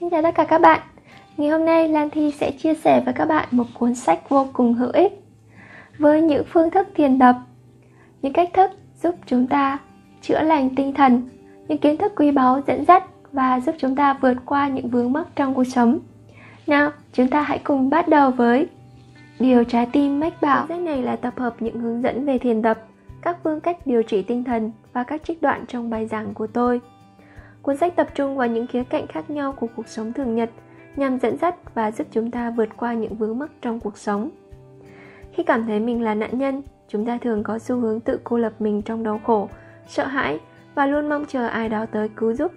Xin chào tất cả các bạn. Ngày hôm nay Lan Thi sẽ chia sẻ với các bạn một cuốn sách vô cùng hữu ích Với những phương thức thiền tập Những cách thức giúp chúng ta chữa lành tinh thần Những kiến thức quý báu dẫn dắt và giúp chúng ta vượt qua những vướng mắc trong cuộc sống. Nào, chúng ta hãy cùng bắt đầu với Điều trái tim mách bảo. Sách này là tập hợp những hướng dẫn về thiền tập Các phương cách điều trị tinh thần và các trích đoạn trong bài giảng của tôi. Cuốn sách tập trung vào những khía cạnh khác nhau của cuộc sống thường nhật nhằm dẫn dắt và giúp chúng ta vượt qua những vướng mắc trong cuộc sống. Khi cảm thấy mình là nạn nhân, chúng ta thường có xu hướng tự cô lập mình trong đau khổ, sợ hãi và luôn mong chờ ai đó tới cứu giúp.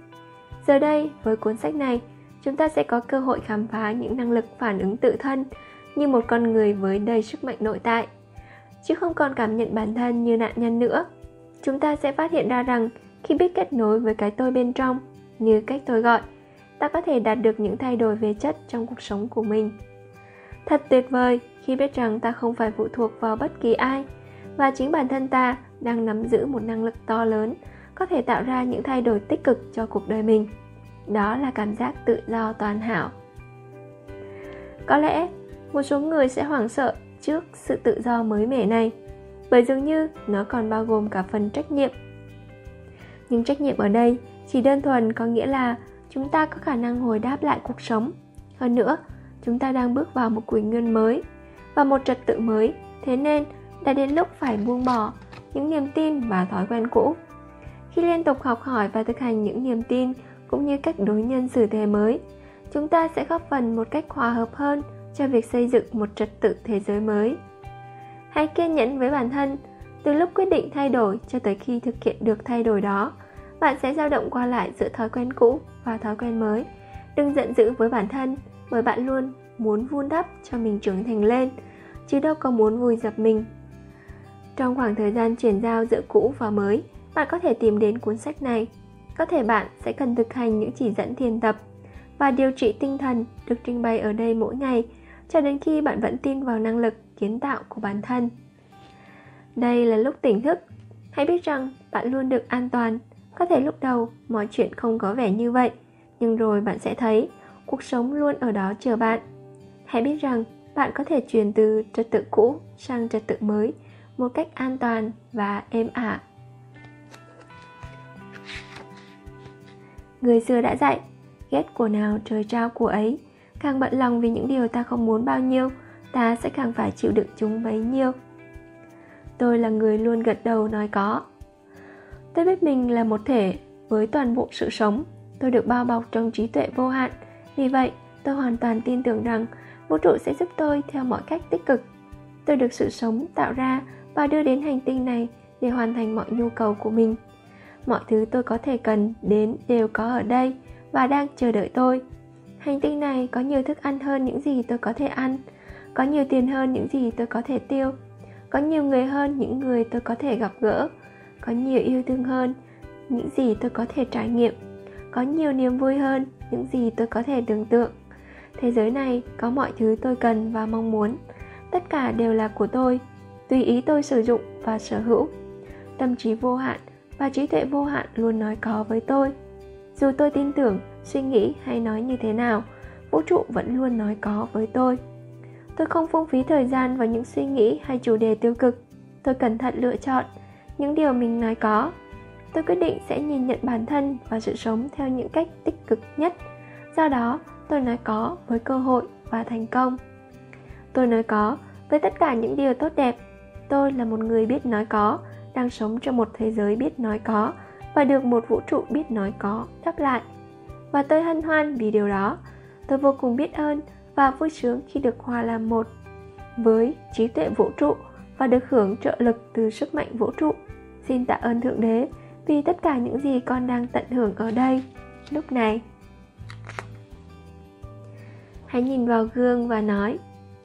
Giờ đây, với cuốn sách này, chúng ta sẽ có cơ hội khám phá những năng lực phản ứng tự thân như một con người với đầy sức mạnh nội tại, chứ không còn cảm nhận bản thân như nạn nhân nữa. Chúng ta sẽ phát hiện ra rằng khi biết kết nối với cái tôi bên trong, như cách tôi gọi, ta có thể đạt được những thay đổi về chất trong cuộc sống của mình. Thật tuyệt vời khi biết rằng ta không phải phụ thuộc vào bất kỳ ai, và chính bản thân ta đang nắm giữ một năng lực to lớn, có thể tạo ra những thay đổi tích cực cho cuộc đời mình. Đó là cảm giác tự do toàn hảo. Có lẽ, một số người sẽ hoảng sợ trước sự tự do mới mẻ này, bởi dường như nó còn bao gồm cả phần trách nhiệm nhưng trách nhiệm ở đây chỉ đơn thuần có nghĩa là chúng ta có khả năng hồi đáp lại cuộc sống. Hơn nữa, chúng ta đang bước vào một quỷ nguyên mới và một trật tự mới, thế nên đã đến lúc phải buông bỏ những niềm tin và thói quen cũ. Khi liên tục học hỏi và thực hành những niềm tin cũng như cách đối nhân xử thế mới, chúng ta sẽ góp phần một cách hòa hợp hơn cho việc xây dựng một trật tự thế giới mới. Hãy kiên nhẫn với bản thân từ lúc quyết định thay đổi cho tới khi thực hiện được thay đổi đó bạn sẽ dao động qua lại giữa thói quen cũ và thói quen mới. Đừng giận dữ với bản thân, bởi bạn luôn muốn vun đắp cho mình trưởng thành lên, chứ đâu có muốn vùi dập mình. Trong khoảng thời gian chuyển giao giữa cũ và mới, bạn có thể tìm đến cuốn sách này. Có thể bạn sẽ cần thực hành những chỉ dẫn thiền tập và điều trị tinh thần được trình bày ở đây mỗi ngày, cho đến khi bạn vẫn tin vào năng lực kiến tạo của bản thân. Đây là lúc tỉnh thức. Hãy biết rằng bạn luôn được an toàn có thể lúc đầu mọi chuyện không có vẻ như vậy, nhưng rồi bạn sẽ thấy cuộc sống luôn ở đó chờ bạn. Hãy biết rằng bạn có thể chuyển từ trật tự cũ sang trật tự mới một cách an toàn và êm ả. Người xưa đã dạy, ghét của nào trời trao của ấy. Càng bận lòng vì những điều ta không muốn bao nhiêu, ta sẽ càng phải chịu đựng chúng bấy nhiêu. Tôi là người luôn gật đầu nói có tôi biết mình là một thể với toàn bộ sự sống. Tôi được bao bọc trong trí tuệ vô hạn. Vì vậy, tôi hoàn toàn tin tưởng rằng vũ trụ sẽ giúp tôi theo mọi cách tích cực. Tôi được sự sống tạo ra và đưa đến hành tinh này để hoàn thành mọi nhu cầu của mình. Mọi thứ tôi có thể cần đến đều có ở đây và đang chờ đợi tôi. Hành tinh này có nhiều thức ăn hơn những gì tôi có thể ăn, có nhiều tiền hơn những gì tôi có thể tiêu, có nhiều người hơn những người tôi có thể gặp gỡ có nhiều yêu thương hơn, những gì tôi có thể trải nghiệm, có nhiều niềm vui hơn, những gì tôi có thể tưởng tượng. Thế giới này có mọi thứ tôi cần và mong muốn, tất cả đều là của tôi, tùy ý tôi sử dụng và sở hữu. Tâm trí vô hạn và trí tuệ vô hạn luôn nói có với tôi. Dù tôi tin tưởng, suy nghĩ hay nói như thế nào, vũ trụ vẫn luôn nói có với tôi. Tôi không phung phí thời gian vào những suy nghĩ hay chủ đề tiêu cực. Tôi cẩn thận lựa chọn những điều mình nói có. Tôi quyết định sẽ nhìn nhận bản thân và sự sống theo những cách tích cực nhất. Do đó, tôi nói có với cơ hội và thành công. Tôi nói có với tất cả những điều tốt đẹp. Tôi là một người biết nói có, đang sống trong một thế giới biết nói có và được một vũ trụ biết nói có đáp lại. Và tôi hân hoan vì điều đó. Tôi vô cùng biết ơn và vui sướng khi được hòa làm một với trí tuệ vũ trụ và được hưởng trợ lực từ sức mạnh vũ trụ. Xin tạ ơn thượng đế vì tất cả những gì con đang tận hưởng ở đây. Lúc này, hãy nhìn vào gương và nói,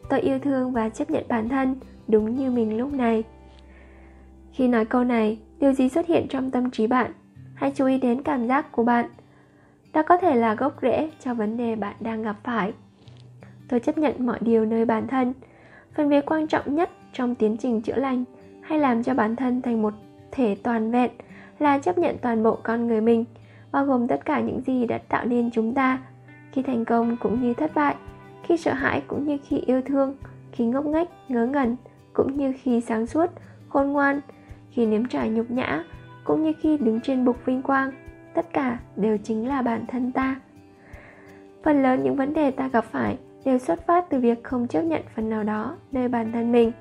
tôi yêu thương và chấp nhận bản thân đúng như mình lúc này. Khi nói câu này, điều gì xuất hiện trong tâm trí bạn? Hãy chú ý đến cảm giác của bạn. Đó có thể là gốc rễ cho vấn đề bạn đang gặp phải. Tôi chấp nhận mọi điều nơi bản thân. Phần việc quan trọng nhất trong tiến trình chữa lành hay làm cho bản thân thành một thể toàn vẹn là chấp nhận toàn bộ con người mình, bao gồm tất cả những gì đã tạo nên chúng ta. Khi thành công cũng như thất bại, khi sợ hãi cũng như khi yêu thương, khi ngốc nghếch, ngớ ngẩn cũng như khi sáng suốt, khôn ngoan, khi nếm trải nhục nhã cũng như khi đứng trên bục vinh quang, tất cả đều chính là bản thân ta. Phần lớn những vấn đề ta gặp phải đều xuất phát từ việc không chấp nhận phần nào đó nơi bản thân mình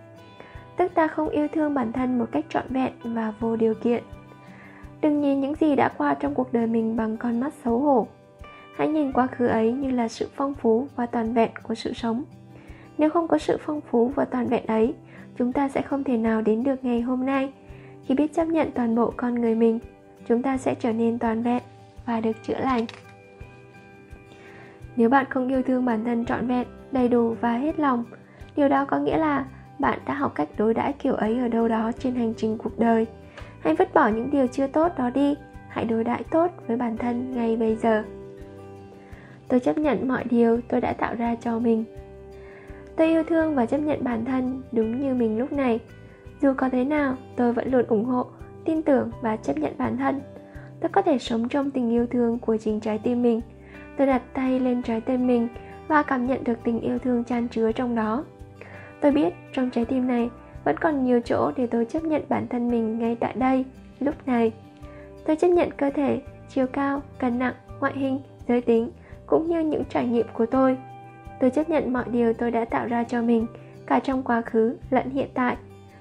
tức ta không yêu thương bản thân một cách trọn vẹn và vô điều kiện. Đừng nhìn những gì đã qua trong cuộc đời mình bằng con mắt xấu hổ. Hãy nhìn quá khứ ấy như là sự phong phú và toàn vẹn của sự sống. Nếu không có sự phong phú và toàn vẹn ấy, chúng ta sẽ không thể nào đến được ngày hôm nay. Khi biết chấp nhận toàn bộ con người mình, chúng ta sẽ trở nên toàn vẹn và được chữa lành. Nếu bạn không yêu thương bản thân trọn vẹn, đầy đủ và hết lòng, điều đó có nghĩa là bạn đã học cách đối đãi kiểu ấy ở đâu đó trên hành trình cuộc đời. Hãy vứt bỏ những điều chưa tốt đó đi. Hãy đối đãi tốt với bản thân ngay bây giờ. Tôi chấp nhận mọi điều tôi đã tạo ra cho mình. Tôi yêu thương và chấp nhận bản thân đúng như mình lúc này. Dù có thế nào, tôi vẫn luôn ủng hộ, tin tưởng và chấp nhận bản thân. Tôi có thể sống trong tình yêu thương của chính trái tim mình. Tôi đặt tay lên trái tim mình và cảm nhận được tình yêu thương chan chứa trong đó tôi biết trong trái tim này vẫn còn nhiều chỗ để tôi chấp nhận bản thân mình ngay tại đây, lúc này. Tôi chấp nhận cơ thể, chiều cao, cân nặng, ngoại hình, giới tính, cũng như những trải nghiệm của tôi. Tôi chấp nhận mọi điều tôi đã tạo ra cho mình, cả trong quá khứ lẫn hiện tại.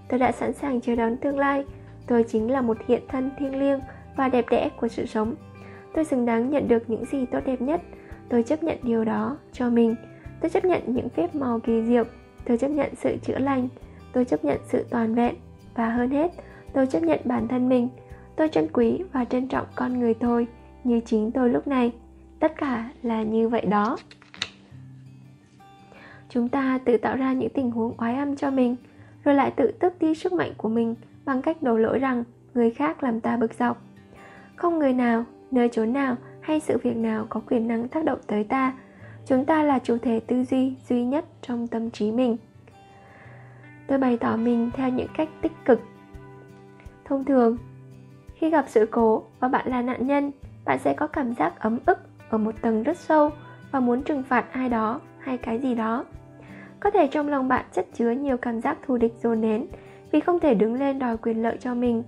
Tôi đã sẵn sàng chờ đón tương lai. Tôi chính là một hiện thân thiêng liêng và đẹp đẽ của sự sống. Tôi xứng đáng nhận được những gì tốt đẹp nhất. Tôi chấp nhận điều đó cho mình. Tôi chấp nhận những phép màu kỳ diệu tôi chấp nhận sự chữa lành. Tôi chấp nhận sự toàn vẹn. Và hơn hết, tôi chấp nhận bản thân mình. Tôi trân quý và trân trọng con người tôi như chính tôi lúc này. Tất cả là như vậy đó. Chúng ta tự tạo ra những tình huống oái âm cho mình, rồi lại tự tước đi sức mạnh của mình bằng cách đổ lỗi rằng người khác làm ta bực dọc. Không người nào, nơi chốn nào hay sự việc nào có quyền năng tác động tới ta chúng ta là chủ thể tư duy duy nhất trong tâm trí mình. Tôi bày tỏ mình theo những cách tích cực. Thông thường, khi gặp sự cố và bạn là nạn nhân, bạn sẽ có cảm giác ấm ức ở một tầng rất sâu và muốn trừng phạt ai đó hay cái gì đó. Có thể trong lòng bạn chất chứa nhiều cảm giác thù địch dồn nén vì không thể đứng lên đòi quyền lợi cho mình.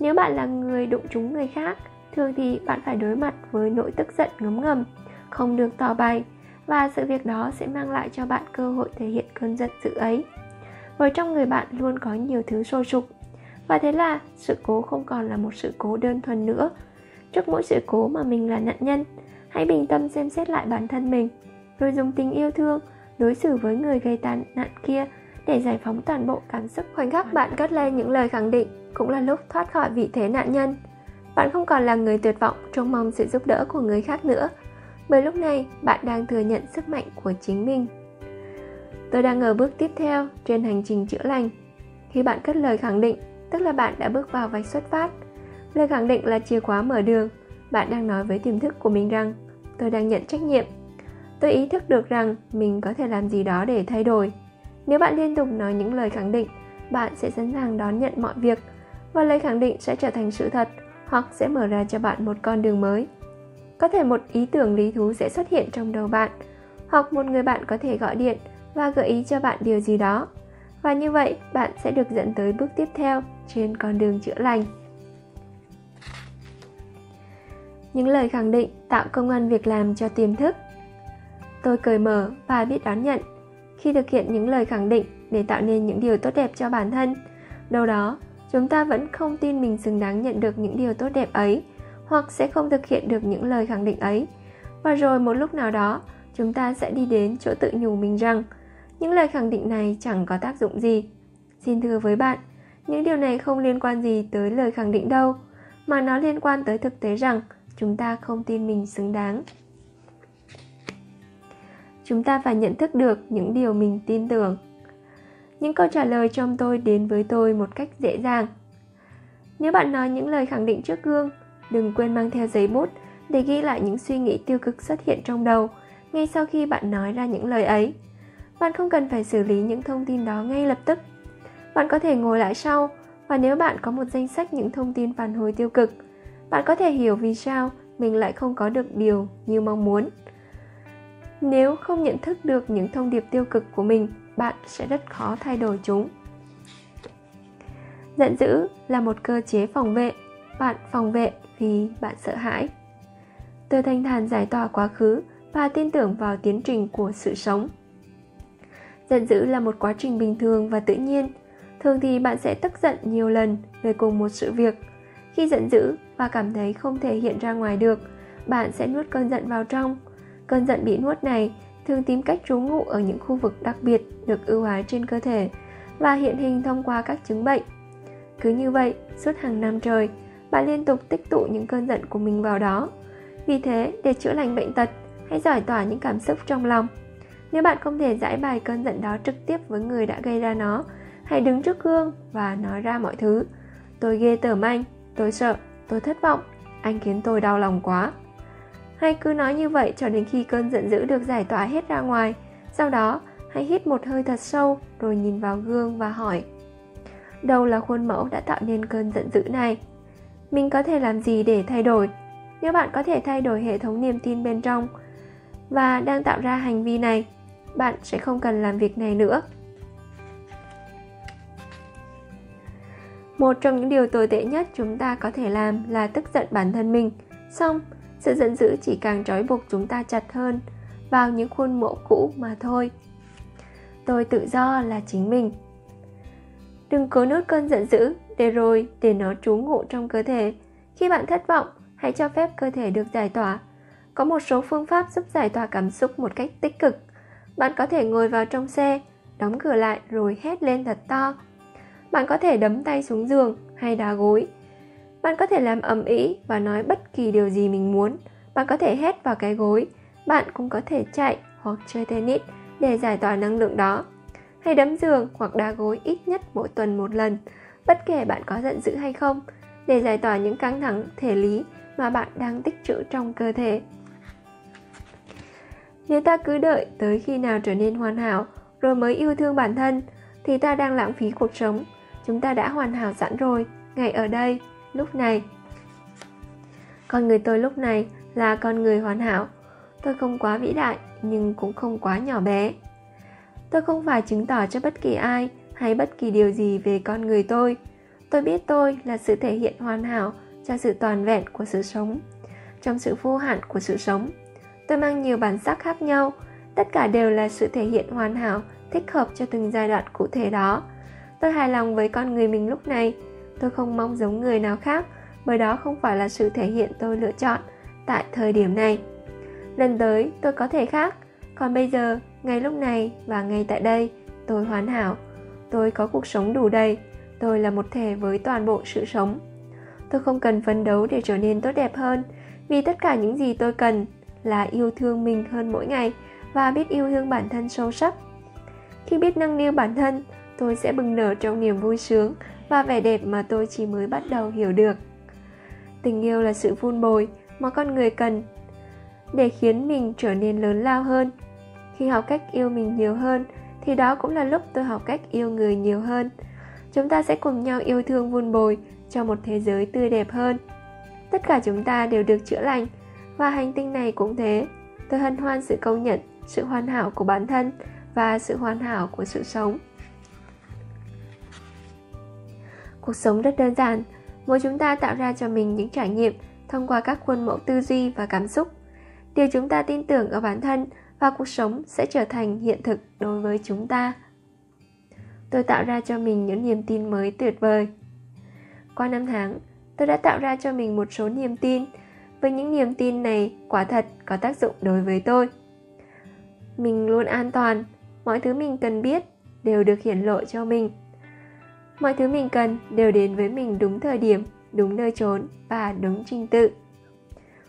Nếu bạn là người đụng trúng người khác, thường thì bạn phải đối mặt với nỗi tức giận ngấm ngầm không được tỏ bày và sự việc đó sẽ mang lại cho bạn cơ hội thể hiện cơn giận dữ ấy. Bởi trong người bạn luôn có nhiều thứ sôi sục. Và thế là, sự cố không còn là một sự cố đơn thuần nữa. Trước mỗi sự cố mà mình là nạn nhân, hãy bình tâm xem xét lại bản thân mình, rồi dùng tình yêu thương đối xử với người gây tàn nạn kia để giải phóng toàn bộ cảm xúc. Khoảnh khắc bạn cất lên những lời khẳng định cũng là lúc thoát khỏi vị thế nạn nhân. Bạn không còn là người tuyệt vọng, trông mong sự giúp đỡ của người khác nữa bởi lúc này, bạn đang thừa nhận sức mạnh của chính mình. Tôi đang ở bước tiếp theo trên hành trình chữa lành. Khi bạn cất lời khẳng định, tức là bạn đã bước vào vạch xuất phát. Lời khẳng định là chìa khóa mở đường. Bạn đang nói với tiềm thức của mình rằng, tôi đang nhận trách nhiệm. Tôi ý thức được rằng mình có thể làm gì đó để thay đổi. Nếu bạn liên tục nói những lời khẳng định, bạn sẽ sẵn sàng đón nhận mọi việc và lời khẳng định sẽ trở thành sự thật hoặc sẽ mở ra cho bạn một con đường mới có thể một ý tưởng lý thú sẽ xuất hiện trong đầu bạn, hoặc một người bạn có thể gọi điện và gợi ý cho bạn điều gì đó. Và như vậy, bạn sẽ được dẫn tới bước tiếp theo trên con đường chữa lành. Những lời khẳng định tạo công an việc làm cho tiềm thức. Tôi cởi mở và biết đón nhận. Khi thực hiện những lời khẳng định để tạo nên những điều tốt đẹp cho bản thân, đâu đó, chúng ta vẫn không tin mình xứng đáng nhận được những điều tốt đẹp ấy hoặc sẽ không thực hiện được những lời khẳng định ấy. Và rồi một lúc nào đó, chúng ta sẽ đi đến chỗ tự nhủ mình rằng, những lời khẳng định này chẳng có tác dụng gì. Xin thưa với bạn, những điều này không liên quan gì tới lời khẳng định đâu, mà nó liên quan tới thực tế rằng chúng ta không tin mình xứng đáng. Chúng ta phải nhận thức được những điều mình tin tưởng. Những câu trả lời trong tôi đến với tôi một cách dễ dàng. Nếu bạn nói những lời khẳng định trước gương đừng quên mang theo giấy bút để ghi lại những suy nghĩ tiêu cực xuất hiện trong đầu ngay sau khi bạn nói ra những lời ấy. Bạn không cần phải xử lý những thông tin đó ngay lập tức. Bạn có thể ngồi lại sau và nếu bạn có một danh sách những thông tin phản hồi tiêu cực, bạn có thể hiểu vì sao mình lại không có được điều như mong muốn. Nếu không nhận thức được những thông điệp tiêu cực của mình, bạn sẽ rất khó thay đổi chúng. Giận dữ là một cơ chế phòng vệ. Bạn phòng vệ vì bạn sợ hãi. Tôi thanh thản giải tỏa quá khứ và tin tưởng vào tiến trình của sự sống. Giận dữ là một quá trình bình thường và tự nhiên. Thường thì bạn sẽ tức giận nhiều lần về cùng một sự việc. Khi giận dữ và cảm thấy không thể hiện ra ngoài được, bạn sẽ nuốt cơn giận vào trong. Cơn giận bị nuốt này thường tìm cách trú ngụ ở những khu vực đặc biệt được ưu ái trên cơ thể và hiện hình thông qua các chứng bệnh. Cứ như vậy, suốt hàng năm trời bạn liên tục tích tụ những cơn giận của mình vào đó. Vì thế, để chữa lành bệnh tật, hãy giải tỏa những cảm xúc trong lòng. Nếu bạn không thể giải bài cơn giận đó trực tiếp với người đã gây ra nó, hãy đứng trước gương và nói ra mọi thứ. Tôi ghê tởm anh, tôi sợ, tôi thất vọng, anh khiến tôi đau lòng quá. Hay cứ nói như vậy cho đến khi cơn giận dữ được giải tỏa hết ra ngoài. Sau đó, hãy hít một hơi thật sâu rồi nhìn vào gương và hỏi, đâu là khuôn mẫu đã tạo nên cơn giận dữ này? Mình có thể làm gì để thay đổi? Nếu bạn có thể thay đổi hệ thống niềm tin bên trong và đang tạo ra hành vi này, bạn sẽ không cần làm việc này nữa. Một trong những điều tồi tệ nhất chúng ta có thể làm là tức giận bản thân mình. Xong, sự giận dữ chỉ càng trói buộc chúng ta chặt hơn vào những khuôn mẫu cũ mà thôi. Tôi tự do là chính mình. Đừng cố nuốt cơn giận dữ để rồi để nó trú ngụ trong cơ thể. Khi bạn thất vọng, hãy cho phép cơ thể được giải tỏa. Có một số phương pháp giúp giải tỏa cảm xúc một cách tích cực. Bạn có thể ngồi vào trong xe, đóng cửa lại rồi hét lên thật to. Bạn có thể đấm tay xuống giường hay đá gối. Bạn có thể làm ầm ĩ và nói bất kỳ điều gì mình muốn. Bạn có thể hét vào cái gối. Bạn cũng có thể chạy hoặc chơi tennis để giải tỏa năng lượng đó. Hay đấm giường hoặc đá gối ít nhất mỗi tuần một lần bất kể bạn có giận dữ hay không, để giải tỏa những căng thẳng thể lý mà bạn đang tích trữ trong cơ thể. Nếu ta cứ đợi tới khi nào trở nên hoàn hảo rồi mới yêu thương bản thân, thì ta đang lãng phí cuộc sống. Chúng ta đã hoàn hảo sẵn rồi, ngay ở đây, lúc này. Con người tôi lúc này là con người hoàn hảo. Tôi không quá vĩ đại, nhưng cũng không quá nhỏ bé. Tôi không phải chứng tỏ cho bất kỳ ai hay bất kỳ điều gì về con người tôi. Tôi biết tôi là sự thể hiện hoàn hảo cho sự toàn vẹn của sự sống, trong sự vô hạn của sự sống. Tôi mang nhiều bản sắc khác nhau, tất cả đều là sự thể hiện hoàn hảo, thích hợp cho từng giai đoạn cụ thể đó. Tôi hài lòng với con người mình lúc này. Tôi không mong giống người nào khác, bởi đó không phải là sự thể hiện tôi lựa chọn tại thời điểm này. Lần tới, tôi có thể khác. Còn bây giờ, ngay lúc này và ngay tại đây, tôi hoàn hảo tôi có cuộc sống đủ đầy. Tôi là một thể với toàn bộ sự sống. Tôi không cần phấn đấu để trở nên tốt đẹp hơn, vì tất cả những gì tôi cần là yêu thương mình hơn mỗi ngày và biết yêu thương bản thân sâu sắc. Khi biết nâng niu bản thân, tôi sẽ bừng nở trong niềm vui sướng và vẻ đẹp mà tôi chỉ mới bắt đầu hiểu được. Tình yêu là sự vun bồi mà con người cần để khiến mình trở nên lớn lao hơn. Khi học cách yêu mình nhiều hơn thì đó cũng là lúc tôi học cách yêu người nhiều hơn. Chúng ta sẽ cùng nhau yêu thương vun bồi cho một thế giới tươi đẹp hơn. Tất cả chúng ta đều được chữa lành, và hành tinh này cũng thế. Tôi hân hoan sự công nhận, sự hoàn hảo của bản thân và sự hoàn hảo của sự sống. Cuộc sống rất đơn giản, mỗi chúng ta tạo ra cho mình những trải nghiệm thông qua các khuôn mẫu tư duy và cảm xúc. Điều chúng ta tin tưởng ở bản thân và cuộc sống sẽ trở thành hiện thực đối với chúng ta. Tôi tạo ra cho mình những niềm tin mới tuyệt vời. Qua năm tháng, tôi đã tạo ra cho mình một số niềm tin, với những niềm tin này quả thật có tác dụng đối với tôi. Mình luôn an toàn, mọi thứ mình cần biết đều được hiển lộ cho mình. Mọi thứ mình cần đều đến với mình đúng thời điểm, đúng nơi trốn và đúng trình tự.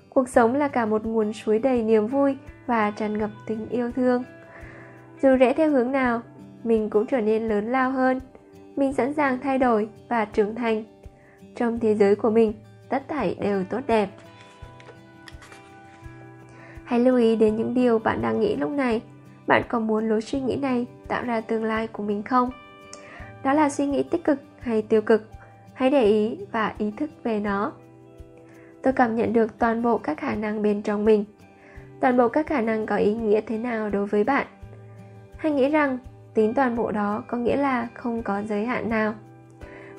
Cuộc sống là cả một nguồn suối đầy niềm vui và tràn ngập tình yêu thương. Dù rẽ theo hướng nào, mình cũng trở nên lớn lao hơn. Mình sẵn sàng thay đổi và trưởng thành. Trong thế giới của mình, tất thảy đều tốt đẹp. Hãy lưu ý đến những điều bạn đang nghĩ lúc này. Bạn có muốn lối suy nghĩ này tạo ra tương lai của mình không? Đó là suy nghĩ tích cực hay tiêu cực? Hãy để ý và ý thức về nó. Tôi cảm nhận được toàn bộ các khả năng bên trong mình toàn bộ các khả năng có ý nghĩa thế nào đối với bạn? Hãy nghĩ rằng, tính toàn bộ đó có nghĩa là không có giới hạn nào.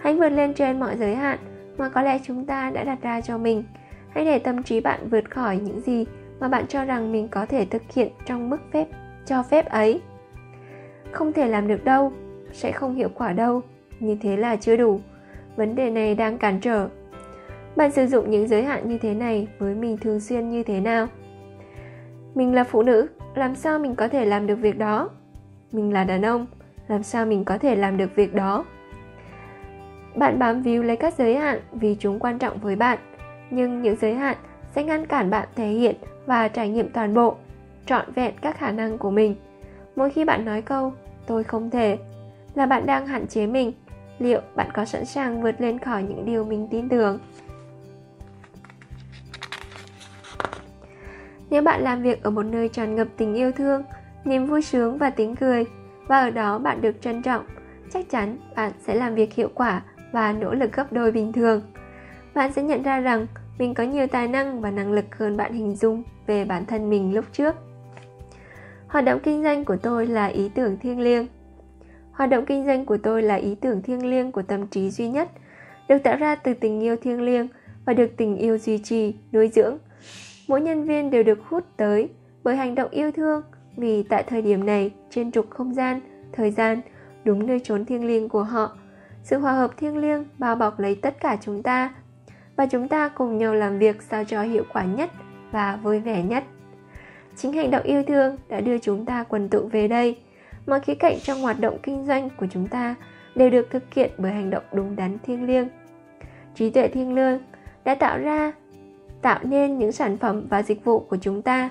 Hãy vượt lên trên mọi giới hạn mà có lẽ chúng ta đã đặt ra cho mình. Hãy để tâm trí bạn vượt khỏi những gì mà bạn cho rằng mình có thể thực hiện trong mức phép, cho phép ấy. Không thể làm được đâu, sẽ không hiệu quả đâu. Như thế là chưa đủ. Vấn đề này đang cản trở. Bạn sử dụng những giới hạn như thế này với mình thường xuyên như thế nào? Mình là phụ nữ, làm sao mình có thể làm được việc đó? Mình là đàn ông, làm sao mình có thể làm được việc đó? Bạn bám víu lấy các giới hạn vì chúng quan trọng với bạn, nhưng những giới hạn sẽ ngăn cản bạn thể hiện và trải nghiệm toàn bộ, trọn vẹn các khả năng của mình. Mỗi khi bạn nói câu, tôi không thể, là bạn đang hạn chế mình. Liệu bạn có sẵn sàng vượt lên khỏi những điều mình tin tưởng? Nếu bạn làm việc ở một nơi tràn ngập tình yêu thương, niềm vui sướng và tiếng cười, và ở đó bạn được trân trọng, chắc chắn bạn sẽ làm việc hiệu quả và nỗ lực gấp đôi bình thường. Bạn sẽ nhận ra rằng mình có nhiều tài năng và năng lực hơn bạn hình dung về bản thân mình lúc trước. Hoạt động kinh doanh của tôi là ý tưởng thiêng liêng. Hoạt động kinh doanh của tôi là ý tưởng thiêng liêng của tâm trí duy nhất, được tạo ra từ tình yêu thiêng liêng và được tình yêu duy trì, nuôi dưỡng mỗi nhân viên đều được hút tới bởi hành động yêu thương vì tại thời điểm này, trên trục không gian, thời gian đúng nơi trốn thiêng liêng của họ. Sự hòa hợp thiêng liêng bao bọc lấy tất cả chúng ta và chúng ta cùng nhau làm việc sao cho hiệu quả nhất và vui vẻ nhất. Chính hành động yêu thương đã đưa chúng ta quần tụ về đây. Mọi khía cạnh trong hoạt động kinh doanh của chúng ta đều được thực hiện bởi hành động đúng đắn thiêng liêng. Trí tuệ thiêng liêng đã tạo ra tạo nên những sản phẩm và dịch vụ của chúng ta.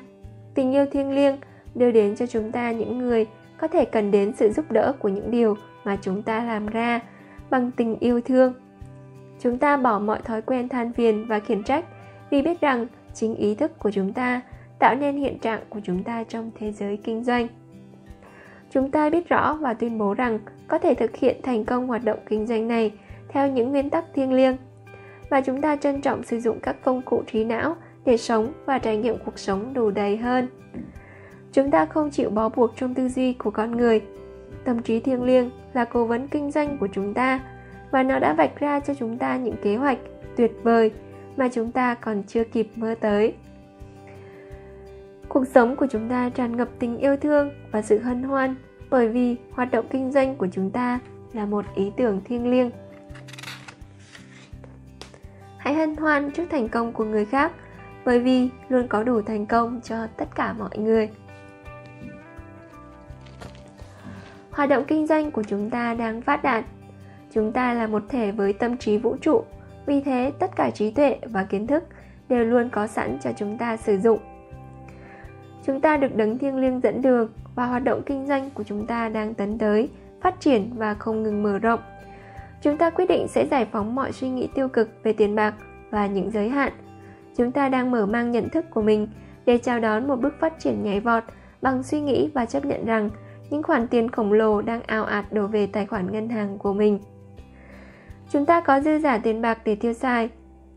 Tình yêu thiêng liêng đưa đến cho chúng ta những người có thể cần đến sự giúp đỡ của những điều mà chúng ta làm ra bằng tình yêu thương. Chúng ta bỏ mọi thói quen than phiền và khiển trách vì biết rằng chính ý thức của chúng ta tạo nên hiện trạng của chúng ta trong thế giới kinh doanh. Chúng ta biết rõ và tuyên bố rằng có thể thực hiện thành công hoạt động kinh doanh này theo những nguyên tắc thiêng liêng và chúng ta trân trọng sử dụng các công cụ trí não để sống và trải nghiệm cuộc sống đủ đầy hơn. Chúng ta không chịu bó buộc trong tư duy của con người. Tâm trí thiêng liêng là cố vấn kinh doanh của chúng ta và nó đã vạch ra cho chúng ta những kế hoạch tuyệt vời mà chúng ta còn chưa kịp mơ tới. Cuộc sống của chúng ta tràn ngập tình yêu thương và sự hân hoan bởi vì hoạt động kinh doanh của chúng ta là một ý tưởng thiêng liêng hãy hân hoan trước thành công của người khác, bởi vì luôn có đủ thành công cho tất cả mọi người. Hoạt động kinh doanh của chúng ta đang phát đạt. Chúng ta là một thể với tâm trí vũ trụ, vì thế tất cả trí tuệ và kiến thức đều luôn có sẵn cho chúng ta sử dụng. Chúng ta được đấng thiêng liêng dẫn đường và hoạt động kinh doanh của chúng ta đang tấn tới, phát triển và không ngừng mở rộng chúng ta quyết định sẽ giải phóng mọi suy nghĩ tiêu cực về tiền bạc và những giới hạn. Chúng ta đang mở mang nhận thức của mình để chào đón một bước phát triển nhảy vọt bằng suy nghĩ và chấp nhận rằng những khoản tiền khổng lồ đang ào ạt đổ về tài khoản ngân hàng của mình. Chúng ta có dư giả tiền bạc để tiêu xài,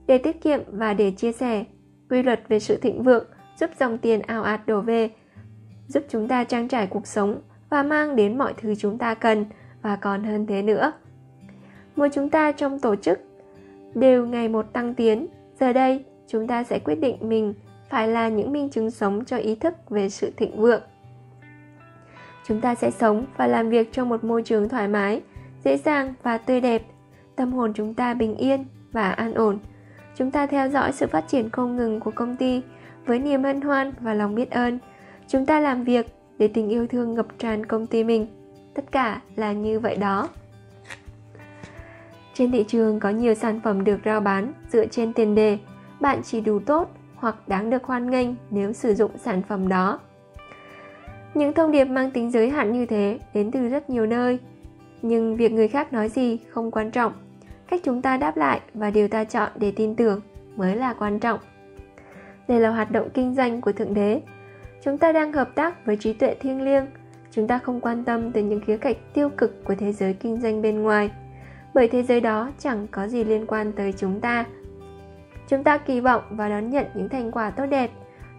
để tiết kiệm và để chia sẻ. Quy luật về sự thịnh vượng giúp dòng tiền ào ạt đổ về, giúp chúng ta trang trải cuộc sống và mang đến mọi thứ chúng ta cần và còn hơn thế nữa mỗi chúng ta trong tổ chức đều ngày một tăng tiến. Giờ đây, chúng ta sẽ quyết định mình phải là những minh chứng sống cho ý thức về sự thịnh vượng. Chúng ta sẽ sống và làm việc trong một môi trường thoải mái, dễ dàng và tươi đẹp. Tâm hồn chúng ta bình yên và an ổn. Chúng ta theo dõi sự phát triển không ngừng của công ty với niềm hân hoan và lòng biết ơn. Chúng ta làm việc để tình yêu thương ngập tràn công ty mình. Tất cả là như vậy đó trên thị trường có nhiều sản phẩm được rao bán dựa trên tiền đề. Bạn chỉ đủ tốt hoặc đáng được hoan nghênh nếu sử dụng sản phẩm đó. Những thông điệp mang tính giới hạn như thế đến từ rất nhiều nơi. Nhưng việc người khác nói gì không quan trọng. Cách chúng ta đáp lại và điều ta chọn để tin tưởng mới là quan trọng. Đây là hoạt động kinh doanh của thượng đế. Chúng ta đang hợp tác với trí tuệ thiêng liêng. Chúng ta không quan tâm tới những khía cạnh tiêu cực của thế giới kinh doanh bên ngoài bởi thế giới đó chẳng có gì liên quan tới chúng ta. Chúng ta kỳ vọng và đón nhận những thành quả tốt đẹp.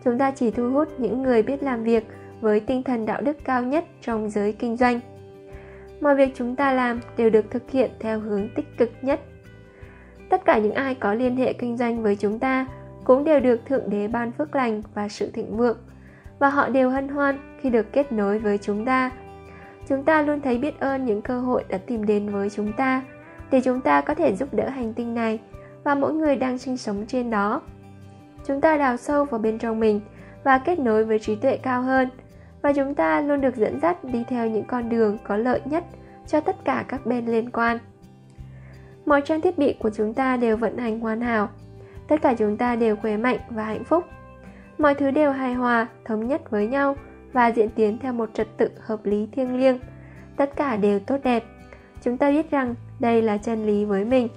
Chúng ta chỉ thu hút những người biết làm việc với tinh thần đạo đức cao nhất trong giới kinh doanh. Mọi việc chúng ta làm đều được thực hiện theo hướng tích cực nhất. Tất cả những ai có liên hệ kinh doanh với chúng ta cũng đều được thượng đế ban phước lành và sự thịnh vượng, và họ đều hân hoan khi được kết nối với chúng ta. Chúng ta luôn thấy biết ơn những cơ hội đã tìm đến với chúng ta để chúng ta có thể giúp đỡ hành tinh này và mỗi người đang sinh sống trên đó. Chúng ta đào sâu vào bên trong mình và kết nối với trí tuệ cao hơn. Và chúng ta luôn được dẫn dắt đi theo những con đường có lợi nhất cho tất cả các bên liên quan. Mọi trang thiết bị của chúng ta đều vận hành hoàn hảo. Tất cả chúng ta đều khỏe mạnh và hạnh phúc. Mọi thứ đều hài hòa, thống nhất với nhau và diễn tiến theo một trật tự hợp lý thiêng liêng. Tất cả đều tốt đẹp. Chúng ta biết rằng đây là chân lý với mình.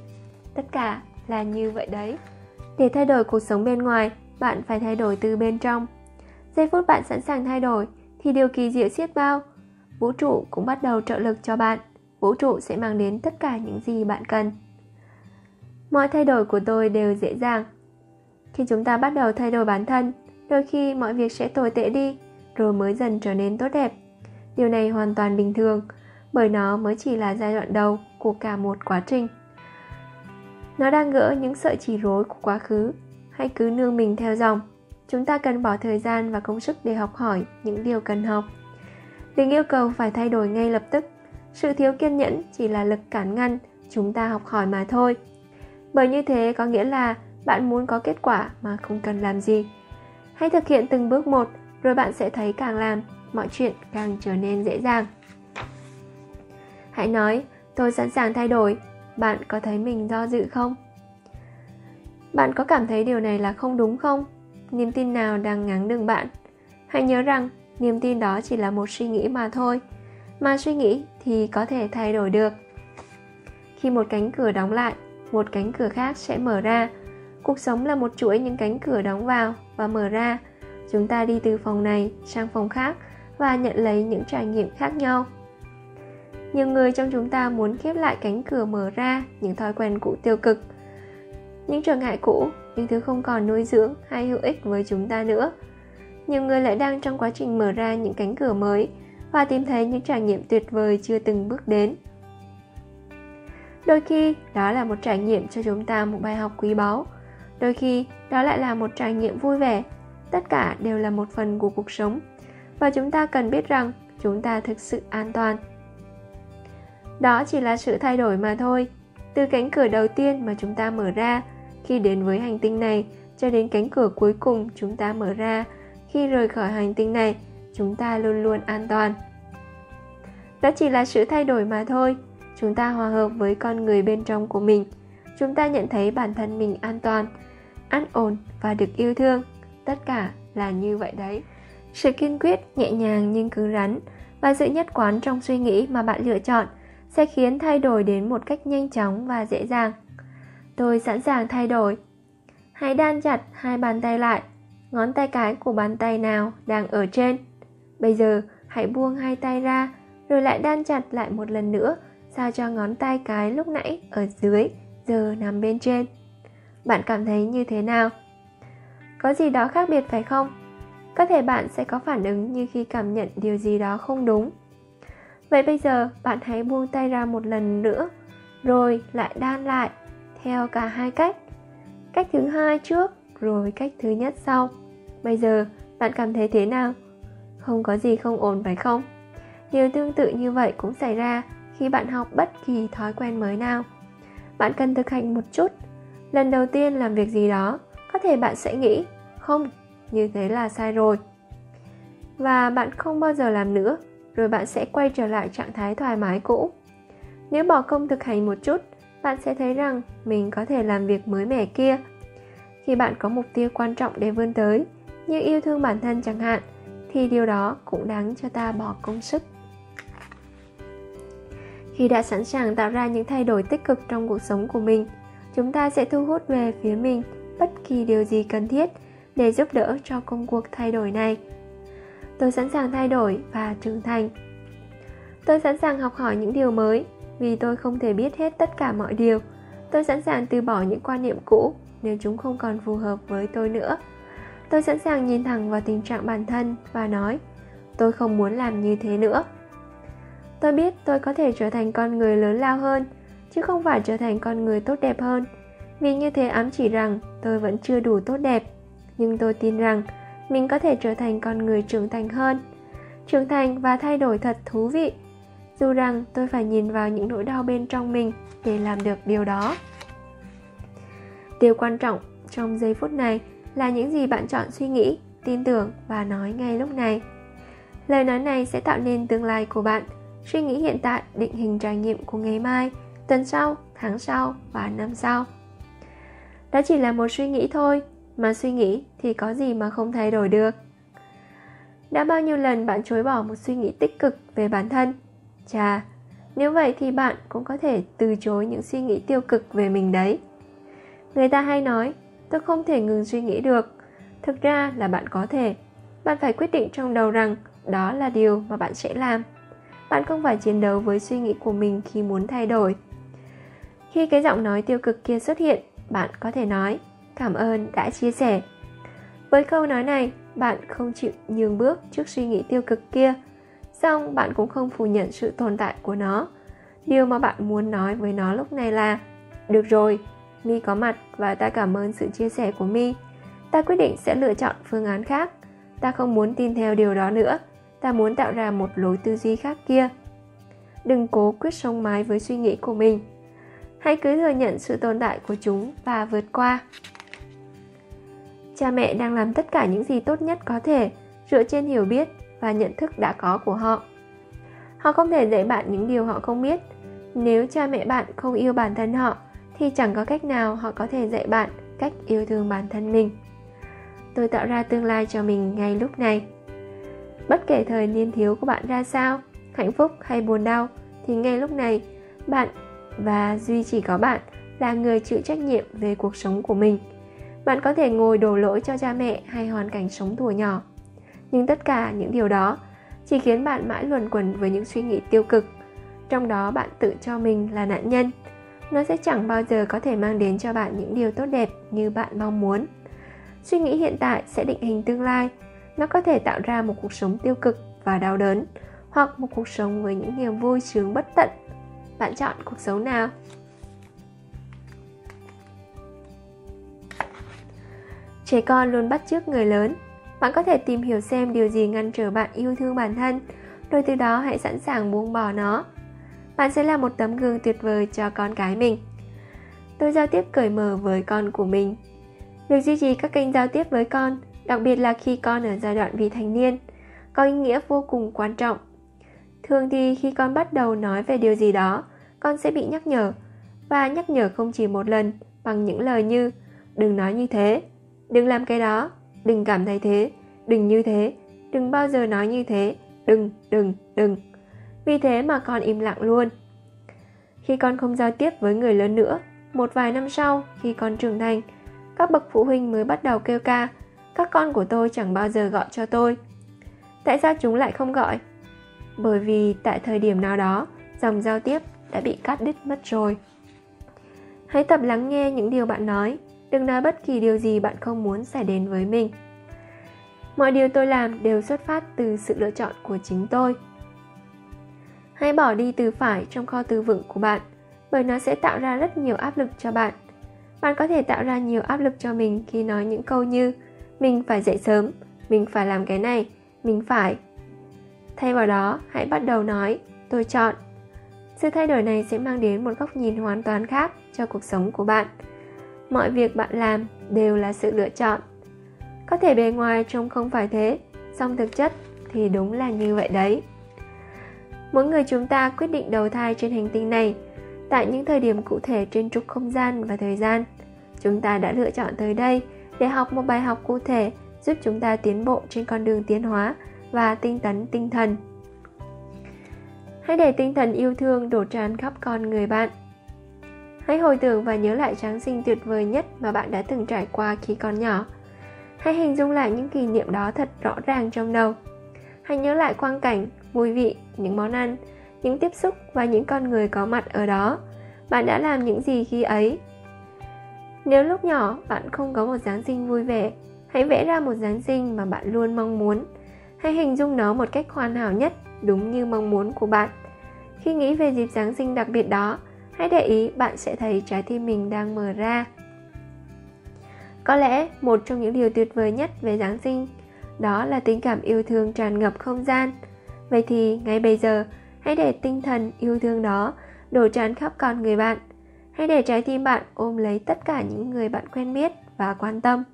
Tất cả là như vậy đấy. Để thay đổi cuộc sống bên ngoài, bạn phải thay đổi từ bên trong. Giây phút bạn sẵn sàng thay đổi thì điều kỳ diệu xiết bao. Vũ trụ cũng bắt đầu trợ lực cho bạn. Vũ trụ sẽ mang đến tất cả những gì bạn cần. Mọi thay đổi của tôi đều dễ dàng. Khi chúng ta bắt đầu thay đổi bản thân, đôi khi mọi việc sẽ tồi tệ đi, rồi mới dần trở nên tốt đẹp. Điều này hoàn toàn bình thường bởi nó mới chỉ là giai đoạn đầu của cả một quá trình. Nó đang gỡ những sợi chỉ rối của quá khứ, hãy cứ nương mình theo dòng. Chúng ta cần bỏ thời gian và công sức để học hỏi những điều cần học. Đừng yêu cầu phải thay đổi ngay lập tức. Sự thiếu kiên nhẫn chỉ là lực cản ngăn chúng ta học hỏi mà thôi. Bởi như thế có nghĩa là bạn muốn có kết quả mà không cần làm gì. Hãy thực hiện từng bước một, rồi bạn sẽ thấy càng làm, mọi chuyện càng trở nên dễ dàng hãy nói, tôi sẵn sàng thay đổi. Bạn có thấy mình do dự không? Bạn có cảm thấy điều này là không đúng không? Niềm tin nào đang ngáng đường bạn? Hãy nhớ rằng, niềm tin đó chỉ là một suy nghĩ mà thôi. Mà suy nghĩ thì có thể thay đổi được. Khi một cánh cửa đóng lại, một cánh cửa khác sẽ mở ra. Cuộc sống là một chuỗi những cánh cửa đóng vào và mở ra. Chúng ta đi từ phòng này sang phòng khác và nhận lấy những trải nghiệm khác nhau nhiều người trong chúng ta muốn khép lại cánh cửa mở ra những thói quen cũ tiêu cực, những trở ngại cũ, những thứ không còn nuôi dưỡng hay hữu ích với chúng ta nữa. Nhiều người lại đang trong quá trình mở ra những cánh cửa mới và tìm thấy những trải nghiệm tuyệt vời chưa từng bước đến. Đôi khi, đó là một trải nghiệm cho chúng ta một bài học quý báu. Đôi khi, đó lại là một trải nghiệm vui vẻ. Tất cả đều là một phần của cuộc sống. Và chúng ta cần biết rằng chúng ta thực sự an toàn đó chỉ là sự thay đổi mà thôi. Từ cánh cửa đầu tiên mà chúng ta mở ra, khi đến với hành tinh này, cho đến cánh cửa cuối cùng chúng ta mở ra, khi rời khỏi hành tinh này, chúng ta luôn luôn an toàn. Đó chỉ là sự thay đổi mà thôi. Chúng ta hòa hợp với con người bên trong của mình. Chúng ta nhận thấy bản thân mình an toàn, an ổn và được yêu thương. Tất cả là như vậy đấy. Sự kiên quyết, nhẹ nhàng nhưng cứng rắn và sự nhất quán trong suy nghĩ mà bạn lựa chọn sẽ khiến thay đổi đến một cách nhanh chóng và dễ dàng. Tôi sẵn sàng thay đổi. Hãy đan chặt hai bàn tay lại. Ngón tay cái của bàn tay nào đang ở trên? Bây giờ, hãy buông hai tay ra, rồi lại đan chặt lại một lần nữa, sao cho ngón tay cái lúc nãy ở dưới, giờ nằm bên trên. Bạn cảm thấy như thế nào? Có gì đó khác biệt phải không? Có thể bạn sẽ có phản ứng như khi cảm nhận điều gì đó không đúng vậy bây giờ bạn hãy buông tay ra một lần nữa, rồi lại đan lại theo cả hai cách. Cách thứ hai trước, rồi cách thứ nhất sau. Bây giờ bạn cảm thấy thế nào? Không có gì không ổn phải không? Điều tương tự như vậy cũng xảy ra khi bạn học bất kỳ thói quen mới nào. Bạn cần thực hành một chút. Lần đầu tiên làm việc gì đó, có thể bạn sẽ nghĩ, không, như thế là sai rồi. Và bạn không bao giờ làm nữa rồi bạn sẽ quay trở lại trạng thái thoải mái cũ. Nếu bỏ công thực hành một chút, bạn sẽ thấy rằng mình có thể làm việc mới mẻ kia. Khi bạn có mục tiêu quan trọng để vươn tới, như yêu thương bản thân chẳng hạn, thì điều đó cũng đáng cho ta bỏ công sức. Khi đã sẵn sàng tạo ra những thay đổi tích cực trong cuộc sống của mình, chúng ta sẽ thu hút về phía mình bất kỳ điều gì cần thiết để giúp đỡ cho công cuộc thay đổi này tôi sẵn sàng thay đổi và trưởng thành. Tôi sẵn sàng học hỏi những điều mới, vì tôi không thể biết hết tất cả mọi điều. Tôi sẵn sàng từ bỏ những quan niệm cũ, nếu chúng không còn phù hợp với tôi nữa. Tôi sẵn sàng nhìn thẳng vào tình trạng bản thân và nói, tôi không muốn làm như thế nữa. Tôi biết tôi có thể trở thành con người lớn lao hơn, chứ không phải trở thành con người tốt đẹp hơn. Vì như thế ám chỉ rằng tôi vẫn chưa đủ tốt đẹp, nhưng tôi tin rằng mình có thể trở thành con người trưởng thành hơn. Trưởng thành và thay đổi thật thú vị. Dù rằng tôi phải nhìn vào những nỗi đau bên trong mình để làm được điều đó. Điều quan trọng trong giây phút này là những gì bạn chọn suy nghĩ, tin tưởng và nói ngay lúc này. Lời nói này sẽ tạo nên tương lai của bạn. Suy nghĩ hiện tại, định hình trải nghiệm của ngày mai, tuần sau, tháng sau và năm sau. Đó chỉ là một suy nghĩ thôi mà suy nghĩ thì có gì mà không thay đổi được? Đã bao nhiêu lần bạn chối bỏ một suy nghĩ tích cực về bản thân? Chà, nếu vậy thì bạn cũng có thể từ chối những suy nghĩ tiêu cực về mình đấy. Người ta hay nói, tôi không thể ngừng suy nghĩ được. Thực ra là bạn có thể. Bạn phải quyết định trong đầu rằng đó là điều mà bạn sẽ làm. Bạn không phải chiến đấu với suy nghĩ của mình khi muốn thay đổi. Khi cái giọng nói tiêu cực kia xuất hiện, bạn có thể nói cảm ơn đã chia sẻ. Với câu nói này, bạn không chịu nhường bước trước suy nghĩ tiêu cực kia, song bạn cũng không phủ nhận sự tồn tại của nó. Điều mà bạn muốn nói với nó lúc này là, được rồi, mi có mặt và ta cảm ơn sự chia sẻ của mi. Ta quyết định sẽ lựa chọn phương án khác. Ta không muốn tin theo điều đó nữa. Ta muốn tạo ra một lối tư duy khác kia. Đừng cố quyết sống mái với suy nghĩ của mình. Hãy cứ thừa nhận sự tồn tại của chúng và vượt qua cha mẹ đang làm tất cả những gì tốt nhất có thể, dựa trên hiểu biết và nhận thức đã có của họ. Họ không thể dạy bạn những điều họ không biết. Nếu cha mẹ bạn không yêu bản thân họ, thì chẳng có cách nào họ có thể dạy bạn cách yêu thương bản thân mình. Tôi tạo ra tương lai cho mình ngay lúc này. Bất kể thời niên thiếu của bạn ra sao, hạnh phúc hay buồn đau, thì ngay lúc này, bạn và duy chỉ có bạn là người chịu trách nhiệm về cuộc sống của mình bạn có thể ngồi đổ lỗi cho cha mẹ hay hoàn cảnh sống thủa nhỏ. Nhưng tất cả những điều đó chỉ khiến bạn mãi luẩn quẩn với những suy nghĩ tiêu cực. Trong đó bạn tự cho mình là nạn nhân. Nó sẽ chẳng bao giờ có thể mang đến cho bạn những điều tốt đẹp như bạn mong muốn. Suy nghĩ hiện tại sẽ định hình tương lai. Nó có thể tạo ra một cuộc sống tiêu cực và đau đớn, hoặc một cuộc sống với những niềm vui sướng bất tận. Bạn chọn cuộc sống nào? Trẻ con luôn bắt chước người lớn. Bạn có thể tìm hiểu xem điều gì ngăn trở bạn yêu thương bản thân, rồi từ đó hãy sẵn sàng buông bỏ nó. Bạn sẽ là một tấm gương tuyệt vời cho con cái mình. Tôi giao tiếp cởi mở với con của mình. Việc duy trì các kênh giao tiếp với con, đặc biệt là khi con ở giai đoạn vị thành niên, có ý nghĩa vô cùng quan trọng. Thường thì khi con bắt đầu nói về điều gì đó, con sẽ bị nhắc nhở, và nhắc nhở không chỉ một lần, bằng những lời như đừng nói như thế đừng làm cái đó. Đừng cảm thấy thế. Đừng như thế. Đừng bao giờ nói như thế. Đừng đừng đừng. Vì thế mà con im lặng luôn. Khi con không giao tiếp với người lớn nữa, một vài năm sau, khi con trưởng thành, các bậc phụ huynh mới bắt đầu kêu ca, các con của tôi chẳng bao giờ gọi cho tôi. Tại sao chúng lại không gọi? Bởi vì tại thời điểm nào đó, dòng giao tiếp đã bị cắt đứt mất rồi. Hãy tập lắng nghe những điều bạn nói đừng nói bất kỳ điều gì bạn không muốn xảy đến với mình. Mọi điều tôi làm đều xuất phát từ sự lựa chọn của chính tôi. Hãy bỏ đi từ phải trong kho từ vựng của bạn, bởi nó sẽ tạo ra rất nhiều áp lực cho bạn. Bạn có thể tạo ra nhiều áp lực cho mình khi nói những câu như, mình phải dậy sớm, mình phải làm cái này, mình phải. Thay vào đó, hãy bắt đầu nói, tôi chọn. Sự thay đổi này sẽ mang đến một góc nhìn hoàn toàn khác cho cuộc sống của bạn mọi việc bạn làm đều là sự lựa chọn. Có thể bề ngoài trông không phải thế, song thực chất thì đúng là như vậy đấy. Mỗi người chúng ta quyết định đầu thai trên hành tinh này, tại những thời điểm cụ thể trên trục không gian và thời gian. Chúng ta đã lựa chọn tới đây để học một bài học cụ thể giúp chúng ta tiến bộ trên con đường tiến hóa và tinh tấn tinh thần. Hãy để tinh thần yêu thương đổ tràn khắp con người bạn hãy hồi tưởng và nhớ lại Giáng sinh tuyệt vời nhất mà bạn đã từng trải qua khi còn nhỏ. Hãy hình dung lại những kỷ niệm đó thật rõ ràng trong đầu. Hãy nhớ lại quang cảnh, mùi vị, những món ăn, những tiếp xúc và những con người có mặt ở đó. Bạn đã làm những gì khi ấy? Nếu lúc nhỏ bạn không có một giáng sinh vui vẻ, hãy vẽ ra một giáng sinh mà bạn luôn mong muốn. Hãy hình dung nó một cách hoàn hảo nhất, đúng như mong muốn của bạn. Khi nghĩ về dịp giáng sinh đặc biệt đó hãy để ý, bạn sẽ thấy trái tim mình đang mở ra. Có lẽ một trong những điều tuyệt vời nhất về giáng sinh, đó là tình cảm yêu thương tràn ngập không gian. Vậy thì ngay bây giờ, hãy để tinh thần yêu thương đó đổ tràn khắp con người bạn. Hãy để trái tim bạn ôm lấy tất cả những người bạn quen biết và quan tâm.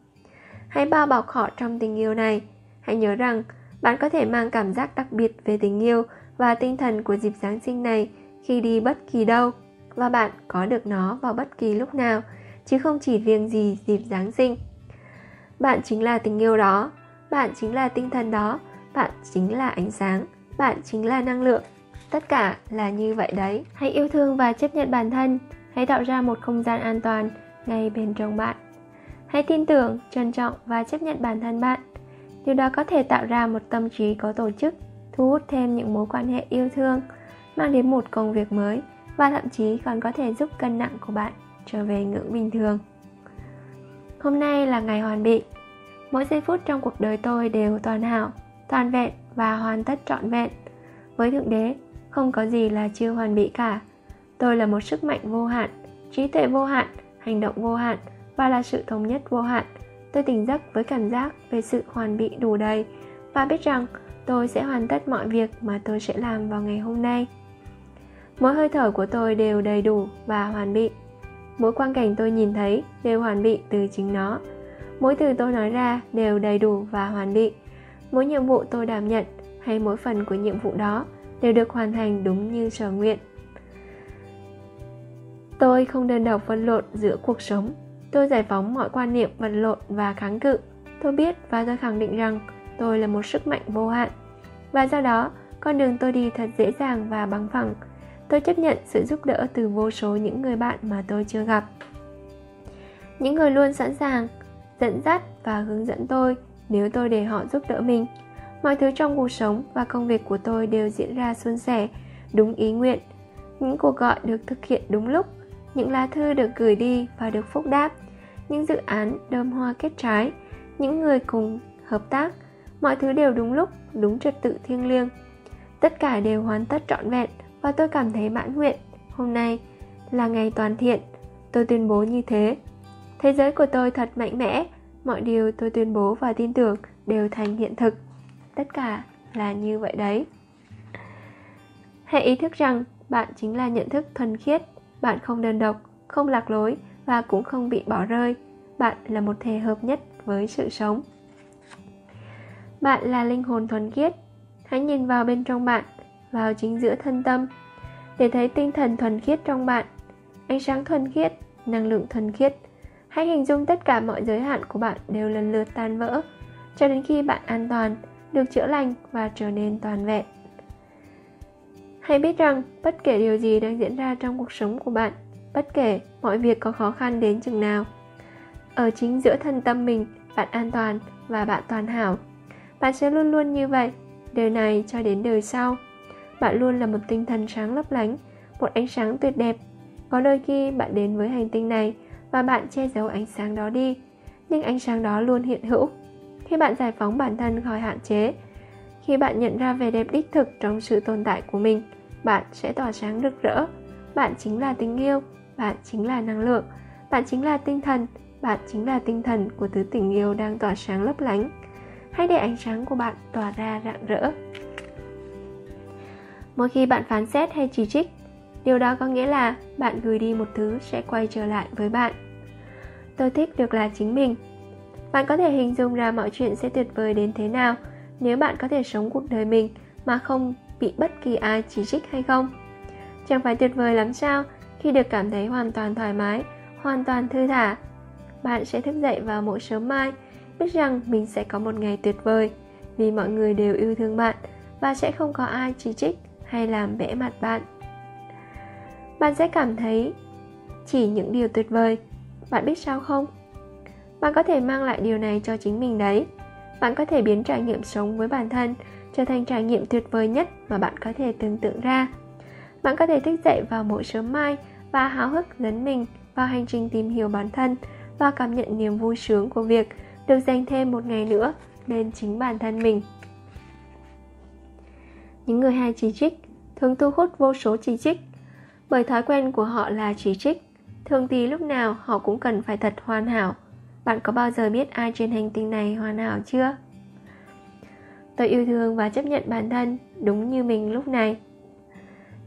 Hãy bao bọc họ trong tình yêu này. Hãy nhớ rằng, bạn có thể mang cảm giác đặc biệt về tình yêu và tinh thần của dịp giáng sinh này khi đi bất kỳ đâu và bạn có được nó vào bất kỳ lúc nào, chứ không chỉ riêng gì dịp giáng sinh. Bạn chính là tình yêu đó, bạn chính là tinh thần đó, bạn chính là ánh sáng, bạn chính là năng lượng. Tất cả là như vậy đấy. Hãy yêu thương và chấp nhận bản thân. Hãy tạo ra một không gian an toàn ngay bên trong bạn. Hãy tin tưởng, trân trọng và chấp nhận bản thân bạn. Điều đó có thể tạo ra một tâm trí có tổ chức, thu hút thêm những mối quan hệ yêu thương, mang đến một công việc mới và thậm chí còn có thể giúp cân nặng của bạn trở về ngưỡng bình thường. Hôm nay là ngày hoàn bị. Mỗi giây phút trong cuộc đời tôi đều toàn hảo, toàn vẹn và hoàn tất trọn vẹn. Với thượng đế, không có gì là chưa hoàn bị cả. Tôi là một sức mạnh vô hạn, trí tuệ vô hạn, hành động vô hạn và là sự thống nhất vô hạn. Tôi tỉnh giấc với cảm giác về sự hoàn bị đủ đầy và biết rằng tôi sẽ hoàn tất mọi việc mà tôi sẽ làm vào ngày hôm nay mỗi hơi thở của tôi đều đầy đủ và hoàn bị mỗi quang cảnh tôi nhìn thấy đều hoàn bị từ chính nó. Mỗi từ tôi nói ra đều đầy đủ và hoàn bị mỗi nhiệm vụ tôi đảm nhận hay mỗi phần của nhiệm vụ đó đều được hoàn thành đúng như sở nguyện. Tôi không đơn độc vật lộn giữa cuộc sống. Tôi giải phóng mọi quan niệm vật lộn và kháng cự. Tôi biết và tôi khẳng định rằng tôi là một sức mạnh vô hạn. Và do đó, con đường tôi đi thật dễ dàng và bằng phẳng tôi chấp nhận sự giúp đỡ từ vô số những người bạn mà tôi chưa gặp. Những người luôn sẵn sàng, dẫn dắt và hướng dẫn tôi nếu tôi để họ giúp đỡ mình. Mọi thứ trong cuộc sống và công việc của tôi đều diễn ra suôn sẻ, đúng ý nguyện. Những cuộc gọi được thực hiện đúng lúc, những lá thư được gửi đi và được phúc đáp, những dự án đơm hoa kết trái, những người cùng hợp tác, mọi thứ đều đúng lúc, đúng trật tự thiêng liêng. Tất cả đều hoàn tất trọn vẹn và tôi cảm thấy mãn nguyện. Hôm nay là ngày toàn thiện. Tôi tuyên bố như thế. Thế giới của tôi thật mạnh mẽ. Mọi điều tôi tuyên bố và tin tưởng đều thành hiện thực. Tất cả là như vậy đấy. Hãy ý thức rằng bạn chính là nhận thức thuần khiết. Bạn không đơn độc, không lạc lối và cũng không bị bỏ rơi. Bạn là một thể hợp nhất với sự sống. Bạn là linh hồn thuần khiết. Hãy nhìn vào bên trong bạn vào chính giữa thân tâm, để thấy tinh thần thuần khiết trong bạn, ánh sáng thuần khiết, năng lượng thuần khiết. Hãy hình dung tất cả mọi giới hạn của bạn đều lần lượt tan vỡ, cho đến khi bạn an toàn, được chữa lành và trở nên toàn vẹn. Hãy biết rằng bất kể điều gì đang diễn ra trong cuộc sống của bạn, bất kể mọi việc có khó khăn đến chừng nào, ở chính giữa thân tâm mình, bạn an toàn và bạn toàn hảo. Bạn sẽ luôn luôn như vậy, đời này cho đến đời sau bạn luôn là một tinh thần sáng lấp lánh, một ánh sáng tuyệt đẹp. Có đôi khi bạn đến với hành tinh này và bạn che giấu ánh sáng đó đi, nhưng ánh sáng đó luôn hiện hữu. Khi bạn giải phóng bản thân khỏi hạn chế, khi bạn nhận ra vẻ đẹp đích thực trong sự tồn tại của mình, bạn sẽ tỏa sáng rực rỡ. Bạn chính là tình yêu, bạn chính là năng lượng, bạn chính là tinh thần, bạn chính là tinh thần của thứ tình yêu đang tỏa sáng lấp lánh. Hãy để ánh sáng của bạn tỏa ra rạng rỡ mỗi khi bạn phán xét hay chỉ trích, điều đó có nghĩa là bạn gửi đi một thứ sẽ quay trở lại với bạn. Tôi thích được là chính mình. Bạn có thể hình dung ra mọi chuyện sẽ tuyệt vời đến thế nào nếu bạn có thể sống cuộc đời mình mà không bị bất kỳ ai chỉ trích hay không. Chẳng phải tuyệt vời lắm sao, khi được cảm thấy hoàn toàn thoải mái, hoàn toàn thư thả, bạn sẽ thức dậy vào mỗi sớm mai, biết rằng mình sẽ có một ngày tuyệt vời vì mọi người đều yêu thương bạn và sẽ không có ai chỉ trích hay làm bẽ mặt bạn? Bạn sẽ cảm thấy chỉ những điều tuyệt vời. Bạn biết sao không? Bạn có thể mang lại điều này cho chính mình đấy. Bạn có thể biến trải nghiệm sống với bản thân trở thành trải nghiệm tuyệt vời nhất mà bạn có thể tưởng tượng ra. Bạn có thể thức dậy vào mỗi sớm mai và háo hức dấn mình vào hành trình tìm hiểu bản thân và cảm nhận niềm vui sướng của việc được dành thêm một ngày nữa bên chính bản thân mình những người hay chỉ trích thường thu hút vô số chỉ trích. Bởi thói quen của họ là chỉ trích, thường thì lúc nào họ cũng cần phải thật hoàn hảo. Bạn có bao giờ biết ai trên hành tinh này hoàn hảo chưa? Tôi yêu thương và chấp nhận bản thân đúng như mình lúc này.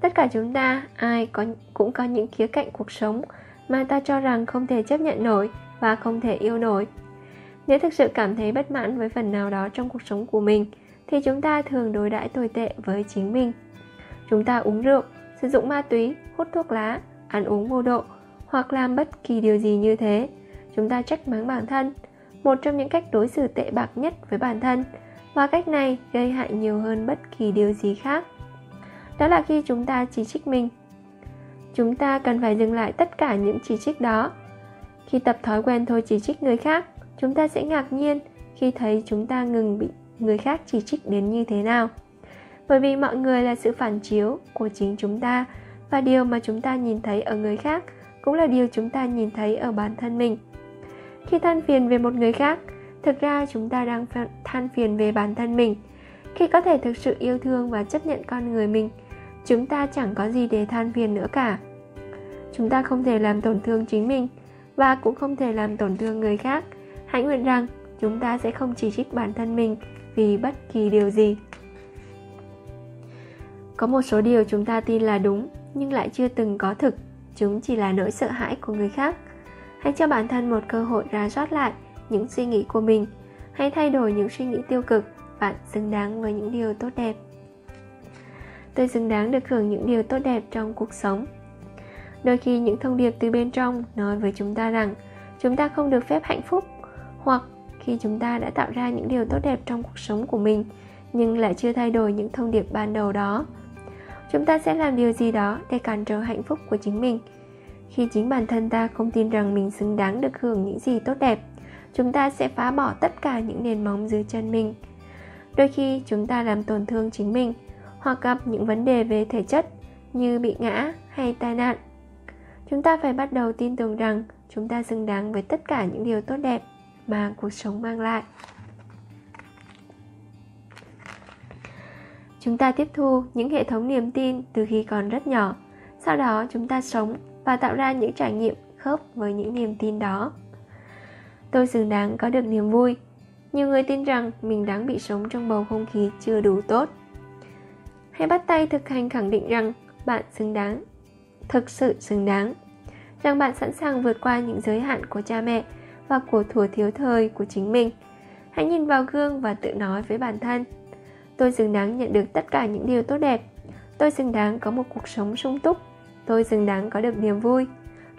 Tất cả chúng ta, ai có, cũng có những khía cạnh cuộc sống mà ta cho rằng không thể chấp nhận nổi và không thể yêu nổi. Nếu thực sự cảm thấy bất mãn với phần nào đó trong cuộc sống của mình thì chúng ta thường đối đãi tồi tệ với chính mình. Chúng ta uống rượu, sử dụng ma túy, hút thuốc lá, ăn uống vô độ hoặc làm bất kỳ điều gì như thế. Chúng ta trách mắng bản thân, một trong những cách đối xử tệ bạc nhất với bản thân, và cách này gây hại nhiều hơn bất kỳ điều gì khác. Đó là khi chúng ta chỉ trích mình. Chúng ta cần phải dừng lại tất cả những chỉ trích đó. Khi tập thói quen thôi chỉ trích người khác, chúng ta sẽ ngạc nhiên khi thấy chúng ta ngừng bị người khác chỉ trích đến như thế nào. Bởi vì mọi người là sự phản chiếu của chính chúng ta, và điều mà chúng ta nhìn thấy ở người khác cũng là điều chúng ta nhìn thấy ở bản thân mình. Khi than phiền về một người khác, thực ra chúng ta đang than phiền về bản thân mình. Khi có thể thực sự yêu thương và chấp nhận con người mình, chúng ta chẳng có gì để than phiền nữa cả. Chúng ta không thể làm tổn thương chính mình, và cũng không thể làm tổn thương người khác. Hãy nguyện rằng chúng ta sẽ không chỉ trích bản thân mình vì bất kỳ điều gì. Có một số điều chúng ta tin là đúng, nhưng lại chưa từng có thực. Chúng chỉ là nỗi sợ hãi của người khác. Hãy cho bản thân một cơ hội ra soát lại những suy nghĩ của mình. Hãy thay đổi những suy nghĩ tiêu cực. Bạn xứng đáng với những điều tốt đẹp. Tôi xứng đáng được hưởng những điều tốt đẹp trong cuộc sống. Đôi khi những thông điệp từ bên trong nói với chúng ta rằng, chúng ta không được phép hạnh phúc, hoặc khi chúng ta đã tạo ra những điều tốt đẹp trong cuộc sống của mình, nhưng lại chưa thay đổi những thông điệp ban đầu đó. Chúng ta sẽ làm điều gì đó để cản trở hạnh phúc của chính mình? Khi chính bản thân ta không tin rằng mình xứng đáng được hưởng những gì tốt đẹp, chúng ta sẽ phá bỏ tất cả những nền móng dưới chân mình. Đôi khi chúng ta làm tổn thương chính mình hoặc gặp những vấn đề về thể chất như bị ngã hay tai nạn. Chúng ta phải bắt đầu tin tưởng rằng chúng ta xứng đáng với tất cả những điều tốt đẹp mà cuộc sống mang lại. Chúng ta tiếp thu những hệ thống niềm tin từ khi còn rất nhỏ. Sau đó, chúng ta sống và tạo ra những trải nghiệm khớp với những niềm tin đó. Tôi xứng đáng có được niềm vui. Nhiều người tin rằng mình đáng bị sống trong bầu không khí chưa đủ tốt. Hãy bắt tay thực hành khẳng định rằng bạn xứng đáng, thực sự xứng đáng, rằng bạn sẵn sàng vượt qua những giới hạn của cha mẹ và của thuở thiếu thời của chính mình. Hãy nhìn vào gương và tự nói với bản thân, tôi xứng đáng nhận được tất cả những điều tốt đẹp. Tôi xứng đáng có một cuộc sống sung túc. Tôi xứng đáng có được niềm vui.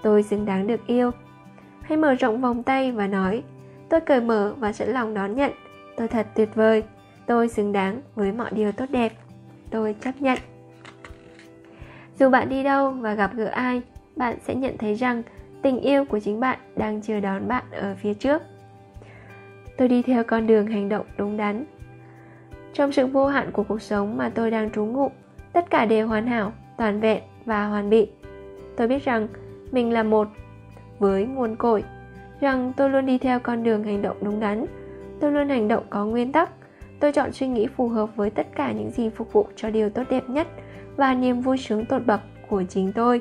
Tôi xứng đáng được yêu. Hãy mở rộng vòng tay và nói, tôi cởi mở và sẵn lòng đón nhận. Tôi thật tuyệt vời. Tôi xứng đáng với mọi điều tốt đẹp. Tôi chấp nhận. Dù bạn đi đâu và gặp gỡ ai, bạn sẽ nhận thấy rằng tình yêu của chính bạn đang chờ đón bạn ở phía trước. Tôi đi theo con đường hành động đúng đắn. Trong sự vô hạn của cuộc sống mà tôi đang trú ngụ, tất cả đều hoàn hảo, toàn vẹn và hoàn bị. Tôi biết rằng mình là một với nguồn cội, rằng tôi luôn đi theo con đường hành động đúng đắn. Tôi luôn hành động có nguyên tắc. Tôi chọn suy nghĩ phù hợp với tất cả những gì phục vụ cho điều tốt đẹp nhất và niềm vui sướng tột bậc của chính tôi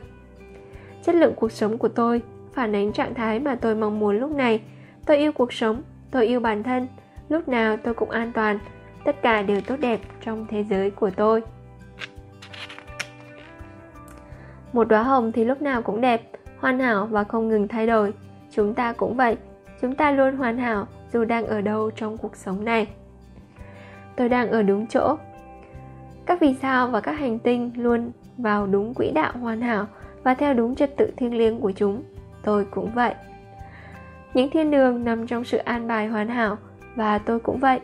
chất lượng cuộc sống của tôi, phản ánh trạng thái mà tôi mong muốn lúc này. Tôi yêu cuộc sống, tôi yêu bản thân. Lúc nào tôi cũng an toàn. Tất cả đều tốt đẹp trong thế giới của tôi. Một đóa hồng thì lúc nào cũng đẹp, hoàn hảo và không ngừng thay đổi. Chúng ta cũng vậy. Chúng ta luôn hoàn hảo, dù đang ở đâu trong cuộc sống này. Tôi đang ở đúng chỗ. Các vì sao và các hành tinh luôn vào đúng quỹ đạo hoàn hảo và theo đúng trật tự thiêng liêng của chúng. Tôi cũng vậy. Những thiên đường nằm trong sự an bài hoàn hảo, và tôi cũng vậy.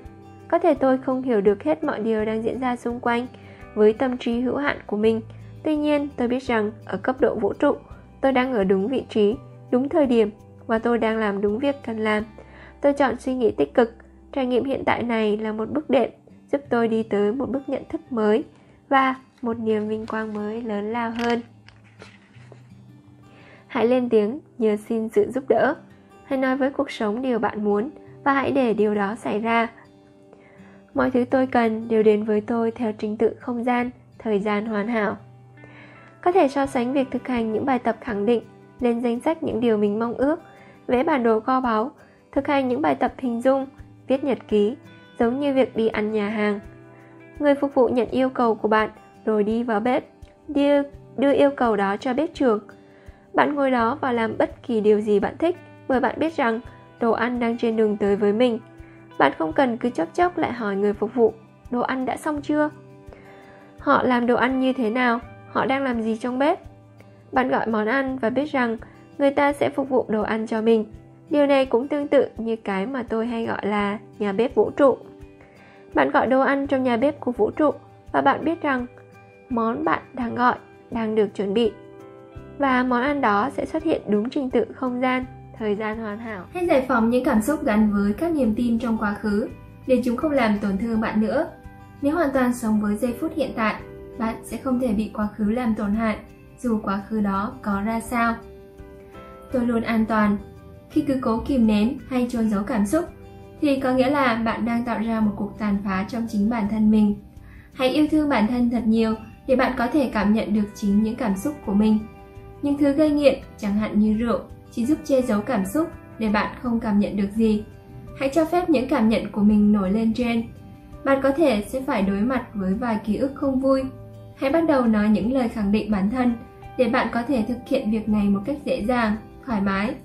Có thể tôi không hiểu được hết mọi điều đang diễn ra xung quanh với tâm trí hữu hạn của mình. Tuy nhiên, tôi biết rằng ở cấp độ vũ trụ, tôi đang ở đúng vị trí, đúng thời điểm, và tôi đang làm đúng việc cần làm. Tôi chọn suy nghĩ tích cực. Trải nghiệm hiện tại này là một bước đệm, giúp tôi đi tới một bước nhận thức mới và một niềm vinh quang mới lớn lao hơn hãy lên tiếng nhờ xin sự giúp đỡ. Hãy nói với cuộc sống điều bạn muốn và hãy để điều đó xảy ra. Mọi thứ tôi cần đều đến với tôi theo trình tự không gian thời gian hoàn hảo. Có thể so sánh việc thực hành những bài tập khẳng định lên danh sách những điều mình mong ước vẽ bản đồ kho báu thực hành những bài tập hình dung viết nhật ký giống như việc đi ăn nhà hàng. Người phục vụ nhận yêu cầu của bạn rồi đi vào bếp. Đưa, đưa yêu cầu đó cho bếp trưởng bạn ngồi đó và làm bất kỳ điều gì bạn thích, bởi bạn biết rằng đồ ăn đang trên đường tới với mình. Bạn không cần cứ chốc chốc lại hỏi người phục vụ, đồ ăn đã xong chưa? Họ làm đồ ăn như thế nào? Họ đang làm gì trong bếp? Bạn gọi món ăn và biết rằng người ta sẽ phục vụ đồ ăn cho mình. Điều này cũng tương tự như cái mà tôi hay gọi là nhà bếp vũ trụ. Bạn gọi đồ ăn trong nhà bếp của vũ trụ và bạn biết rằng món bạn đang gọi, đang được chuẩn bị và món ăn đó sẽ xuất hiện đúng trình tự không gian, thời gian hoàn hảo. Hãy giải phóng những cảm xúc gắn với các niềm tin trong quá khứ để chúng không làm tổn thương bạn nữa. Nếu hoàn toàn sống với giây phút hiện tại, bạn sẽ không thể bị quá khứ làm tổn hại, dù quá khứ đó có ra sao. Tôi luôn an toàn. Khi cứ cố kìm nén hay trốn giấu cảm xúc, thì có nghĩa là bạn đang tạo ra một cuộc tàn phá trong chính bản thân mình. Hãy yêu thương bản thân thật nhiều để bạn có thể cảm nhận được chính những cảm xúc của mình những thứ gây nghiện, chẳng hạn như rượu, chỉ giúp che giấu cảm xúc để bạn không cảm nhận được gì. Hãy cho phép những cảm nhận của mình nổi lên trên. Bạn có thể sẽ phải đối mặt với vài ký ức không vui. Hãy bắt đầu nói những lời khẳng định bản thân để bạn có thể thực hiện việc này một cách dễ dàng, thoải mái.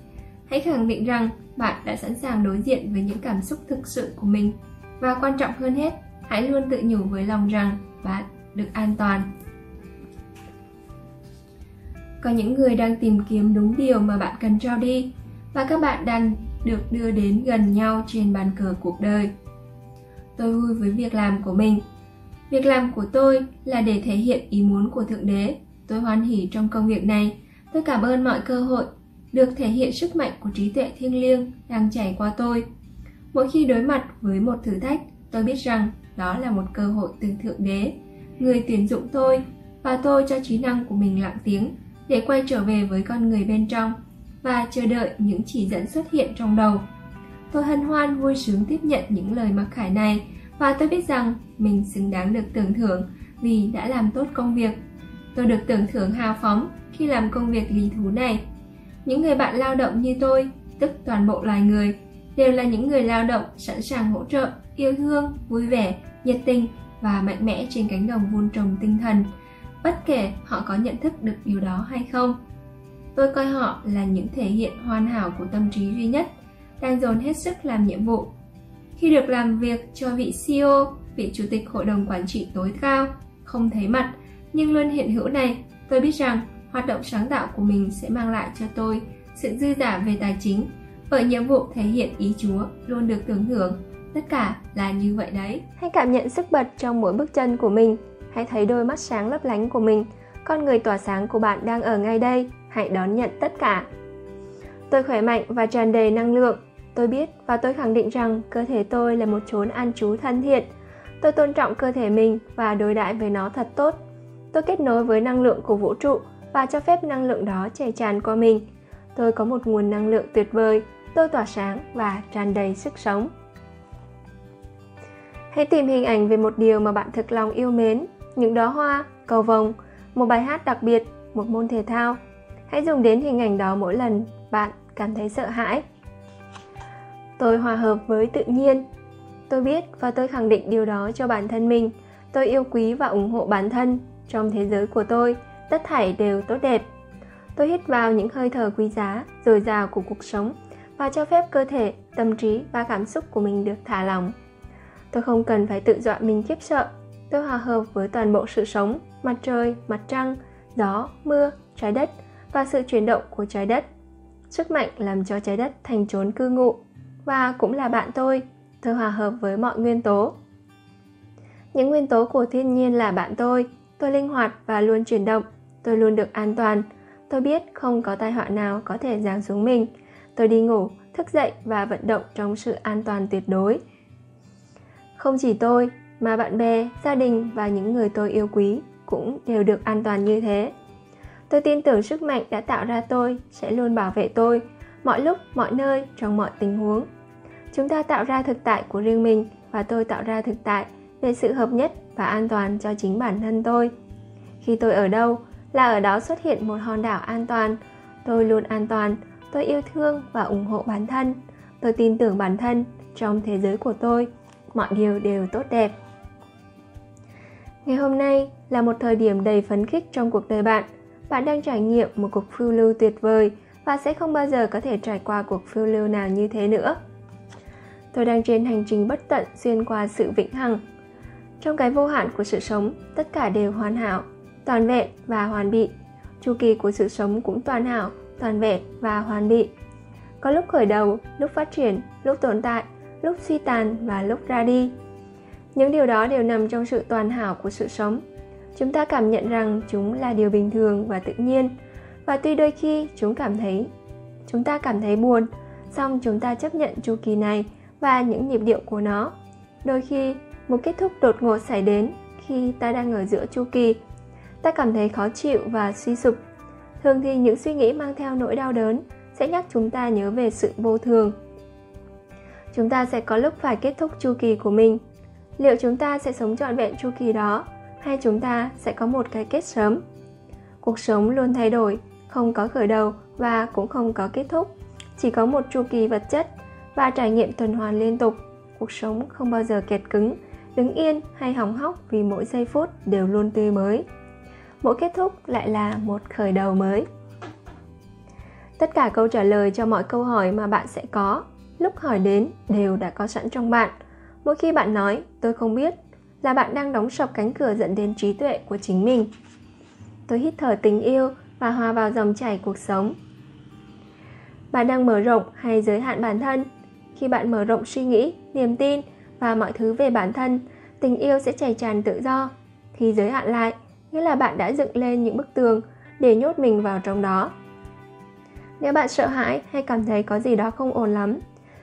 Hãy khẳng định rằng bạn đã sẵn sàng đối diện với những cảm xúc thực sự của mình. Và quan trọng hơn hết, hãy luôn tự nhủ với lòng rằng bạn được an toàn có những người đang tìm kiếm đúng điều mà bạn cần trao đi, và các bạn đang được đưa đến gần nhau trên bàn cờ cuộc đời. Tôi vui với việc làm của mình. Việc làm của tôi là để thể hiện ý muốn của thượng đế. Tôi hoan hỉ trong công việc này. Tôi cảm ơn mọi cơ hội được thể hiện sức mạnh của trí tuệ thiêng liêng đang chảy qua tôi. Mỗi khi đối mặt với một thử thách, tôi biết rằng đó là một cơ hội từ thượng đế. Người tuyển dụng tôi và tôi cho trí năng của mình lặng tiếng để quay trở về với con người bên trong và chờ đợi những chỉ dẫn xuất hiện trong đầu. Tôi hân hoan vui sướng tiếp nhận những lời mặc khải này và tôi biết rằng mình xứng đáng được tưởng thưởng vì đã làm tốt công việc. Tôi được tưởng thưởng hào phóng khi làm công việc lý thú này. Những người bạn lao động như tôi, tức toàn bộ loài người, đều là những người lao động sẵn sàng hỗ trợ, yêu thương, vui vẻ, nhiệt tình và mạnh mẽ trên cánh đồng vun trồng tinh thần bất kể họ có nhận thức được điều đó hay không tôi coi họ là những thể hiện hoàn hảo của tâm trí duy nhất đang dồn hết sức làm nhiệm vụ khi được làm việc cho vị CEO, vị chủ tịch hội đồng quản trị tối cao, không thấy mặt nhưng luôn hiện hữu này, tôi biết rằng hoạt động sáng tạo của mình sẽ mang lại cho tôi sự dư giả về tài chính bởi nhiệm vụ thể hiện ý Chúa luôn được tưởng thưởng. Tất cả là như vậy đấy. Hãy cảm nhận sức bật trong mỗi bước chân của mình. Hãy thấy đôi mắt sáng lấp lánh của mình. Con người tỏa sáng của bạn đang ở ngay đây. Hãy đón nhận tất cả. Tôi khỏe mạnh và tràn đầy năng lượng. Tôi biết và tôi khẳng định rằng cơ thể tôi là một chốn an trú thân thiện. Tôi tôn trọng cơ thể mình và đối đãi với nó thật tốt. Tôi kết nối với năng lượng của vũ trụ và cho phép năng lượng đó chảy tràn qua mình. Tôi có một nguồn năng lượng tuyệt vời, tôi tỏa sáng và tràn đầy sức sống. Hãy tìm hình ảnh về một điều mà bạn thực lòng yêu mến, những đóa hoa, cầu vồng, một bài hát đặc biệt, một môn thể thao. Hãy dùng đến hình ảnh đó mỗi lần bạn cảm thấy sợ hãi. Tôi hòa hợp với tự nhiên. Tôi biết và tôi khẳng định điều đó cho bản thân mình. Tôi yêu quý và ủng hộ bản thân trong thế giới của tôi tất thảy đều tốt đẹp. Tôi hít vào những hơi thở quý giá, dồi dào của cuộc sống và cho phép cơ thể, tâm trí và cảm xúc của mình được thả lỏng. Tôi không cần phải tự dọa mình khiếp sợ. Tôi hòa hợp với toàn bộ sự sống, mặt trời, mặt trăng, gió, mưa, trái đất và sự chuyển động của trái đất. Sức mạnh làm cho trái đất thành chốn cư ngụ và cũng là bạn tôi. Tôi hòa hợp với mọi nguyên tố. Những nguyên tố của thiên nhiên là bạn tôi. Tôi linh hoạt và luôn chuyển động tôi luôn được an toàn tôi biết không có tai họa nào có thể giáng xuống mình tôi đi ngủ thức dậy và vận động trong sự an toàn tuyệt đối không chỉ tôi mà bạn bè, gia đình và những người tôi yêu quý cũng đều được an toàn như thế. Tôi tin tưởng sức mạnh đã tạo ra tôi sẽ luôn bảo vệ tôi mọi lúc, mọi nơi, trong mọi tình huống. Chúng ta tạo ra thực tại của riêng mình và tôi tạo ra thực tại về sự hợp nhất và an toàn cho chính bản thân tôi. Khi tôi ở đâu là ở đó xuất hiện một hòn đảo an toàn. Tôi luôn an toàn, tôi yêu thương và ủng hộ bản thân. Tôi tin tưởng bản thân trong thế giới của tôi. Mọi điều đều tốt đẹp ngày hôm nay là một thời điểm đầy phấn khích trong cuộc đời bạn. Bạn đang trải nghiệm một cuộc phiêu lưu tuyệt vời và sẽ không bao giờ có thể trải qua cuộc phiêu lưu nào như thế nữa. Tôi đang trên hành trình bất tận xuyên qua sự vĩnh hằng. Trong cái vô hạn của sự sống, tất cả đều hoàn hảo, toàn vẹn và hoàn bị. Chu kỳ của sự sống cũng toàn hảo, toàn vẹn và hoàn bị. Có lúc khởi đầu, lúc phát triển, lúc tồn tại, lúc suy tàn và lúc ra đi những điều đó đều nằm trong sự toàn hảo của sự sống. Chúng ta cảm nhận rằng chúng là điều bình thường và tự nhiên. Và tuy đôi khi chúng cảm thấy, chúng ta cảm thấy buồn, song chúng ta chấp nhận chu kỳ này và những nhịp điệu của nó. Đôi khi, một kết thúc đột ngột xảy đến khi ta đang ở giữa chu kỳ. Ta cảm thấy khó chịu và suy sụp. Thường thì những suy nghĩ mang theo nỗi đau đớn sẽ nhắc chúng ta nhớ về sự vô thường. Chúng ta sẽ có lúc phải kết thúc chu kỳ của mình liệu chúng ta sẽ sống trọn vẹn chu kỳ đó, hay chúng ta sẽ có một cái kết sớm? Cuộc sống luôn thay đổi, không có khởi đầu và cũng không có kết thúc. Chỉ có một chu kỳ vật chất và trải nghiệm tuần hoàn liên tục. Cuộc sống không bao giờ kẹt cứng, đứng yên hay hỏng hóc vì mỗi giây phút đều luôn tươi mới. Mỗi kết thúc lại là một khởi đầu mới. Tất cả câu trả lời cho mọi câu hỏi mà bạn sẽ có, lúc hỏi đến đều đã có sẵn trong bạn mỗi khi bạn nói, tôi không biết, là bạn đang đóng sập cánh cửa dẫn đến trí tuệ của chính mình. Tôi hít thở tình yêu và hòa vào dòng chảy cuộc sống. Bạn đang mở rộng hay giới hạn bản thân? Khi bạn mở rộng suy nghĩ, niềm tin và mọi thứ về bản thân, tình yêu sẽ chảy tràn tự do. Khi giới hạn lại, nghĩa là bạn đã dựng lên những bức tường để nhốt mình vào trong đó. Nếu bạn sợ hãi hay cảm thấy có gì đó không ổn lắm,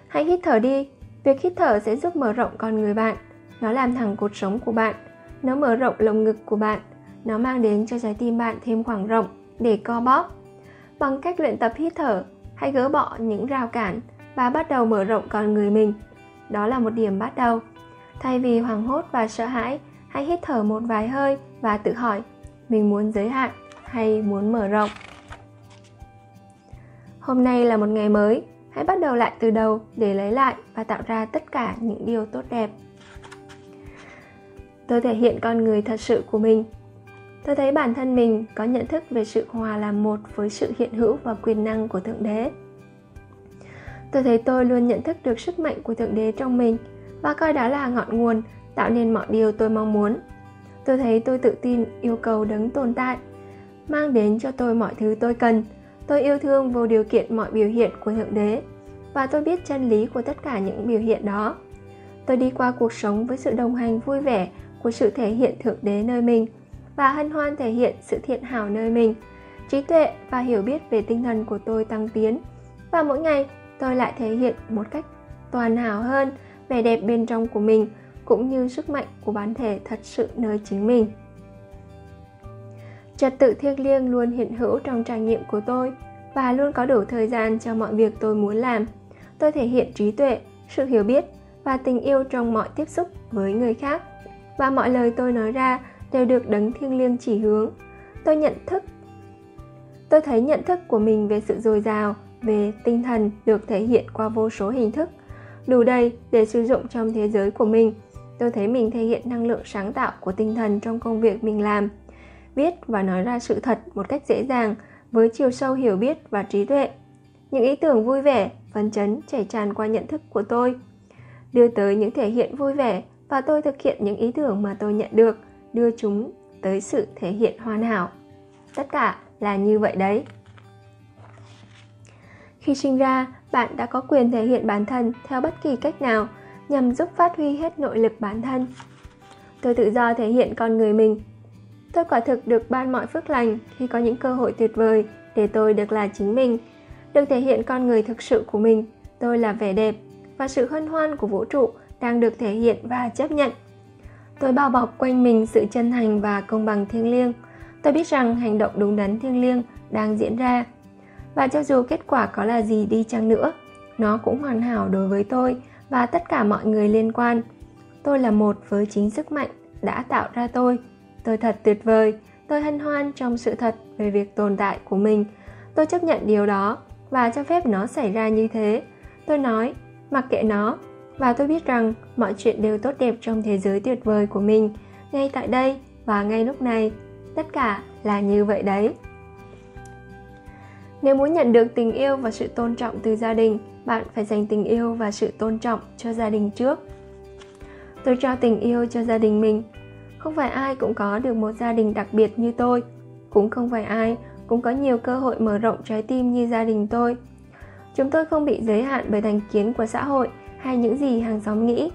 hãy hít thở đi việc hít thở sẽ giúp mở rộng con người bạn. Nó làm thẳng cột sống của bạn. Nó mở rộng lồng ngực của bạn. Nó mang đến cho trái tim bạn thêm khoảng rộng để co bóp. Bằng cách luyện tập hít thở, hãy gỡ bỏ những rào cản và bắt đầu mở rộng con người mình. Đó là một điểm bắt đầu. Thay vì hoảng hốt và sợ hãi, hãy hít thở một vài hơi và tự hỏi, mình muốn giới hạn hay muốn mở rộng? Hôm nay là một ngày mới hãy bắt đầu lại từ đầu để lấy lại và tạo ra tất cả những điều tốt đẹp. Tôi thể hiện con người thật sự của mình. Tôi thấy bản thân mình có nhận thức về sự hòa làm một với sự hiện hữu và quyền năng của thượng đế. Tôi thấy tôi luôn nhận thức được sức mạnh của thượng đế trong mình và coi đó là ngọn nguồn tạo nên mọi điều tôi mong muốn. Tôi thấy tôi tự tin yêu cầu đấng tồn tại, mang đến cho tôi mọi thứ tôi cần tôi yêu thương vô điều kiện mọi biểu hiện của thượng đế, và tôi biết chân lý của tất cả những biểu hiện đó. Tôi đi qua cuộc sống với sự đồng hành vui vẻ của sự thể hiện thượng đế nơi mình, và hân hoan thể hiện sự thiện hảo nơi mình. Trí tuệ và hiểu biết về tinh thần của tôi tăng tiến, và mỗi ngày tôi lại thể hiện một cách toàn hảo hơn vẻ đẹp bên trong của mình, cũng như sức mạnh của bản thể thật sự nơi chính mình trật tự thiêng liêng luôn hiện hữu trong trải nghiệm của tôi và luôn có đủ thời gian cho mọi việc tôi muốn làm. Tôi thể hiện trí tuệ, sự hiểu biết và tình yêu trong mọi tiếp xúc với người khác. Và mọi lời tôi nói ra đều được đấng thiêng liêng chỉ hướng. Tôi nhận thức, tôi thấy nhận thức của mình về sự dồi dào, về tinh thần được thể hiện qua vô số hình thức. Đủ đầy để sử dụng trong thế giới của mình, tôi thấy mình thể hiện năng lượng sáng tạo của tinh thần trong công việc mình làm viết và nói ra sự thật một cách dễ dàng, với chiều sâu hiểu biết và trí tuệ. Những ý tưởng vui vẻ, phấn chấn, chảy tràn qua nhận thức của tôi, đưa tới những thể hiện vui vẻ và tôi thực hiện những ý tưởng mà tôi nhận được, đưa chúng tới sự thể hiện hoàn hảo. Tất cả là như vậy đấy. Khi sinh ra, bạn đã có quyền thể hiện bản thân theo bất kỳ cách nào nhằm giúp phát huy hết nội lực bản thân. Tôi tự do thể hiện con người mình tôi quả thực được ban mọi phước lành khi có những cơ hội tuyệt vời để tôi được là chính mình, được thể hiện con người thực sự của mình. Tôi là vẻ đẹp và sự hân hoan của vũ trụ đang được thể hiện và chấp nhận. Tôi bao bọc quanh mình sự chân thành và công bằng thiêng liêng. Tôi biết rằng hành động đúng đắn thiêng liêng đang diễn ra. Và cho dù kết quả có là gì đi chăng nữa, nó cũng hoàn hảo đối với tôi và tất cả mọi người liên quan. Tôi là một với chính sức mạnh đã tạo ra tôi tôi thật tuyệt vời. Tôi hân hoan trong sự thật về việc tồn tại của mình. Tôi chấp nhận điều đó và cho phép nó xảy ra như thế. Tôi nói, mặc kệ nó. Và tôi biết rằng mọi chuyện đều tốt đẹp trong thế giới tuyệt vời của mình, ngay tại đây và ngay lúc này. Tất cả là như vậy đấy. Nếu muốn nhận được tình yêu và sự tôn trọng từ gia đình, bạn phải dành tình yêu và sự tôn trọng cho gia đình trước. Tôi cho tình yêu cho gia đình mình không phải ai cũng có được một gia đình đặc biệt như tôi. Cũng không phải ai cũng có nhiều cơ hội mở rộng trái tim như gia đình tôi. Chúng tôi không bị giới hạn bởi thành kiến của xã hội hay những gì hàng xóm nghĩ.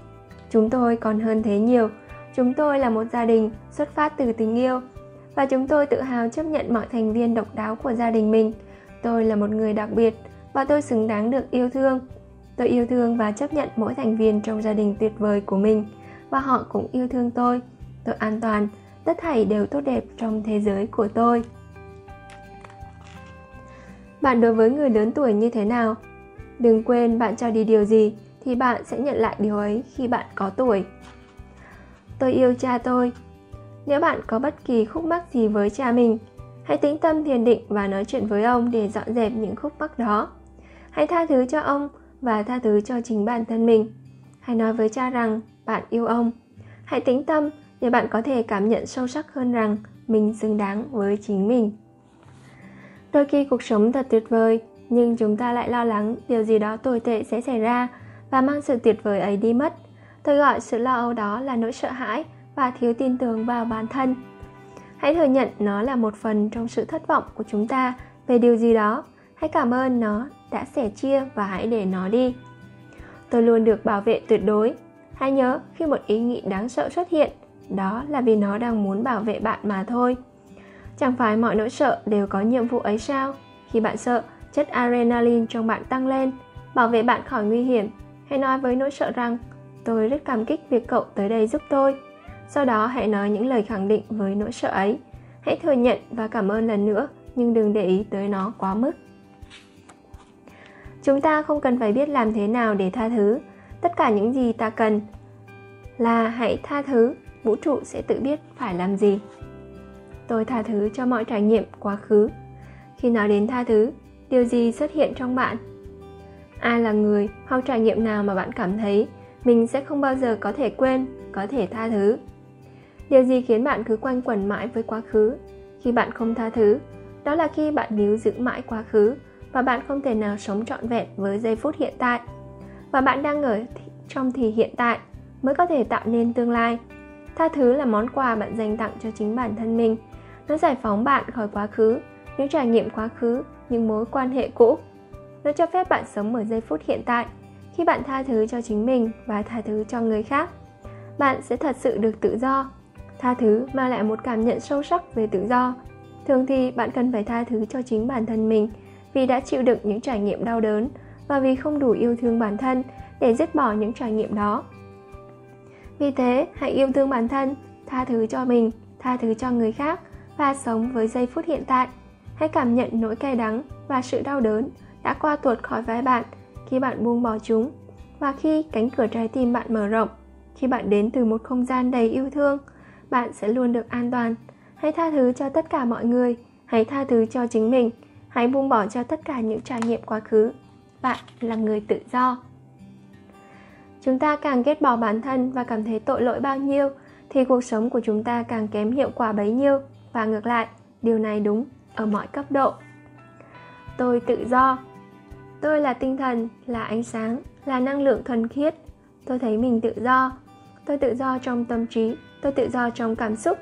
Chúng tôi còn hơn thế nhiều. Chúng tôi là một gia đình xuất phát từ tình yêu. Và chúng tôi tự hào chấp nhận mọi thành viên độc đáo của gia đình mình. Tôi là một người đặc biệt và tôi xứng đáng được yêu thương. Tôi yêu thương và chấp nhận mỗi thành viên trong gia đình tuyệt vời của mình. Và họ cũng yêu thương tôi tôi an toàn. Tất thảy đều tốt đẹp trong thế giới của tôi. Bạn đối với người lớn tuổi như thế nào? Đừng quên bạn cho đi điều gì thì bạn sẽ nhận lại điều ấy khi bạn có tuổi. Tôi yêu cha tôi. Nếu bạn có bất kỳ khúc mắc gì với cha mình, hãy tĩnh tâm thiền định và nói chuyện với ông để dọn dẹp những khúc mắc đó. Hãy tha thứ cho ông và tha thứ cho chính bản thân mình. Hãy nói với cha rằng bạn yêu ông. Hãy tĩnh tâm để bạn có thể cảm nhận sâu sắc hơn rằng mình xứng đáng với chính mình. Đôi khi cuộc sống thật tuyệt vời, nhưng chúng ta lại lo lắng điều gì đó tồi tệ sẽ xảy ra và mang sự tuyệt vời ấy đi mất. Tôi gọi sự lo âu đó là nỗi sợ hãi và thiếu tin tưởng vào bản thân. Hãy thừa nhận nó là một phần trong sự thất vọng của chúng ta về điều gì đó. Hãy cảm ơn nó đã sẻ chia và hãy để nó đi. Tôi luôn được bảo vệ tuyệt đối. Hãy nhớ khi một ý nghĩ đáng sợ xuất hiện đó là vì nó đang muốn bảo vệ bạn mà thôi. Chẳng phải mọi nỗi sợ đều có nhiệm vụ ấy sao? Khi bạn sợ, chất adrenaline trong bạn tăng lên, bảo vệ bạn khỏi nguy hiểm. Hãy nói với nỗi sợ rằng, tôi rất cảm kích việc cậu tới đây giúp tôi. Sau đó hãy nói những lời khẳng định với nỗi sợ ấy. Hãy thừa nhận và cảm ơn lần nữa, nhưng đừng để ý tới nó quá mức. Chúng ta không cần phải biết làm thế nào để tha thứ. Tất cả những gì ta cần là hãy tha thứ vũ trụ sẽ tự biết phải làm gì. Tôi tha thứ cho mọi trải nghiệm quá khứ. Khi nói đến tha thứ, điều gì xuất hiện trong bạn? Ai là người hoặc trải nghiệm nào mà bạn cảm thấy mình sẽ không bao giờ có thể quên, có thể tha thứ? Điều gì khiến bạn cứ quanh quẩn mãi với quá khứ? Khi bạn không tha thứ, đó là khi bạn níu giữ mãi quá khứ và bạn không thể nào sống trọn vẹn với giây phút hiện tại. Và bạn đang ở trong thì hiện tại mới có thể tạo nên tương lai tha thứ là món quà bạn dành tặng cho chính bản thân mình. Nó giải phóng bạn khỏi quá khứ, những trải nghiệm quá khứ, những mối quan hệ cũ. Nó cho phép bạn sống ở giây phút hiện tại, khi bạn tha thứ cho chính mình và tha thứ cho người khác. Bạn sẽ thật sự được tự do. Tha thứ mang lại một cảm nhận sâu sắc về tự do. Thường thì bạn cần phải tha thứ cho chính bản thân mình vì đã chịu đựng những trải nghiệm đau đớn và vì không đủ yêu thương bản thân để dứt bỏ những trải nghiệm đó vì thế, hãy yêu thương bản thân, tha thứ cho mình, tha thứ cho người khác và sống với giây phút hiện tại. Hãy cảm nhận nỗi cay đắng và sự đau đớn đã qua tuột khỏi vai bạn khi bạn buông bỏ chúng và khi cánh cửa trái tim bạn mở rộng. Khi bạn đến từ một không gian đầy yêu thương, bạn sẽ luôn được an toàn. Hãy tha thứ cho tất cả mọi người, hãy tha thứ cho chính mình, hãy buông bỏ cho tất cả những trải nghiệm quá khứ. Bạn là người tự do chúng ta càng ghét bỏ bản thân và cảm thấy tội lỗi bao nhiêu, thì cuộc sống của chúng ta càng kém hiệu quả bấy nhiêu. Và ngược lại, điều này đúng ở mọi cấp độ. Tôi tự do. Tôi là tinh thần, là ánh sáng, là năng lượng thuần khiết. Tôi thấy mình tự do. Tôi tự do trong tâm trí. Tôi tự do trong cảm xúc.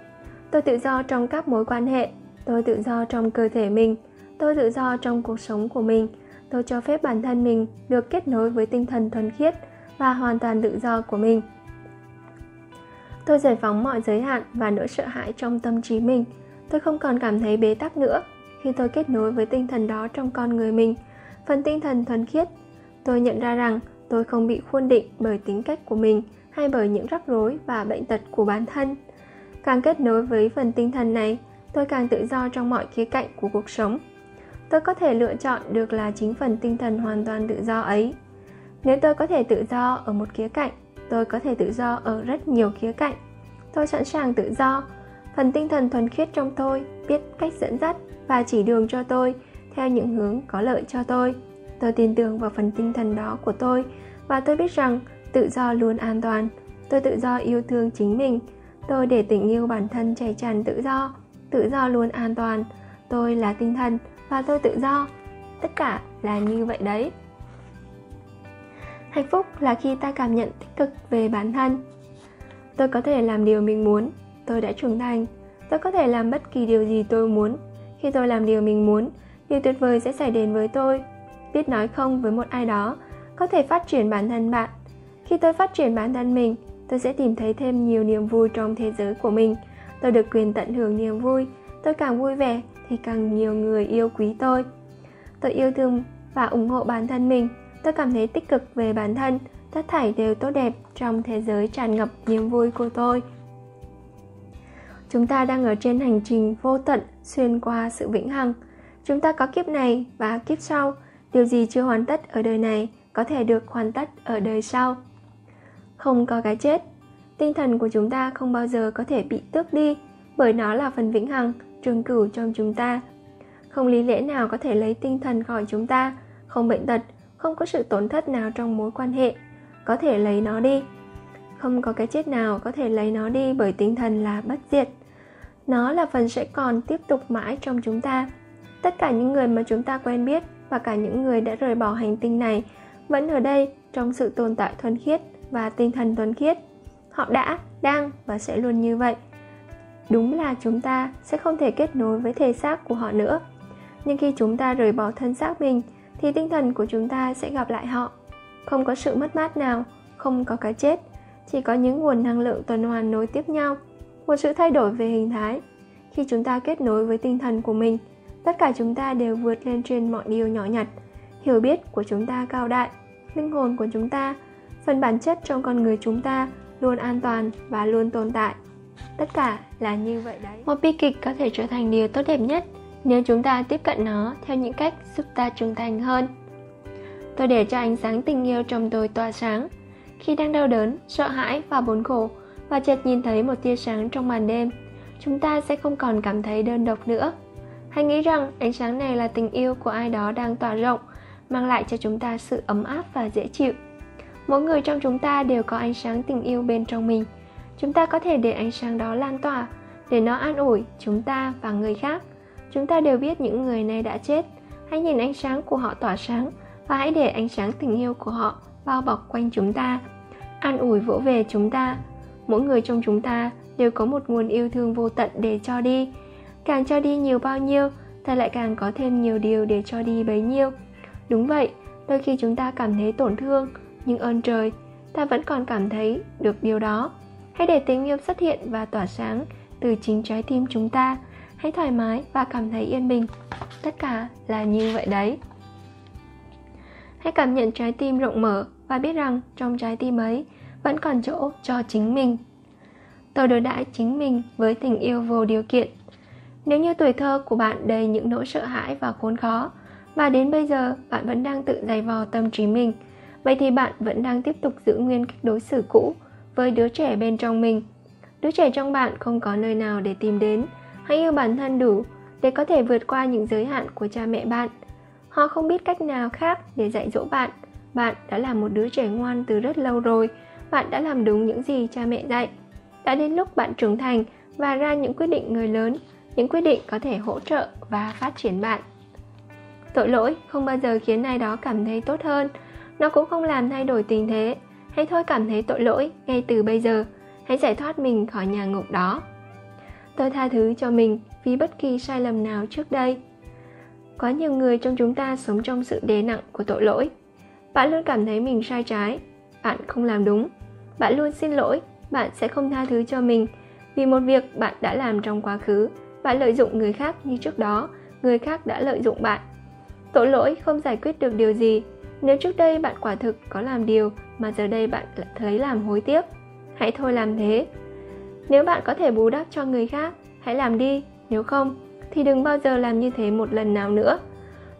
Tôi tự do trong các mối quan hệ. Tôi tự do trong cơ thể mình. Tôi tự do trong cuộc sống của mình. Tôi cho phép bản thân mình được kết nối với tinh thần thuần khiết và hoàn toàn tự do của mình. Tôi giải phóng mọi giới hạn và nỗi sợ hãi trong tâm trí mình. Tôi không còn cảm thấy bế tắc nữa. Khi tôi kết nối với tinh thần đó trong con người mình, phần tinh thần thuần khiết, tôi nhận ra rằng tôi không bị khuôn định bởi tính cách của mình hay bởi những rắc rối và bệnh tật của bản thân. Càng kết nối với phần tinh thần này, tôi càng tự do trong mọi khía cạnh của cuộc sống. Tôi có thể lựa chọn được là chính phần tinh thần hoàn toàn tự do ấy nếu tôi có thể tự do ở một khía cạnh, tôi có thể tự do ở rất nhiều khía cạnh. Tôi sẵn sàng tự do. Phần tinh thần thuần khiết trong tôi, biết cách dẫn dắt và chỉ đường cho tôi theo những hướng có lợi cho tôi. Tôi tin tưởng vào phần tinh thần đó của tôi và tôi biết rằng tự do luôn an toàn. Tôi tự do yêu thương chính mình. Tôi để tình yêu bản thân chảy tràn tự do. Tự do luôn an toàn. Tôi là tinh thần và tôi tự do. Tất cả là như vậy đấy hạnh phúc là khi ta cảm nhận tích cực về bản thân. Tôi có thể làm điều mình muốn, tôi đã trưởng thành. Tôi có thể làm bất kỳ điều gì tôi muốn. Khi tôi làm điều mình muốn, điều tuyệt vời sẽ xảy đến với tôi. Biết nói không với một ai đó có thể phát triển bản thân bạn. Khi tôi phát triển bản thân mình, tôi sẽ tìm thấy thêm nhiều niềm vui trong thế giới của mình. Tôi được quyền tận hưởng niềm vui, tôi càng vui vẻ thì càng nhiều người yêu quý tôi. Tôi yêu thương và ủng hộ bản thân mình tôi cảm thấy tích cực về bản thân. Tất thảy đều tốt đẹp trong thế giới tràn ngập niềm vui của tôi. Chúng ta đang ở trên hành trình vô tận xuyên qua sự vĩnh hằng. Chúng ta có kiếp này và kiếp sau. Điều gì chưa hoàn tất ở đời này có thể được hoàn tất ở đời sau. Không có cái chết. Tinh thần của chúng ta không bao giờ có thể bị tước đi, bởi nó là phần vĩnh hằng, trường cửu trong chúng ta. Không lý lẽ nào có thể lấy tinh thần khỏi chúng ta, không bệnh tật không có sự tổn thất nào trong mối quan hệ. Có thể lấy nó đi. Không có cái chết nào có thể lấy nó đi bởi tinh thần là bất diệt. Nó là phần sẽ còn tiếp tục mãi trong chúng ta. Tất cả những người mà chúng ta quen biết và cả những người đã rời bỏ hành tinh này vẫn ở đây trong sự tồn tại thuần khiết và tinh thần thuần khiết. Họ đã, đang và sẽ luôn như vậy. Đúng là chúng ta sẽ không thể kết nối với thể xác của họ nữa. Nhưng khi chúng ta rời bỏ thân xác mình thì tinh thần của chúng ta sẽ gặp lại họ. Không có sự mất mát nào, không có cái chết, chỉ có những nguồn năng lượng tuần hoàn nối tiếp nhau, một sự thay đổi về hình thái. Khi chúng ta kết nối với tinh thần của mình, tất cả chúng ta đều vượt lên trên mọi điều nhỏ nhặt. Hiểu biết của chúng ta cao đại, linh hồn của chúng ta, phần bản chất trong con người chúng ta luôn an toàn và luôn tồn tại. Tất cả là như vậy đấy. Một bi kịch có thể trở thành điều tốt đẹp nhất nếu chúng ta tiếp cận nó theo những cách giúp ta trưởng thành hơn. Tôi để cho ánh sáng tình yêu trong tôi tỏa sáng. Khi đang đau đớn, sợ hãi và buồn khổ và chợt nhìn thấy một tia sáng trong màn đêm, chúng ta sẽ không còn cảm thấy đơn độc nữa. Hãy nghĩ rằng ánh sáng này là tình yêu của ai đó đang tỏa rộng, mang lại cho chúng ta sự ấm áp và dễ chịu. Mỗi người trong chúng ta đều có ánh sáng tình yêu bên trong mình. Chúng ta có thể để ánh sáng đó lan tỏa, để nó an ủi chúng ta và người khác chúng ta đều biết những người này đã chết. Hãy nhìn ánh sáng của họ tỏa sáng và hãy để ánh sáng tình yêu của họ bao bọc quanh chúng ta. An ủi vỗ về chúng ta. Mỗi người trong chúng ta đều có một nguồn yêu thương vô tận để cho đi. Càng cho đi nhiều bao nhiêu, ta lại càng có thêm nhiều điều để cho đi bấy nhiêu. Đúng vậy, đôi khi chúng ta cảm thấy tổn thương, nhưng ơn trời, ta vẫn còn cảm thấy được điều đó. Hãy để tình yêu xuất hiện và tỏa sáng từ chính trái tim chúng ta hãy thoải mái và cảm thấy yên bình. Tất cả là như vậy đấy. Hãy cảm nhận trái tim rộng mở và biết rằng trong trái tim ấy vẫn còn chỗ cho chính mình. Tôi đối đãi chính mình với tình yêu vô điều kiện. Nếu như tuổi thơ của bạn đầy những nỗi sợ hãi và khốn khó và đến bây giờ bạn vẫn đang tự giày vò tâm trí mình, vậy thì bạn vẫn đang tiếp tục giữ nguyên cách đối xử cũ với đứa trẻ bên trong mình. Đứa trẻ trong bạn không có nơi nào để tìm đến hãy yêu bản thân đủ để có thể vượt qua những giới hạn của cha mẹ bạn. Họ không biết cách nào khác để dạy dỗ bạn. Bạn đã là một đứa trẻ ngoan từ rất lâu rồi. Bạn đã làm đúng những gì cha mẹ dạy. Đã đến lúc bạn trưởng thành và ra những quyết định người lớn, những quyết định có thể hỗ trợ và phát triển bạn. Tội lỗi không bao giờ khiến ai đó cảm thấy tốt hơn. Nó cũng không làm thay đổi tình thế. Hãy thôi cảm thấy tội lỗi ngay từ bây giờ. Hãy giải thoát mình khỏi nhà ngục đó tôi tha thứ cho mình vì bất kỳ sai lầm nào trước đây. Có nhiều người trong chúng ta sống trong sự đè nặng của tội lỗi. Bạn luôn cảm thấy mình sai trái, bạn không làm đúng. Bạn luôn xin lỗi, bạn sẽ không tha thứ cho mình vì một việc bạn đã làm trong quá khứ, bạn lợi dụng người khác như trước đó, người khác đã lợi dụng bạn. Tội lỗi không giải quyết được điều gì. Nếu trước đây bạn quả thực có làm điều mà giờ đây bạn lại thấy làm hối tiếc, hãy thôi làm thế nếu bạn có thể bù đắp cho người khác, hãy làm đi, nếu không, thì đừng bao giờ làm như thế một lần nào nữa.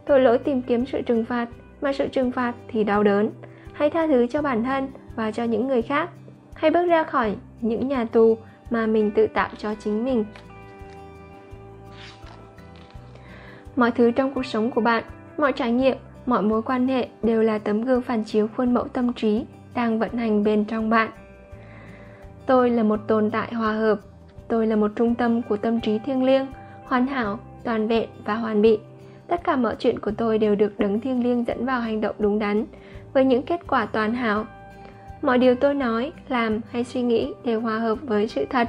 Tội lỗi tìm kiếm sự trừng phạt, mà sự trừng phạt thì đau đớn. Hãy tha thứ cho bản thân và cho những người khác. Hãy bước ra khỏi những nhà tù mà mình tự tạo cho chính mình. Mọi thứ trong cuộc sống của bạn, mọi trải nghiệm, mọi mối quan hệ đều là tấm gương phản chiếu khuôn mẫu tâm trí đang vận hành bên trong bạn tôi là một tồn tại hòa hợp. Tôi là một trung tâm của tâm trí thiêng liêng, hoàn hảo, toàn vẹn và hoàn bị tất cả mọi chuyện của tôi đều được đấng thiêng liêng dẫn vào hành động đúng đắn, với những kết quả toàn hảo. Mọi điều tôi nói, làm hay suy nghĩ đều hòa hợp với sự thật.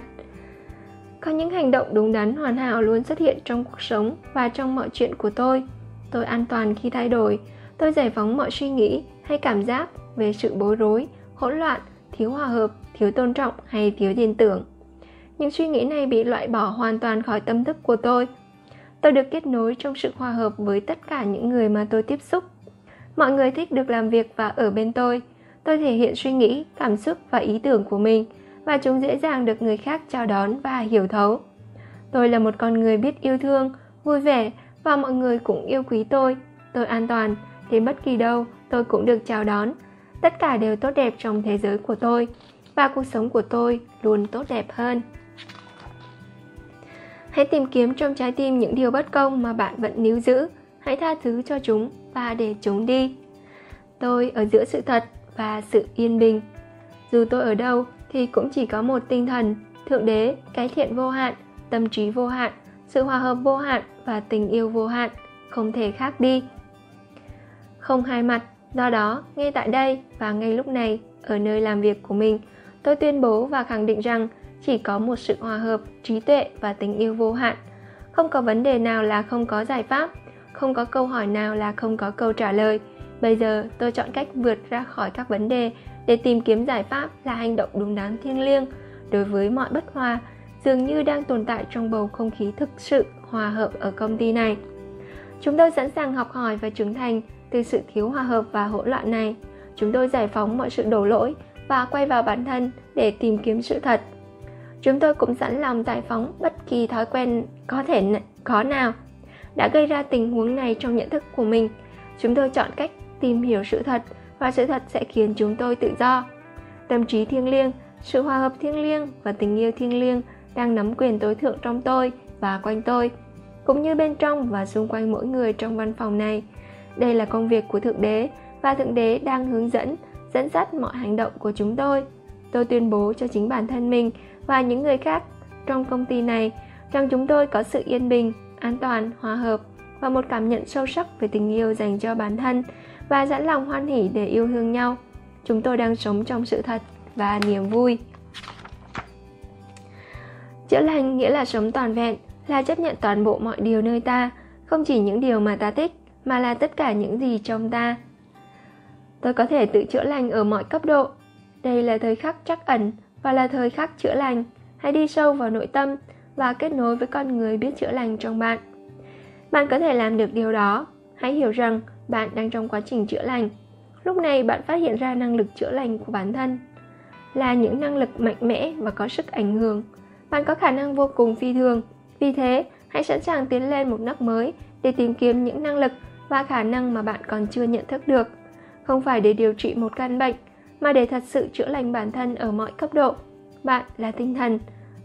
Có những hành động đúng đắn, hoàn hảo luôn xuất hiện trong cuộc sống và trong mọi chuyện của tôi. Tôi an toàn khi thay đổi. Tôi giải phóng mọi suy nghĩ hay cảm giác về sự bối rối, hỗn loạn, thiếu hòa hợp thiếu tôn trọng hay thiếu tin tưởng. Những suy nghĩ này bị loại bỏ hoàn toàn khỏi tâm thức của tôi. Tôi được kết nối trong sự hòa hợp với tất cả những người mà tôi tiếp xúc. Mọi người thích được làm việc và ở bên tôi. Tôi thể hiện suy nghĩ, cảm xúc và ý tưởng của mình và chúng dễ dàng được người khác chào đón và hiểu thấu. Tôi là một con người biết yêu thương, vui vẻ và mọi người cũng yêu quý tôi. Tôi an toàn đến bất kỳ đâu tôi cũng được chào đón. Tất cả đều tốt đẹp trong thế giới của tôi và cuộc sống của tôi luôn tốt đẹp hơn. Hãy tìm kiếm trong trái tim những điều bất công mà bạn vẫn níu giữ. Hãy tha thứ cho chúng và để chúng đi. Tôi ở giữa sự thật và sự yên bình. Dù tôi ở đâu thì cũng chỉ có một tinh thần, thượng đế, cái thiện vô hạn, tâm trí vô hạn, sự hòa hợp vô hạn và tình yêu vô hạn, không thể khác đi. Không hai mặt, do đó, ngay tại đây và ngay lúc này, ở nơi làm việc của mình tôi tuyên bố và khẳng định rằng chỉ có một sự hòa hợp, trí tuệ và tình yêu vô hạn. Không có vấn đề nào là không có giải pháp, không có câu hỏi nào là không có câu trả lời. Bây giờ, tôi chọn cách vượt ra khỏi các vấn đề để tìm kiếm giải pháp là hành động đúng đắn thiêng liêng đối với mọi bất hòa, dường như đang tồn tại trong bầu không khí thực sự hòa hợp ở công ty này. Chúng tôi sẵn sàng học hỏi và trưởng thành từ sự thiếu hòa hợp và hỗn loạn này. Chúng tôi giải phóng mọi sự đổ lỗi và quay vào bản thân để tìm kiếm sự thật. Chúng tôi cũng sẵn lòng giải phóng bất kỳ thói quen có thể có nào đã gây ra tình huống này trong nhận thức của mình. Chúng tôi chọn cách tìm hiểu sự thật và sự thật sẽ khiến chúng tôi tự do. Tâm trí thiêng liêng, sự hòa hợp thiêng liêng và tình yêu thiêng liêng đang nắm quyền tối thượng trong tôi và quanh tôi, cũng như bên trong và xung quanh mỗi người trong văn phòng này. Đây là công việc của thượng đế và thượng đế đang hướng dẫn dẫn dắt mọi hành động của chúng tôi. Tôi tuyên bố cho chính bản thân mình và những người khác trong công ty này rằng chúng tôi có sự yên bình, an toàn, hòa hợp và một cảm nhận sâu sắc về tình yêu dành cho bản thân và sẵn lòng hoan hỉ để yêu thương nhau. Chúng tôi đang sống trong sự thật và niềm vui. Chữa lành nghĩa là sống toàn vẹn, là chấp nhận toàn bộ mọi điều nơi ta, không chỉ những điều mà ta thích, mà là tất cả những gì trong ta tôi có thể tự chữa lành ở mọi cấp độ. Đây là thời khắc chắc ẩn và là thời khắc chữa lành. Hãy đi sâu vào nội tâm và kết nối với con người biết chữa lành trong bạn. Bạn có thể làm được điều đó. Hãy hiểu rằng bạn đang trong quá trình chữa lành. Lúc này bạn phát hiện ra năng lực chữa lành của bản thân là những năng lực mạnh mẽ và có sức ảnh hưởng. Bạn có khả năng vô cùng phi thường. Vì thế, hãy sẵn sàng tiến lên một nấc mới để tìm kiếm những năng lực và khả năng mà bạn còn chưa nhận thức được không phải để điều trị một căn bệnh, mà để thật sự chữa lành bản thân ở mọi cấp độ, bạn là tinh thần.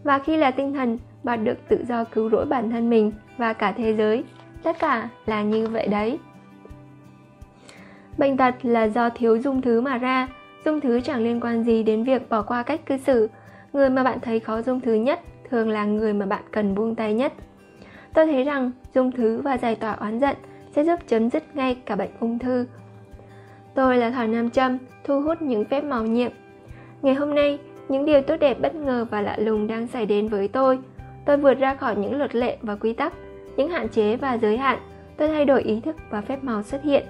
Và khi là tinh thần, bạn được tự do cứu rỗi bản thân mình và cả thế giới. Tất cả là như vậy đấy. Bệnh tật là do thiếu dung thứ mà ra. Dung thứ chẳng liên quan gì đến việc bỏ qua cách cư xử. Người mà bạn thấy khó dung thứ nhất thường là người mà bạn cần buông tay nhất. Tôi thấy rằng dung thứ và giải tỏa oán giận sẽ giúp chấm dứt ngay cả bệnh ung thư tôi là Thảo nam châm thu hút những phép màu nhiệm. Ngày hôm nay, những điều tốt đẹp bất ngờ và lạ lùng đang xảy đến với tôi. Tôi vượt ra khỏi những luật lệ và quy tắc, những hạn chế và giới hạn. Tôi thay đổi ý thức và phép màu xuất hiện.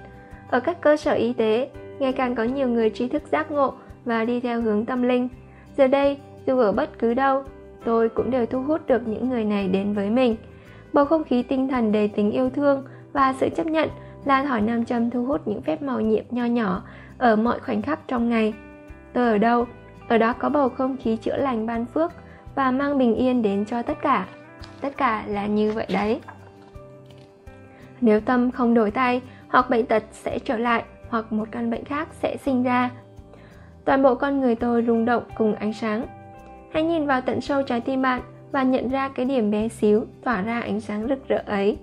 Ở các cơ sở y tế, ngày càng có nhiều người trí thức giác ngộ và đi theo hướng tâm linh. Giờ đây, dù ở bất cứ đâu, tôi cũng đều thu hút được những người này đến với mình. Bầu không khí tinh thần đầy tính yêu thương và sự chấp nhận Lan thỏi nam châm thu hút những phép màu nhiệm nho nhỏ ở mọi khoảnh khắc trong ngày tôi ở đâu ở đó có bầu không khí chữa lành ban phước và mang bình yên đến cho tất cả tất cả là như vậy đấy nếu tâm không đổi tay hoặc bệnh tật sẽ trở lại hoặc một căn bệnh khác sẽ sinh ra. Toàn bộ con người tôi rung động cùng ánh sáng. Hãy nhìn vào tận sâu trái tim bạn và nhận ra cái điểm bé xíu tỏa ra ánh sáng rực rỡ ấy.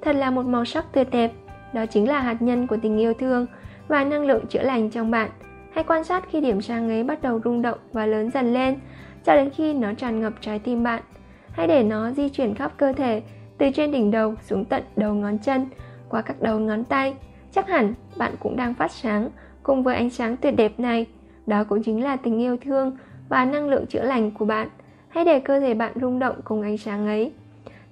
Thật là một màu sắc tuyệt đẹp, đó chính là hạt nhân của tình yêu thương và năng lượng chữa lành trong bạn. Hãy quan sát khi điểm sáng ấy bắt đầu rung động và lớn dần lên, cho đến khi nó tràn ngập trái tim bạn. Hãy để nó di chuyển khắp cơ thể, từ trên đỉnh đầu xuống tận đầu ngón chân, qua các đầu ngón tay. Chắc hẳn bạn cũng đang phát sáng cùng với ánh sáng tuyệt đẹp này. Đó cũng chính là tình yêu thương và năng lượng chữa lành của bạn. Hãy để cơ thể bạn rung động cùng ánh sáng ấy.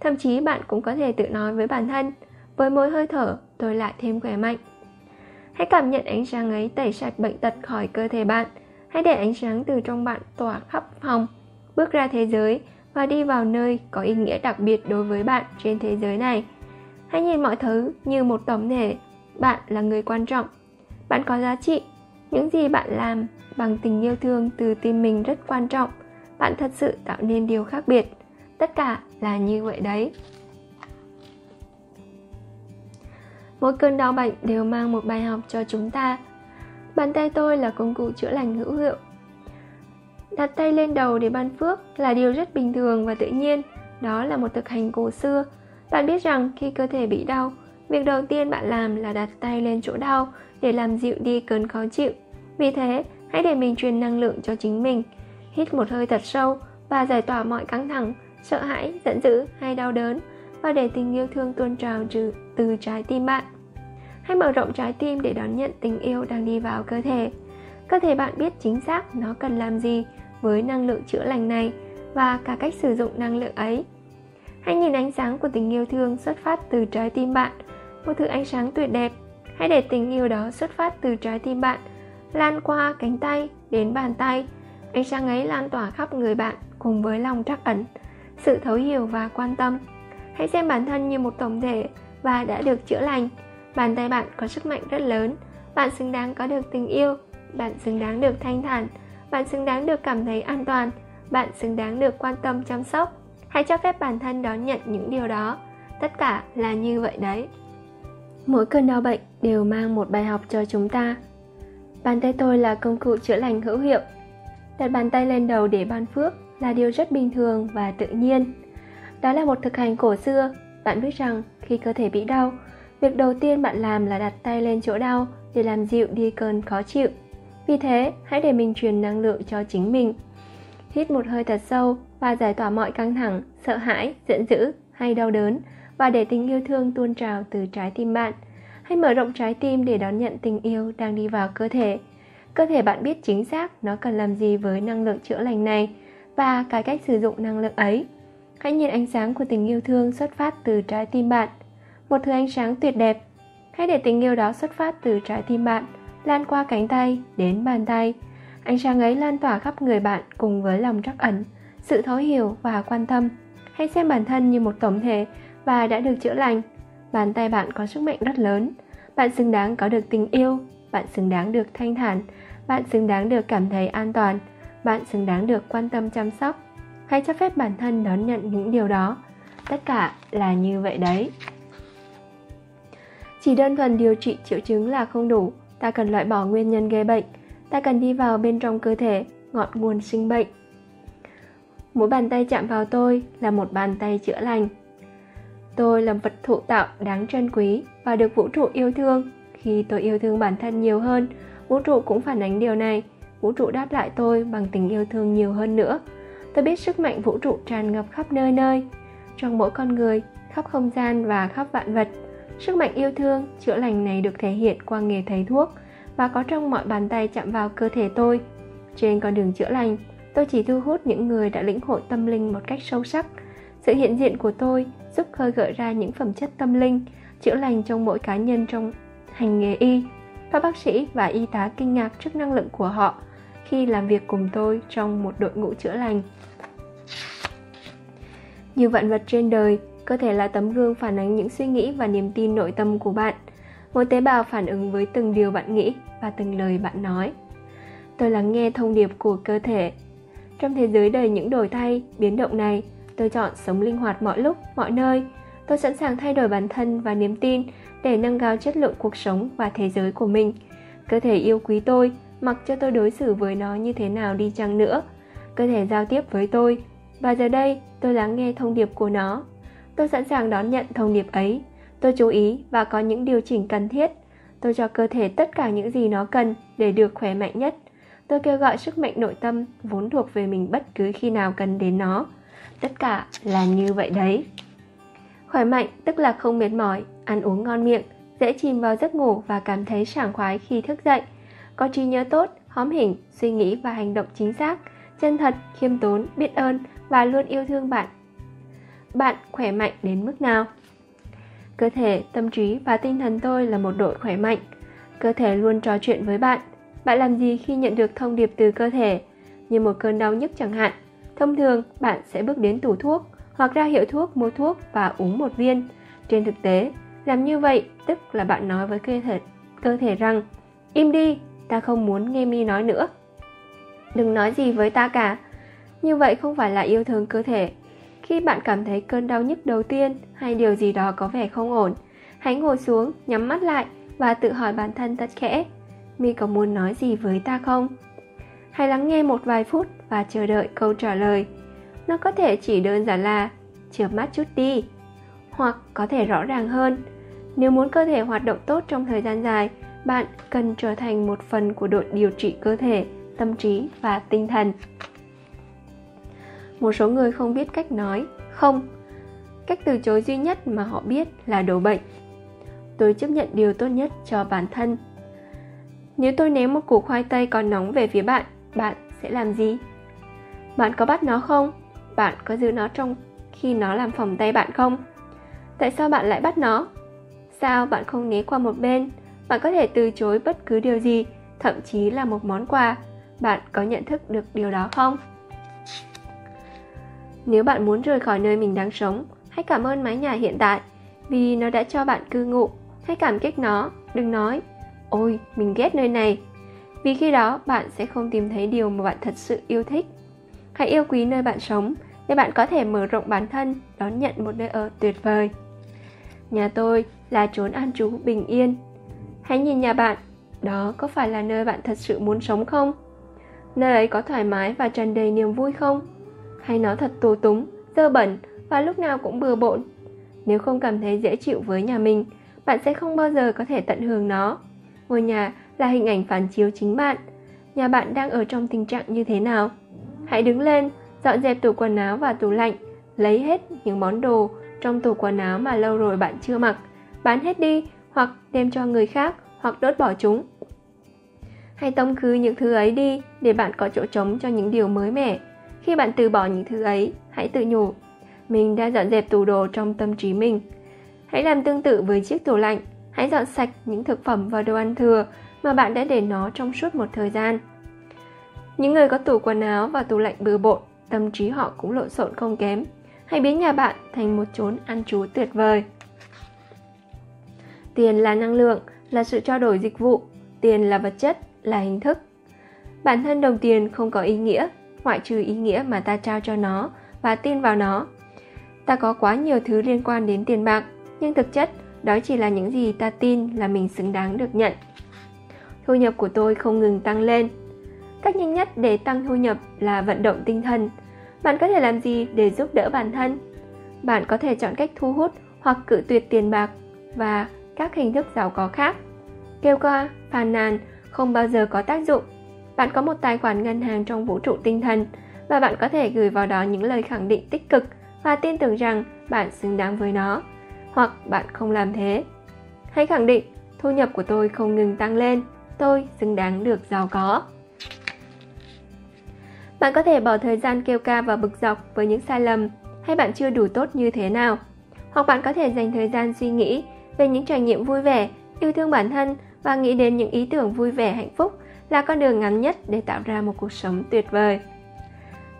Thậm chí bạn cũng có thể tự nói với bản thân, với mỗi hơi thở tôi lại thêm khỏe mạnh. Hãy cảm nhận ánh sáng ấy tẩy sạch bệnh tật khỏi cơ thể bạn. Hãy để ánh sáng từ trong bạn tỏa khắp phòng, bước ra thế giới và đi vào nơi có ý nghĩa đặc biệt đối với bạn trên thế giới này. Hãy nhìn mọi thứ như một tổng thể. Bạn là người quan trọng. Bạn có giá trị. Những gì bạn làm bằng tình yêu thương từ tim mình rất quan trọng. Bạn thật sự tạo nên điều khác biệt. Tất cả là như vậy đấy. Mỗi cơn đau bệnh đều mang một bài học cho chúng ta. Bàn tay tôi là công cụ chữa lành hữu hiệu. Đặt tay lên đầu để ban phước là điều rất bình thường và tự nhiên. Đó là một thực hành cổ xưa. Bạn biết rằng khi cơ thể bị đau, việc đầu tiên bạn làm là đặt tay lên chỗ đau để làm dịu đi cơn khó chịu. Vì thế, hãy để mình truyền năng lượng cho chính mình. Hít một hơi thật sâu và giải tỏa mọi căng thẳng, sợ hãi, giận dữ hay đau đớn và để tình yêu thương tuôn trào trừ từ trái tim bạn. Hãy mở rộng trái tim để đón nhận tình yêu đang đi vào cơ thể. Cơ thể bạn biết chính xác nó cần làm gì với năng lượng chữa lành này và cả cách sử dụng năng lượng ấy. Hãy nhìn ánh sáng của tình yêu thương xuất phát từ trái tim bạn, một thứ ánh sáng tuyệt đẹp. Hãy để tình yêu đó xuất phát từ trái tim bạn, lan qua cánh tay đến bàn tay. Ánh sáng ấy lan tỏa khắp người bạn cùng với lòng trắc ẩn, sự thấu hiểu và quan tâm Hãy xem bản thân như một tổng thể và đã được chữa lành. Bàn tay bạn có sức mạnh rất lớn. Bạn xứng đáng có được tình yêu. Bạn xứng đáng được thanh thản. Bạn xứng đáng được cảm thấy an toàn. Bạn xứng đáng được quan tâm chăm sóc. Hãy cho phép bản thân đón nhận những điều đó. Tất cả là như vậy đấy. Mỗi cơn đau bệnh đều mang một bài học cho chúng ta. Bàn tay tôi là công cụ chữa lành hữu hiệu. Đặt bàn tay lên đầu để ban phước là điều rất bình thường và tự nhiên đó là một thực hành cổ xưa. Bạn biết rằng khi cơ thể bị đau, việc đầu tiên bạn làm là đặt tay lên chỗ đau để làm dịu đi cơn khó chịu. Vì thế, hãy để mình truyền năng lượng cho chính mình. Hít một hơi thật sâu và giải tỏa mọi căng thẳng, sợ hãi, giận dữ hay đau đớn và để tình yêu thương tuôn trào từ trái tim bạn. Hãy mở rộng trái tim để đón nhận tình yêu đang đi vào cơ thể. Cơ thể bạn biết chính xác nó cần làm gì với năng lượng chữa lành này và cái cách sử dụng năng lượng ấy. Hãy nhìn ánh sáng của tình yêu thương xuất phát từ trái tim bạn. Một thứ ánh sáng tuyệt đẹp. Hãy để tình yêu đó xuất phát từ trái tim bạn, Lan qua cánh tay đến bàn tay. Ánh sáng ấy lan tỏa khắp người bạn cùng với lòng trắc ẩn, Sự thấu hiểu và quan tâm. Hãy xem bản thân như một tổng thể và đã được chữa lành. Bàn tay bạn có sức mạnh rất lớn. Bạn xứng đáng có được tình yêu. Bạn xứng đáng được thanh thản. Bạn xứng đáng được cảm thấy an toàn. Bạn xứng đáng được quan tâm chăm sóc hãy cho phép bản thân đón nhận những điều đó. Tất cả là như vậy đấy. Chỉ đơn thuần điều trị triệu chứng là không đủ. Ta cần loại bỏ nguyên nhân gây bệnh. Ta cần đi vào bên trong cơ thể, ngọn nguồn sinh bệnh. Mỗi bàn tay chạm vào tôi là một bàn tay chữa lành. Tôi là vật thụ tạo đáng trân quý và được vũ trụ yêu thương. Khi tôi yêu thương bản thân nhiều hơn, vũ trụ cũng phản ánh điều này. Vũ trụ đáp lại tôi bằng tình yêu thương nhiều hơn nữa tôi biết sức mạnh vũ trụ tràn ngập khắp nơi nơi. Trong mỗi con người, khắp không gian và khắp vạn vật, sức mạnh yêu thương, chữa lành này được thể hiện qua nghề thầy thuốc và có trong mọi bàn tay chạm vào cơ thể tôi. Trên con đường chữa lành, tôi chỉ thu hút những người đã lĩnh hội tâm linh một cách sâu sắc. Sự hiện diện của tôi giúp khơi gợi ra những phẩm chất tâm linh, chữa lành trong mỗi cá nhân trong hành nghề y. Các bác sĩ và y tá kinh ngạc trước năng lượng của họ khi làm việc cùng tôi trong một đội ngũ chữa lành như vạn vật trên đời, cơ thể là tấm gương phản ánh những suy nghĩ và niềm tin nội tâm của bạn. Mỗi tế bào phản ứng với từng điều bạn nghĩ và từng lời bạn nói. Tôi lắng nghe thông điệp của cơ thể. Trong thế giới đầy những đổi thay, biến động này, tôi chọn sống linh hoạt mọi lúc, mọi nơi. Tôi sẵn sàng thay đổi bản thân và niềm tin để nâng cao chất lượng cuộc sống và thế giới của mình – cơ thể yêu quý tôi mặc cho tôi đối xử với nó như thế nào đi chăng nữa cơ thể giao tiếp với tôi và giờ đây, tôi lắng nghe thông điệp của nó. Tôi sẵn sàng đón nhận thông điệp ấy. Tôi chú ý và có những điều chỉnh cần thiết. Tôi cho cơ thể tất cả những gì nó cần để được khỏe mạnh nhất. Tôi kêu gọi sức mạnh nội tâm vốn thuộc về mình bất cứ khi nào cần đến nó. Tất cả là như vậy đấy. Khỏe mạnh tức là không mệt mỏi, ăn uống ngon miệng, dễ chìm vào giấc ngủ và cảm thấy sảng khoái khi thức dậy. Có trí nhớ tốt, hóm hỉnh, suy nghĩ và hành động chính xác. Chân thật, khiêm tốn, biết ơn và luôn yêu thương bạn. Bạn khỏe mạnh đến mức nào? Cơ thể, tâm trí và tinh thần tôi là một đội khỏe mạnh. Cơ thể luôn trò chuyện với bạn. Bạn làm gì khi nhận được thông điệp từ cơ thể? Như một cơn đau nhức chẳng hạn. Thông thường, bạn sẽ bước đến tủ thuốc hoặc ra hiệu thuốc mua thuốc và uống một viên. Trên thực tế, làm như vậy tức là bạn nói với cơ thể cơ thể rằng, im đi, ta không muốn nghe mi nói nữa. Đừng nói gì với ta cả như vậy không phải là yêu thương cơ thể. Khi bạn cảm thấy cơn đau nhức đầu tiên hay điều gì đó có vẻ không ổn, hãy ngồi xuống, nhắm mắt lại và tự hỏi bản thân thật khẽ, mi có muốn nói gì với ta không? Hãy lắng nghe một vài phút và chờ đợi câu trả lời. Nó có thể chỉ đơn giản là chớp mắt chút đi. Hoặc có thể rõ ràng hơn, nếu muốn cơ thể hoạt động tốt trong thời gian dài, bạn cần trở thành một phần của đội điều trị cơ thể, tâm trí và tinh thần một số người không biết cách nói không. Cách từ chối duy nhất mà họ biết là đổ bệnh. Tôi chấp nhận điều tốt nhất cho bản thân. Nếu tôi ném một củ khoai tây còn nóng về phía bạn bạn sẽ làm gì? Bạn có bắt nó không? Bạn có giữ nó trong khi nó làm phòng tay bạn không? Tại sao bạn lại bắt nó? Sao bạn không né qua một bên? Bạn có thể từ chối bất cứ điều gì, thậm chí là một món quà. Bạn có nhận thức được điều đó không? Nếu bạn muốn rời khỏi nơi mình đang sống, hãy cảm ơn mái nhà hiện tại vì nó đã cho bạn cư ngụ. Hãy cảm kích nó, đừng nói, ôi, mình ghét nơi này. Vì khi đó, bạn sẽ không tìm thấy điều mà bạn thật sự yêu thích. Hãy yêu quý nơi bạn sống để bạn có thể mở rộng bản thân, đón nhận một nơi ở tuyệt vời. Nhà tôi là chốn an trú bình yên. Hãy nhìn nhà bạn, đó có phải là nơi bạn thật sự muốn sống không? Nơi ấy có thoải mái và tràn đầy niềm vui không? Hay nó thật tù túng, dơ bẩn và lúc nào cũng bừa bộn. Nếu không cảm thấy dễ chịu với nhà mình, bạn sẽ không bao giờ có thể tận hưởng nó. Ngôi nhà là hình ảnh phản chiếu chính bạn. Nhà bạn đang ở trong tình trạng như thế nào? Hãy đứng lên, dọn dẹp tủ quần áo và tủ lạnh, lấy hết những món đồ trong tủ quần áo mà lâu rồi bạn chưa mặc, bán hết đi hoặc đem cho người khác hoặc đốt bỏ chúng. Hãy tống khứ những thứ ấy đi để bạn có chỗ trống cho những điều mới mẻ khi bạn từ bỏ những thứ ấy, hãy tự nhủ, mình đã dọn dẹp tủ đồ trong tâm trí mình. Hãy làm tương tự với chiếc tủ lạnh, hãy dọn sạch những thực phẩm và đồ ăn thừa mà bạn đã để nó trong suốt một thời gian. Những người có tủ quần áo và tủ lạnh bừa bộn, tâm trí họ cũng lộn xộn không kém. Hãy biến nhà bạn thành một chốn ăn trú tuyệt vời. Tiền là năng lượng, là sự trao đổi dịch vụ. Tiền là vật chất, là hình thức. Bản thân đồng tiền không có ý nghĩa ngoại trừ ý nghĩa mà ta trao cho nó và tin vào nó. Ta có quá nhiều thứ liên quan đến tiền bạc, nhưng thực chất, đó chỉ là những gì ta tin là mình xứng đáng được nhận. Thu nhập của tôi không ngừng tăng lên. Cách nhanh nhất để tăng thu nhập là vận động tinh thần. Bạn có thể làm gì để giúp đỡ bản thân? Bạn có thể chọn cách thu hút hoặc cự tuyệt tiền bạc và các hình thức giàu có khác. Kêu ca, phàn nàn không bao giờ có tác dụng bạn có một tài khoản ngân hàng trong vũ trụ tinh thần và bạn có thể gửi vào đó những lời khẳng định tích cực và tin tưởng rằng bạn xứng đáng với nó, hoặc bạn không làm thế. Hãy khẳng định, thu nhập của tôi không ngừng tăng lên, tôi xứng đáng được giàu có. Bạn có thể bỏ thời gian kêu ca và bực dọc với những sai lầm hay bạn chưa đủ tốt như thế nào. Hoặc bạn có thể dành thời gian suy nghĩ về những trải nghiệm vui vẻ, yêu thương bản thân và nghĩ đến những ý tưởng vui vẻ, hạnh phúc là con đường ngắn nhất để tạo ra một cuộc sống tuyệt vời.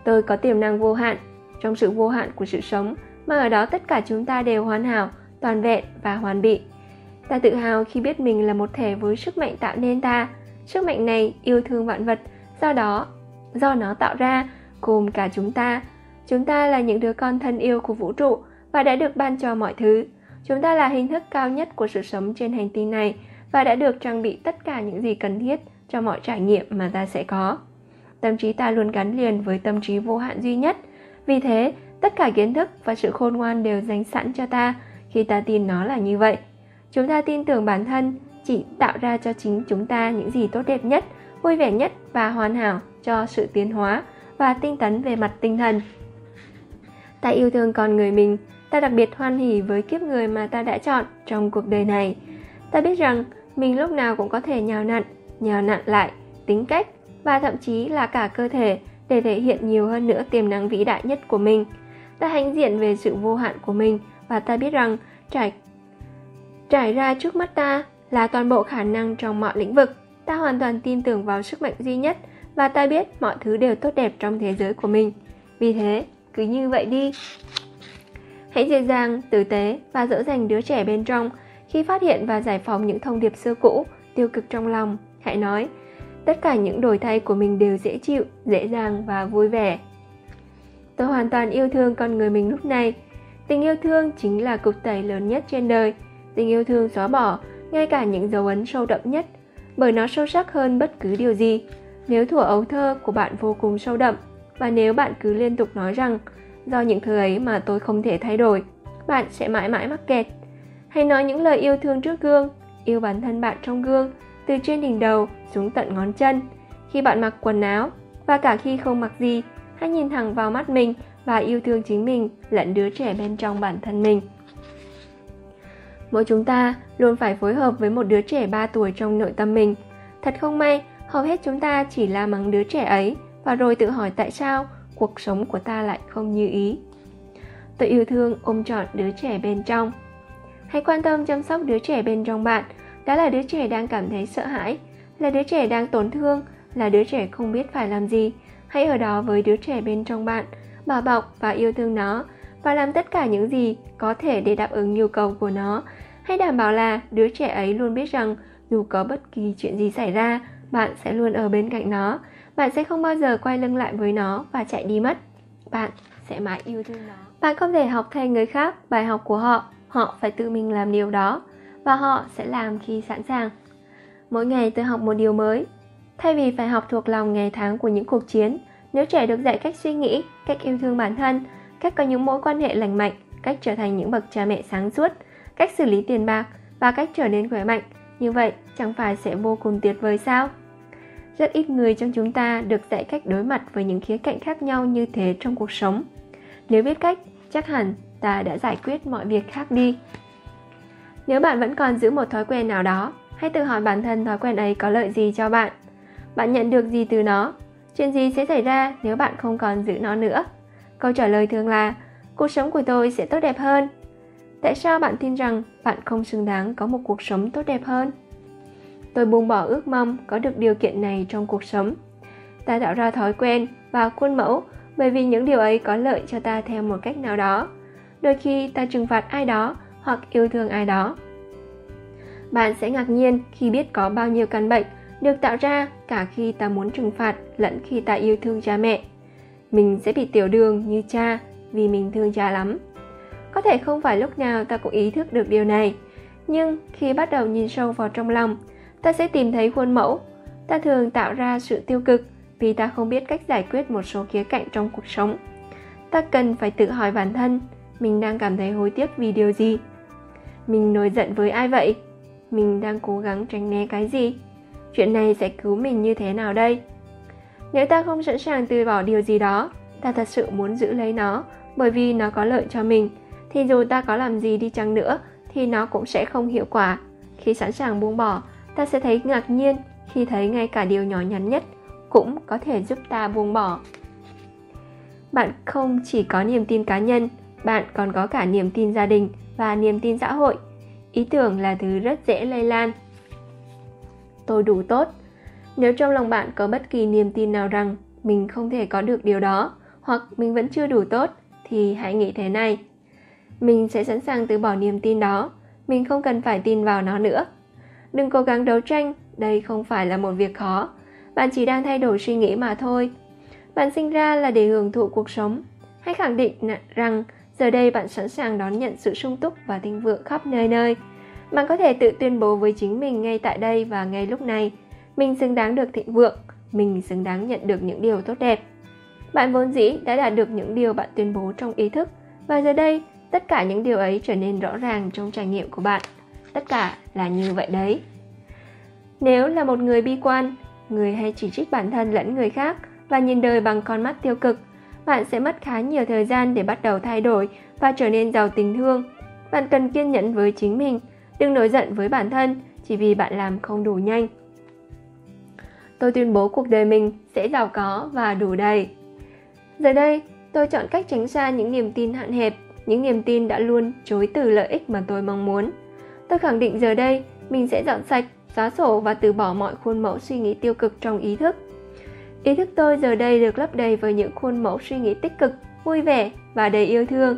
Tôi có tiềm năng vô hạn. Trong sự vô hạn của sự sống, mà ở đó tất cả chúng ta đều hoàn hảo, toàn vẹn và hoàn bị. Ta tự hào khi biết mình là một thể với sức mạnh tạo nên ta. Sức mạnh này yêu thương vạn vật. Do đó, do nó tạo ra, gồm cả chúng ta. Chúng ta là những đứa con thân yêu của vũ trụ và đã được ban cho mọi thứ. Chúng ta là hình thức cao nhất của sự sống trên hành tinh này và đã được trang bị tất cả những gì cần thiết cho mọi trải nghiệm mà ta sẽ có. Tâm trí ta luôn gắn liền với tâm trí vô hạn duy nhất. Vì thế, tất cả kiến thức và sự khôn ngoan đều dành sẵn cho ta khi ta tin nó là như vậy. Chúng ta tin tưởng bản thân chỉ tạo ra cho chính chúng ta những gì tốt đẹp nhất, vui vẻ nhất và hoàn hảo cho sự tiến hóa và tinh tấn về mặt tinh thần. Ta yêu thương con người mình, ta đặc biệt hoan hỉ với kiếp người mà ta đã chọn trong cuộc đời này. Ta biết rằng mình lúc nào cũng có thể nhào nặn, nhào nặn lại tính cách và thậm chí là cả cơ thể để thể hiện nhiều hơn nữa tiềm năng vĩ đại nhất của mình. Ta hãnh diện về sự vô hạn của mình và ta biết rằng trải trải ra trước mắt ta là toàn bộ khả năng trong mọi lĩnh vực. Ta hoàn toàn tin tưởng vào sức mạnh duy nhất và ta biết mọi thứ đều tốt đẹp trong thế giới của mình. Vì thế, cứ như vậy đi. Hãy dễ dàng, tử tế và dỗ dành đứa trẻ bên trong khi phát hiện và giải phóng những thông điệp xưa cũ, tiêu cực trong lòng. Hãy nói, tất cả những đổi thay của mình đều dễ chịu, dễ dàng và vui vẻ. Tôi hoàn toàn yêu thương con người mình lúc này. Tình yêu thương chính là cục tẩy lớn nhất trên đời. Tình yêu thương xóa bỏ ngay cả những dấu ấn sâu đậm nhất, bởi nó sâu sắc hơn bất cứ điều gì. Nếu thuở ấu thơ của bạn vô cùng sâu đậm, và nếu bạn cứ liên tục nói rằng do những thứ ấy mà tôi không thể thay đổi, bạn sẽ mãi mãi mắc kẹt. Hãy nói những lời yêu thương trước gương, yêu bản thân bạn trong gương, từ trên đỉnh đầu xuống tận ngón chân. Khi bạn mặc quần áo và cả khi không mặc gì, hãy nhìn thẳng vào mắt mình và yêu thương chính mình lẫn đứa trẻ bên trong bản thân mình. Mỗi chúng ta luôn phải phối hợp với một đứa trẻ 3 tuổi trong nội tâm mình. Thật không may, hầu hết chúng ta chỉ la mắng đứa trẻ ấy và rồi tự hỏi tại sao cuộc sống của ta lại không như ý. Tôi yêu thương ôm trọn đứa trẻ bên trong. Hãy quan tâm chăm sóc đứa trẻ bên trong bạn, đó là đứa trẻ đang cảm thấy sợ hãi, là đứa trẻ đang tổn thương, là đứa trẻ không biết phải làm gì. Hãy ở đó với đứa trẻ bên trong bạn, bảo bọc và yêu thương nó và làm tất cả những gì có thể để đáp ứng nhu cầu của nó. Hãy đảm bảo là đứa trẻ ấy luôn biết rằng dù có bất kỳ chuyện gì xảy ra, bạn sẽ luôn ở bên cạnh nó. Bạn sẽ không bao giờ quay lưng lại với nó và chạy đi mất. Bạn sẽ mãi yêu thương nó. Bạn không thể học thay người khác bài học của họ. Họ phải tự mình làm điều đó và họ sẽ làm khi sẵn sàng. Mỗi ngày tôi học một điều mới. Thay vì phải học thuộc lòng ngày tháng của những cuộc chiến, nếu trẻ được dạy cách suy nghĩ, cách yêu thương bản thân, cách có những mối quan hệ lành mạnh, cách trở thành những bậc cha mẹ sáng suốt, cách xử lý tiền bạc và cách trở nên khỏe mạnh, như vậy chẳng phải sẽ vô cùng tuyệt vời sao? Rất ít người trong chúng ta được dạy cách đối mặt với những khía cạnh khác nhau như thế trong cuộc sống. Nếu biết cách, chắc hẳn ta đã giải quyết mọi việc khác đi. Nếu bạn vẫn còn giữ một thói quen nào đó, hãy tự hỏi bản thân thói quen ấy có lợi gì cho bạn. Bạn nhận được gì từ nó? Chuyện gì sẽ xảy ra nếu bạn không còn giữ nó nữa? Câu trả lời thường là cuộc sống của tôi sẽ tốt đẹp hơn. Tại sao bạn tin rằng bạn không xứng đáng có một cuộc sống tốt đẹp hơn? Tôi buông bỏ ước mong có được điều kiện này trong cuộc sống. Ta tạo ra thói quen và khuôn mẫu bởi vì những điều ấy có lợi cho ta theo một cách nào đó. Đôi khi ta trừng phạt ai đó hoặc yêu thương ai đó. Bạn sẽ ngạc nhiên khi biết có bao nhiêu căn bệnh được tạo ra cả khi ta muốn trừng phạt lẫn khi ta yêu thương cha mẹ. Mình sẽ bị tiểu đường như cha vì mình thương cha lắm. Có thể không phải lúc nào ta cũng ý thức được điều này, nhưng khi bắt đầu nhìn sâu vào trong lòng, ta sẽ tìm thấy khuôn mẫu. Ta thường tạo ra sự tiêu cực vì ta không biết cách giải quyết một số khía cạnh trong cuộc sống. Ta cần phải tự hỏi bản thân, mình đang cảm thấy hối tiếc vì điều gì? Mình nổi giận với ai vậy? Mình đang cố gắng tránh né cái gì? Chuyện này sẽ cứu mình như thế nào đây? Nếu ta không sẵn sàng từ bỏ điều gì đó, ta thật sự muốn giữ lấy nó bởi vì nó có lợi cho mình, thì dù ta có làm gì đi chăng nữa thì nó cũng sẽ không hiệu quả. Khi sẵn sàng buông bỏ, ta sẽ thấy ngạc nhiên khi thấy ngay cả điều nhỏ nhắn nhất cũng có thể giúp ta buông bỏ. Bạn không chỉ có niềm tin cá nhân, bạn còn có cả niềm tin gia đình và niềm tin xã hội. Ý tưởng là thứ rất dễ lây lan. Tôi đủ tốt. Nếu trong lòng bạn có bất kỳ niềm tin nào rằng mình không thể có được điều đó hoặc mình vẫn chưa đủ tốt thì hãy nghĩ thế này. Mình sẽ sẵn sàng từ bỏ niềm tin đó, mình không cần phải tin vào nó nữa. Đừng cố gắng đấu tranh, đây không phải là một việc khó. Bạn chỉ đang thay đổi suy nghĩ mà thôi. Bạn sinh ra là để hưởng thụ cuộc sống. Hãy khẳng định rằng giờ đây bạn sẵn sàng đón nhận sự sung túc và thịnh vượng khắp nơi nơi. bạn có thể tự tuyên bố với chính mình ngay tại đây và ngay lúc này. Mình xứng đáng được thịnh vượng, mình xứng đáng nhận được những điều tốt đẹp. Bạn vốn dĩ đã đạt được những điều bạn tuyên bố trong ý thức, và giờ đây, tất cả những điều ấy trở nên rõ ràng trong trải nghiệm của bạn. Tất cả là như vậy đấy. Nếu là một người bi quan, người hay chỉ trích bản thân lẫn người khác và nhìn đời bằng con mắt tiêu cực bạn sẽ mất khá nhiều thời gian để bắt đầu thay đổi và trở nên giàu tình thương. Bạn cần kiên nhẫn với chính mình, đừng nổi giận với bản thân chỉ vì bạn làm không đủ nhanh. Tôi tuyên bố cuộc đời mình sẽ giàu có và đủ đầy. Giờ đây, tôi chọn cách tránh xa những niềm tin hạn hẹp, những niềm tin đã luôn chối từ lợi ích mà tôi mong muốn. Tôi khẳng định giờ đây mình sẽ dọn sạch, xóa sổ và từ bỏ mọi khuôn mẫu suy nghĩ tiêu cực trong ý thức ý thức tôi giờ đây được lấp đầy với những khuôn mẫu suy nghĩ tích cực, vui vẻ và đầy yêu thương.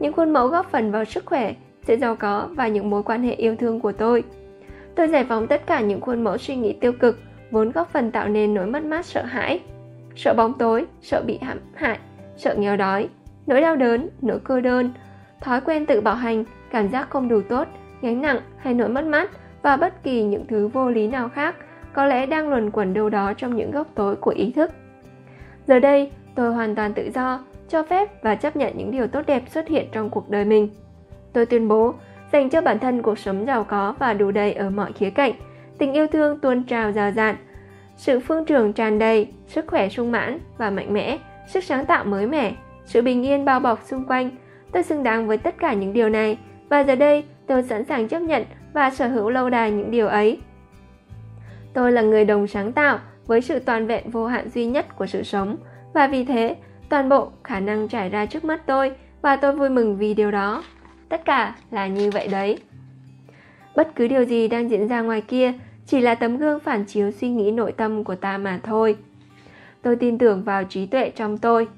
Những khuôn mẫu góp phần vào sức khỏe, sự giàu có và những mối quan hệ yêu thương của tôi. Tôi giải phóng tất cả những khuôn mẫu suy nghĩ tiêu cực, vốn góp phần tạo nên nỗi mất mát sợ hãi, sợ bóng tối, sợ bị hãm hại, sợ nghèo đói, nỗi đau đớn, nỗi cô đơn, thói quen tự bảo hành, cảm giác không đủ tốt, gánh nặng hay nỗi mất mát và bất kỳ những thứ vô lý nào khác có lẽ đang luẩn quẩn đâu đó trong những góc tối của ý thức. Giờ đây, tôi hoàn toàn tự do, cho phép và chấp nhận những điều tốt đẹp xuất hiện trong cuộc đời mình. Tôi tuyên bố, dành cho bản thân cuộc sống giàu có và đủ đầy ở mọi khía cạnh. Tình yêu thương tuôn trào rào rạt sự phương trường tràn đầy, sức khỏe sung mãn và mạnh mẽ, sức sáng tạo mới mẻ, sự bình yên bao bọc xung quanh. Tôi xứng đáng với tất cả những điều này và giờ đây tôi sẵn sàng chấp nhận và sở hữu lâu đài những điều ấy tôi là người đồng sáng tạo với sự toàn vẹn vô hạn duy nhất của sự sống. Và vì thế, toàn bộ khả năng trải ra trước mắt tôi và tôi vui mừng vì điều đó. Tất cả là như vậy đấy. Bất cứ điều gì đang diễn ra ngoài kia chỉ là tấm gương phản chiếu suy nghĩ nội tâm của ta mà thôi. Tôi tin tưởng vào trí tuệ trong tôi.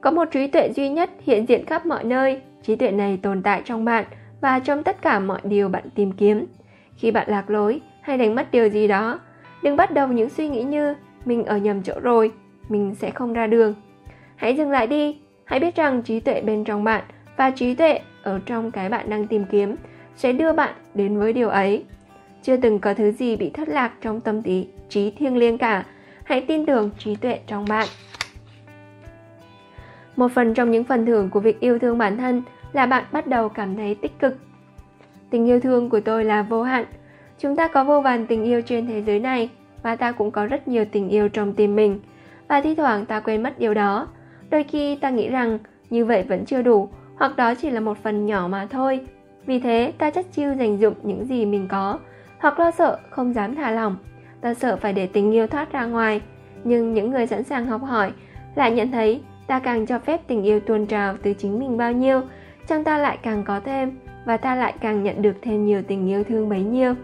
Có một trí tuệ duy nhất hiện diện khắp mọi nơi. Trí tuệ này tồn tại trong bạn và trong tất cả mọi điều bạn tìm kiếm. Khi bạn lạc lối hay đánh mất điều gì đó. Đừng bắt đầu những suy nghĩ như, mình ở nhầm chỗ rồi, mình sẽ không ra đường. Hãy dừng lại đi. Hãy biết rằng trí tuệ bên trong bạn và trí tuệ ở trong cái bạn đang tìm kiếm sẽ đưa bạn đến với điều ấy. Chưa từng có thứ gì bị thất lạc trong tâm tí trí thiêng liêng cả. Hãy tin tưởng trí tuệ trong bạn. Một phần trong những phần thưởng của việc yêu thương bản thân là bạn bắt đầu cảm thấy tích cực. Tình yêu thương của tôi là vô hạn chúng ta có vô vàn tình yêu trên thế giới này, và ta cũng có rất nhiều tình yêu trong tim mình. Và thi thoảng ta quên mất điều đó. Đôi khi ta nghĩ rằng, như vậy vẫn chưa đủ, hoặc đó chỉ là một phần nhỏ mà thôi. Vì thế, ta chất chiêu dành dụng những gì mình có, hoặc lo sợ không dám thả lỏng. Ta sợ phải để tình yêu thoát ra ngoài. Nhưng những người sẵn sàng học hỏi lại nhận thấy ta càng cho phép tình yêu tuôn trào từ chính mình bao nhiêu, trong ta lại càng có thêm, và ta lại càng nhận được thêm nhiều tình yêu thương bấy nhiêu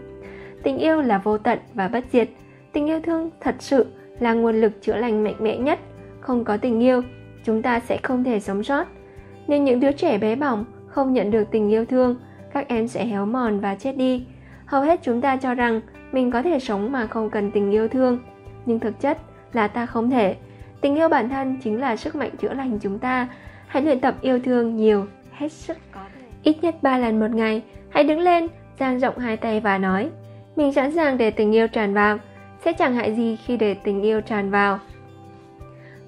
tình yêu là vô tận và bất diệt. Tình yêu thương thật sự là nguồn lực chữa lành mạnh mẽ nhất. Không có tình yêu, chúng ta sẽ không thể sống sót. Nên những đứa trẻ bé bỏng không nhận được tình yêu thương, các em sẽ héo mòn và chết đi. Hầu hết chúng ta cho rằng mình có thể sống mà không cần tình yêu thương. Nhưng thực chất là ta không thể. Tình yêu bản thân chính là sức mạnh chữa lành chúng ta. Hãy luyện tập yêu thương nhiều, hết sức có thể. Ít nhất 3 lần một ngày, hãy đứng lên dang rộng hai tay và nói mình sẵn sàng để tình yêu tràn vào. Sẽ chẳng hại gì khi để tình yêu tràn vào.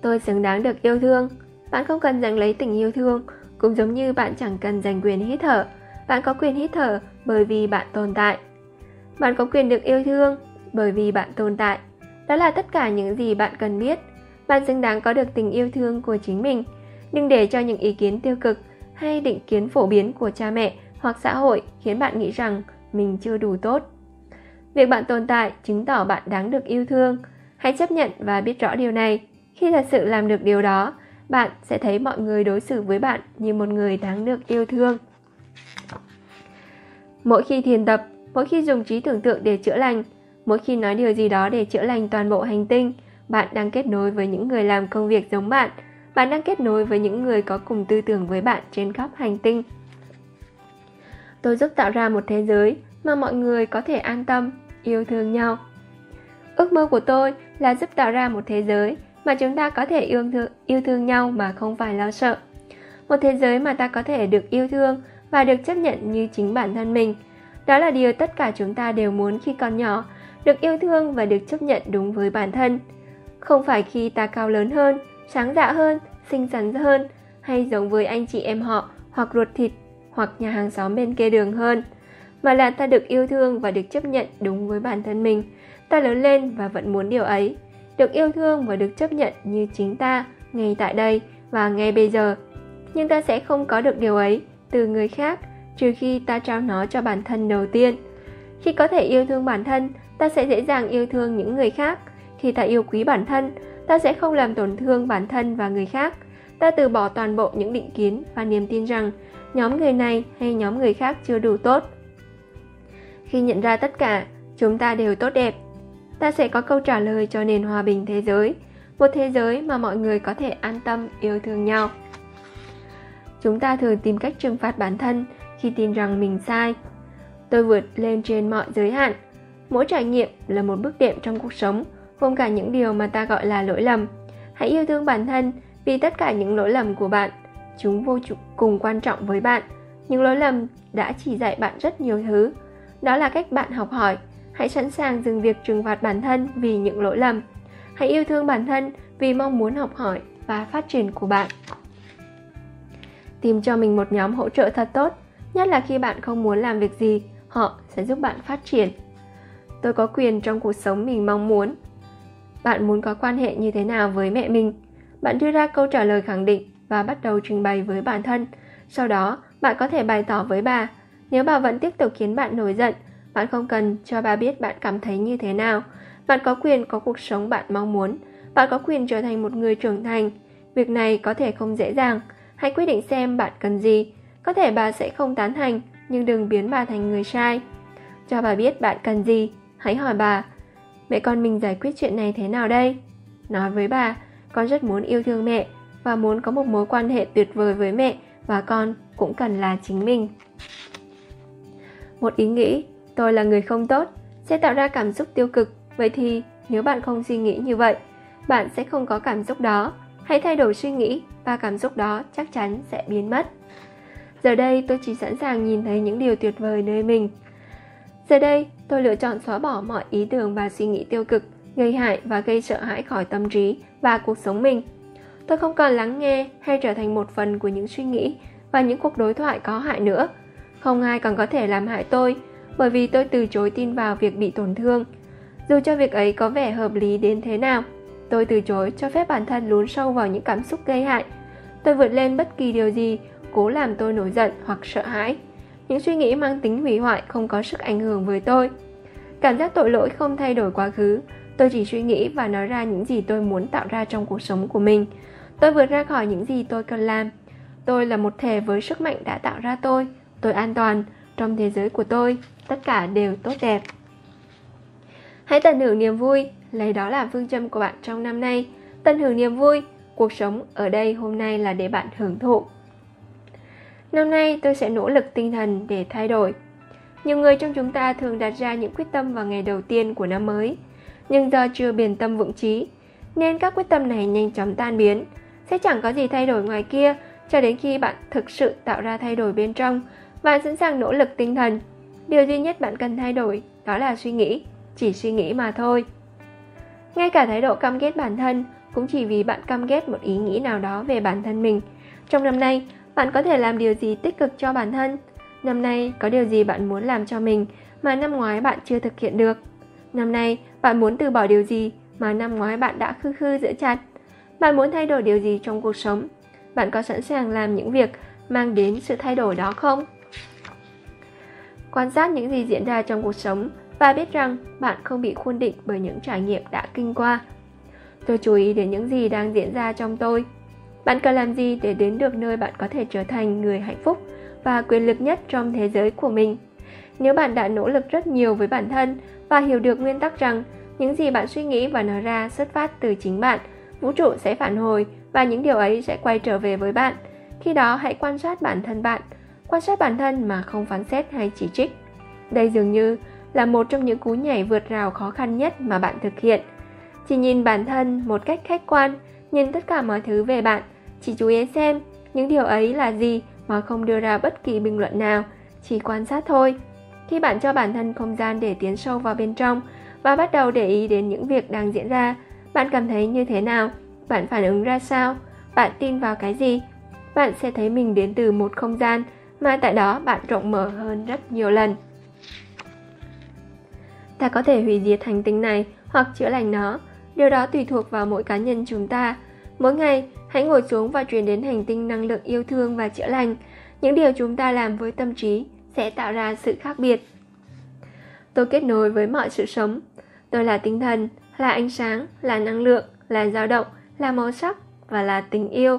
Tôi xứng đáng được yêu thương. Bạn không cần giành lấy tình yêu thương, cũng giống như bạn chẳng cần giành quyền hít thở. Bạn có quyền hít thở bởi vì bạn tồn tại. Bạn có quyền được yêu thương bởi vì bạn tồn tại. Đó là tất cả những gì bạn cần biết. Bạn xứng đáng có được tình yêu thương của chính mình. Đừng để cho những ý kiến tiêu cực hay định kiến phổ biến của cha mẹ hoặc xã hội khiến bạn nghĩ rằng mình chưa đủ tốt việc bạn tồn tại chứng tỏ bạn đáng được yêu thương. Hãy chấp nhận và biết rõ điều này. Khi thật sự làm được điều đó, bạn sẽ thấy mọi người đối xử với bạn như một người đáng được yêu thương. Mỗi khi thiền tập, mỗi khi dùng trí tưởng tượng để chữa lành, mỗi khi nói điều gì đó để chữa lành toàn bộ hành tinh, bạn đang kết nối với những người làm công việc giống bạn. Bạn đang kết nối với những người có cùng tư tưởng với bạn trên khắp hành tinh. Tôi giúp tạo ra một thế giới mà mọi người có thể an tâm yêu thương nhau ước mơ của tôi là giúp tạo ra một thế giới mà chúng ta có thể yêu thương, yêu thương nhau mà không phải lo sợ một thế giới mà ta có thể được yêu thương và được chấp nhận như chính bản thân mình. Đó là điều tất cả chúng ta đều muốn khi còn nhỏ, được yêu thương và được chấp nhận đúng với bản thân. Không phải khi ta cao lớn hơn, sáng dạ hơn, xinh xắn hơn hay giống với anh chị em họ hoặc ruột thịt hoặc nhà hàng xóm bên kia đường hơn, mà là ta được yêu thương và được chấp nhận đúng với bản thân mình. Ta lớn lên và vẫn muốn điều ấy, được yêu thương và được chấp nhận như chính ta ngay tại đây và ngay bây giờ. Nhưng ta sẽ không có được điều ấy từ người khác trừ khi ta trao nó cho bản thân đầu tiên. Khi có thể yêu thương bản thân, ta sẽ dễ dàng yêu thương những người khác. Khi ta yêu quý bản thân, ta sẽ không làm tổn thương bản thân và người khác. Ta từ bỏ toàn bộ những định kiến và niềm tin rằng nhóm người này hay nhóm người khác chưa đủ tốt. Khi nhận ra tất cả, chúng ta đều tốt đẹp. Ta sẽ có câu trả lời cho nền hòa bình thế giới, một thế giới mà mọi người có thể an tâm yêu thương nhau. Chúng ta thường tìm cách trừng phạt bản thân khi tin rằng mình sai. Tôi vượt lên trên mọi giới hạn. Mỗi trải nghiệm là một bước đệm trong cuộc sống, gồm cả những điều mà ta gọi là lỗi lầm. Hãy yêu thương bản thân vì tất cả những lỗi lầm của bạn, chúng vô cùng quan trọng với bạn. Những lỗi lầm đã chỉ dạy bạn rất nhiều thứ. Đó là cách bạn học hỏi. Hãy sẵn sàng dừng việc trừng phạt bản thân vì những lỗi lầm. Hãy yêu thương bản thân vì mong muốn học hỏi và phát triển của bạn. Tìm cho mình một nhóm hỗ trợ thật tốt nhất là khi bạn không muốn làm việc gì, họ sẽ giúp bạn phát triển. Tôi có quyền trong cuộc sống mình mong muốn. Bạn muốn có quan hệ như thế nào với mẹ mình? Bạn đưa ra câu trả lời khẳng định và bắt đầu trình bày với bản thân. Sau đó, bạn có thể bày tỏ với bà. Nếu bà vẫn tiếp tục khiến bạn nổi giận, bạn không cần cho bà biết bạn cảm thấy như thế nào. Bạn có quyền có cuộc sống bạn mong muốn. Bạn có quyền trở thành một người trưởng thành. Việc này có thể không dễ dàng. Hãy quyết định xem bạn cần gì có thể bà sẽ không tán thành, nhưng đừng biến bà thành người sai. Cho bà biết bạn cần gì, hãy hỏi bà, mẹ con mình giải quyết chuyện này thế nào đây? Nói với bà, con rất muốn yêu thương mẹ và muốn có một mối quan hệ tuyệt vời với mẹ và con cũng cần là chính mình. Một ý nghĩ, tôi là người không tốt, sẽ tạo ra cảm xúc tiêu cực. Vậy thì, nếu bạn không suy nghĩ như vậy, bạn sẽ không có cảm xúc đó. Hãy thay đổi suy nghĩ và cảm xúc đó chắc chắn sẽ biến mất. Giờ đây tôi chỉ sẵn sàng nhìn thấy những điều tuyệt vời nơi mình. Giờ đây, tôi lựa chọn xóa bỏ mọi ý tưởng và suy nghĩ tiêu cực, gây hại và gây sợ hãi khỏi tâm trí và cuộc sống mình. Tôi không còn lắng nghe hay trở thành một phần của những suy nghĩ và những cuộc đối thoại có hại nữa. Không ai còn có thể làm hại tôi, bởi vì tôi từ chối tin vào việc bị tổn thương. Dù cho việc ấy có vẻ hợp lý đến thế nào, tôi từ chối cho phép bản thân lún sâu vào những cảm xúc gây hại. Tôi vượt lên bất kỳ điều gì cố làm tôi nổi giận hoặc sợ hãi. Những suy nghĩ mang tính hủy hoại không có sức ảnh hưởng với tôi. Cảm giác tội lỗi không thay đổi quá khứ, tôi chỉ suy nghĩ và nói ra những gì tôi muốn tạo ra trong cuộc sống của mình. Tôi vượt ra khỏi những gì tôi cần làm. Tôi là một thể với sức mạnh đã tạo ra tôi. Tôi an toàn, trong thế giới của tôi, tất cả đều tốt đẹp. Hãy tận hưởng niềm vui, lấy đó là phương châm của bạn trong năm nay. Tận hưởng niềm vui, cuộc sống ở đây hôm nay là để bạn hưởng thụ Năm nay tôi sẽ nỗ lực tinh thần để thay đổi. Nhiều người trong chúng ta thường đặt ra những quyết tâm vào ngày đầu tiên của năm mới, nhưng do chưa bền tâm vững trí nên các quyết tâm này nhanh chóng tan biến, sẽ chẳng có gì thay đổi ngoài kia cho đến khi bạn thực sự tạo ra thay đổi bên trong và sẵn sàng nỗ lực tinh thần. Điều duy nhất bạn cần thay đổi đó là suy nghĩ, chỉ suy nghĩ mà thôi. Ngay cả thái độ căm ghét bản thân cũng chỉ vì bạn căm ghét một ý nghĩ nào đó về bản thân mình. Trong năm nay, bạn có thể làm điều gì tích cực cho bản thân? Năm nay có điều gì bạn muốn làm cho mình mà năm ngoái bạn chưa thực hiện được? Năm nay bạn muốn từ bỏ điều gì mà năm ngoái bạn đã khư khư giữ chặt? Bạn muốn thay đổi điều gì trong cuộc sống? Bạn có sẵn sàng làm những việc mang đến sự thay đổi đó không? Quan sát những gì diễn ra trong cuộc sống và biết rằng bạn không bị khuôn định bởi những trải nghiệm đã kinh qua. Tôi chú ý đến những gì đang diễn ra trong tôi bạn cần làm gì để đến được nơi bạn có thể trở thành người hạnh phúc và quyền lực nhất trong thế giới của mình? Nếu bạn đã nỗ lực rất nhiều với bản thân và hiểu được nguyên tắc rằng những gì bạn suy nghĩ và nói ra xuất phát từ chính bạn, vũ trụ sẽ phản hồi và những điều ấy sẽ quay trở về với bạn. Khi đó hãy quan sát bản thân bạn, quan sát bản thân mà không phán xét hay chỉ trích. Đây dường như là một trong những cú nhảy vượt rào khó khăn nhất mà bạn thực hiện. Chỉ nhìn bản thân một cách khách quan, nhìn tất cả mọi thứ về bạn chỉ chú ý xem những điều ấy là gì mà không đưa ra bất kỳ bình luận nào, chỉ quan sát thôi. Khi bạn cho bản thân không gian để tiến sâu vào bên trong và bắt đầu để ý đến những việc đang diễn ra, bạn cảm thấy như thế nào? Bạn phản ứng ra sao? Bạn tin vào cái gì? Bạn sẽ thấy mình đến từ một không gian mà tại đó bạn rộng mở hơn rất nhiều lần. Ta có thể hủy diệt hành tinh này hoặc chữa lành nó, điều đó tùy thuộc vào mỗi cá nhân chúng ta. Mỗi ngày, hãy ngồi xuống và truyền đến hành tinh năng lượng yêu thương và chữa lành. Những điều chúng ta làm với tâm trí sẽ tạo ra sự khác biệt. Tôi kết nối với mọi sự sống. Tôi là tinh thần, là ánh sáng, là năng lượng, là dao động, là màu sắc và là tình yêu.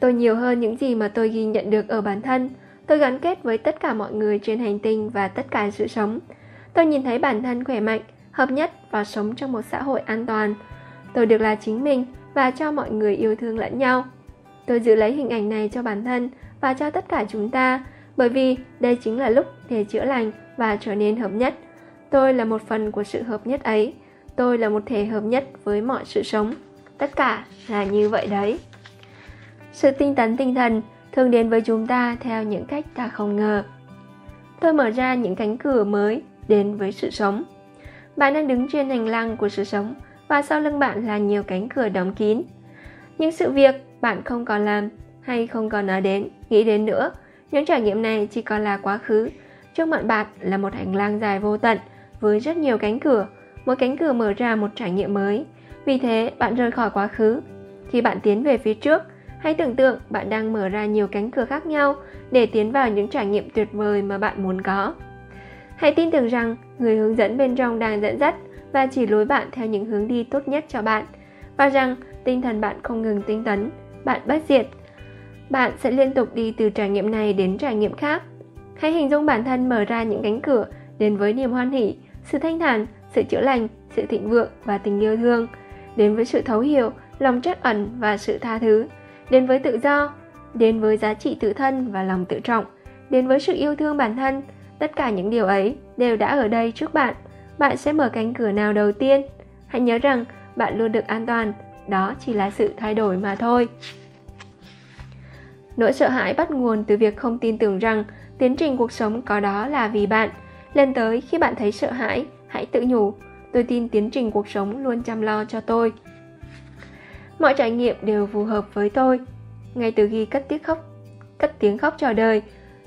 Tôi nhiều hơn những gì mà tôi ghi nhận được ở bản thân. Tôi gắn kết với tất cả mọi người trên hành tinh và tất cả sự sống. Tôi nhìn thấy bản thân khỏe mạnh, hợp nhất và sống trong một xã hội an toàn. Tôi được là chính mình và cho mọi người yêu thương lẫn nhau. Tôi giữ lấy hình ảnh này cho bản thân và cho tất cả chúng ta, bởi vì đây chính là lúc để chữa lành và trở nên hợp nhất. Tôi là một phần của sự hợp nhất ấy. Tôi là một thể hợp nhất với mọi sự sống. Tất cả là như vậy đấy. Sự tinh tấn tinh thần thường đến với chúng ta theo những cách ta không ngờ. Tôi mở ra những cánh cửa mới đến với sự sống. Bạn đang đứng trên hành lang của sự sống và sau lưng bạn là nhiều cánh cửa đóng kín. Những sự việc bạn không còn làm hay không còn nói đến, nghĩ đến nữa, những trải nghiệm này chỉ còn là quá khứ. Trước mặt bạn là một hành lang dài vô tận với rất nhiều cánh cửa, mỗi cánh cửa mở ra một trải nghiệm mới. Vì thế, bạn rời khỏi quá khứ. Khi bạn tiến về phía trước, hãy tưởng tượng bạn đang mở ra nhiều cánh cửa khác nhau để tiến vào những trải nghiệm tuyệt vời mà bạn muốn có. Hãy tin tưởng rằng người hướng dẫn bên trong đang dẫn dắt và chỉ lối bạn theo những hướng đi tốt nhất cho bạn và rằng tinh thần bạn không ngừng tinh tấn, bạn bất diệt. Bạn sẽ liên tục đi từ trải nghiệm này đến trải nghiệm khác. Hãy hình dung bản thân mở ra những cánh cửa đến với niềm hoan hỷ, sự thanh thản, sự chữa lành, sự thịnh vượng và tình yêu thương, đến với sự thấu hiểu, lòng trắc ẩn và sự tha thứ, đến với tự do, đến với giá trị tự thân và lòng tự trọng, đến với sự yêu thương bản thân, Tất cả những điều ấy đều đã ở đây trước bạn. Bạn sẽ mở cánh cửa nào đầu tiên? Hãy nhớ rằng bạn luôn được an toàn, đó chỉ là sự thay đổi mà thôi. Nỗi sợ hãi bắt nguồn từ việc không tin tưởng rằng tiến trình cuộc sống có đó là vì bạn. Lên tới khi bạn thấy sợ hãi, hãy tự nhủ, tôi tin tiến trình cuộc sống luôn chăm lo cho tôi. Mọi trải nghiệm đều phù hợp với tôi. Ngay từ khi cất tiếng khóc, cất tiếng khóc chào đời,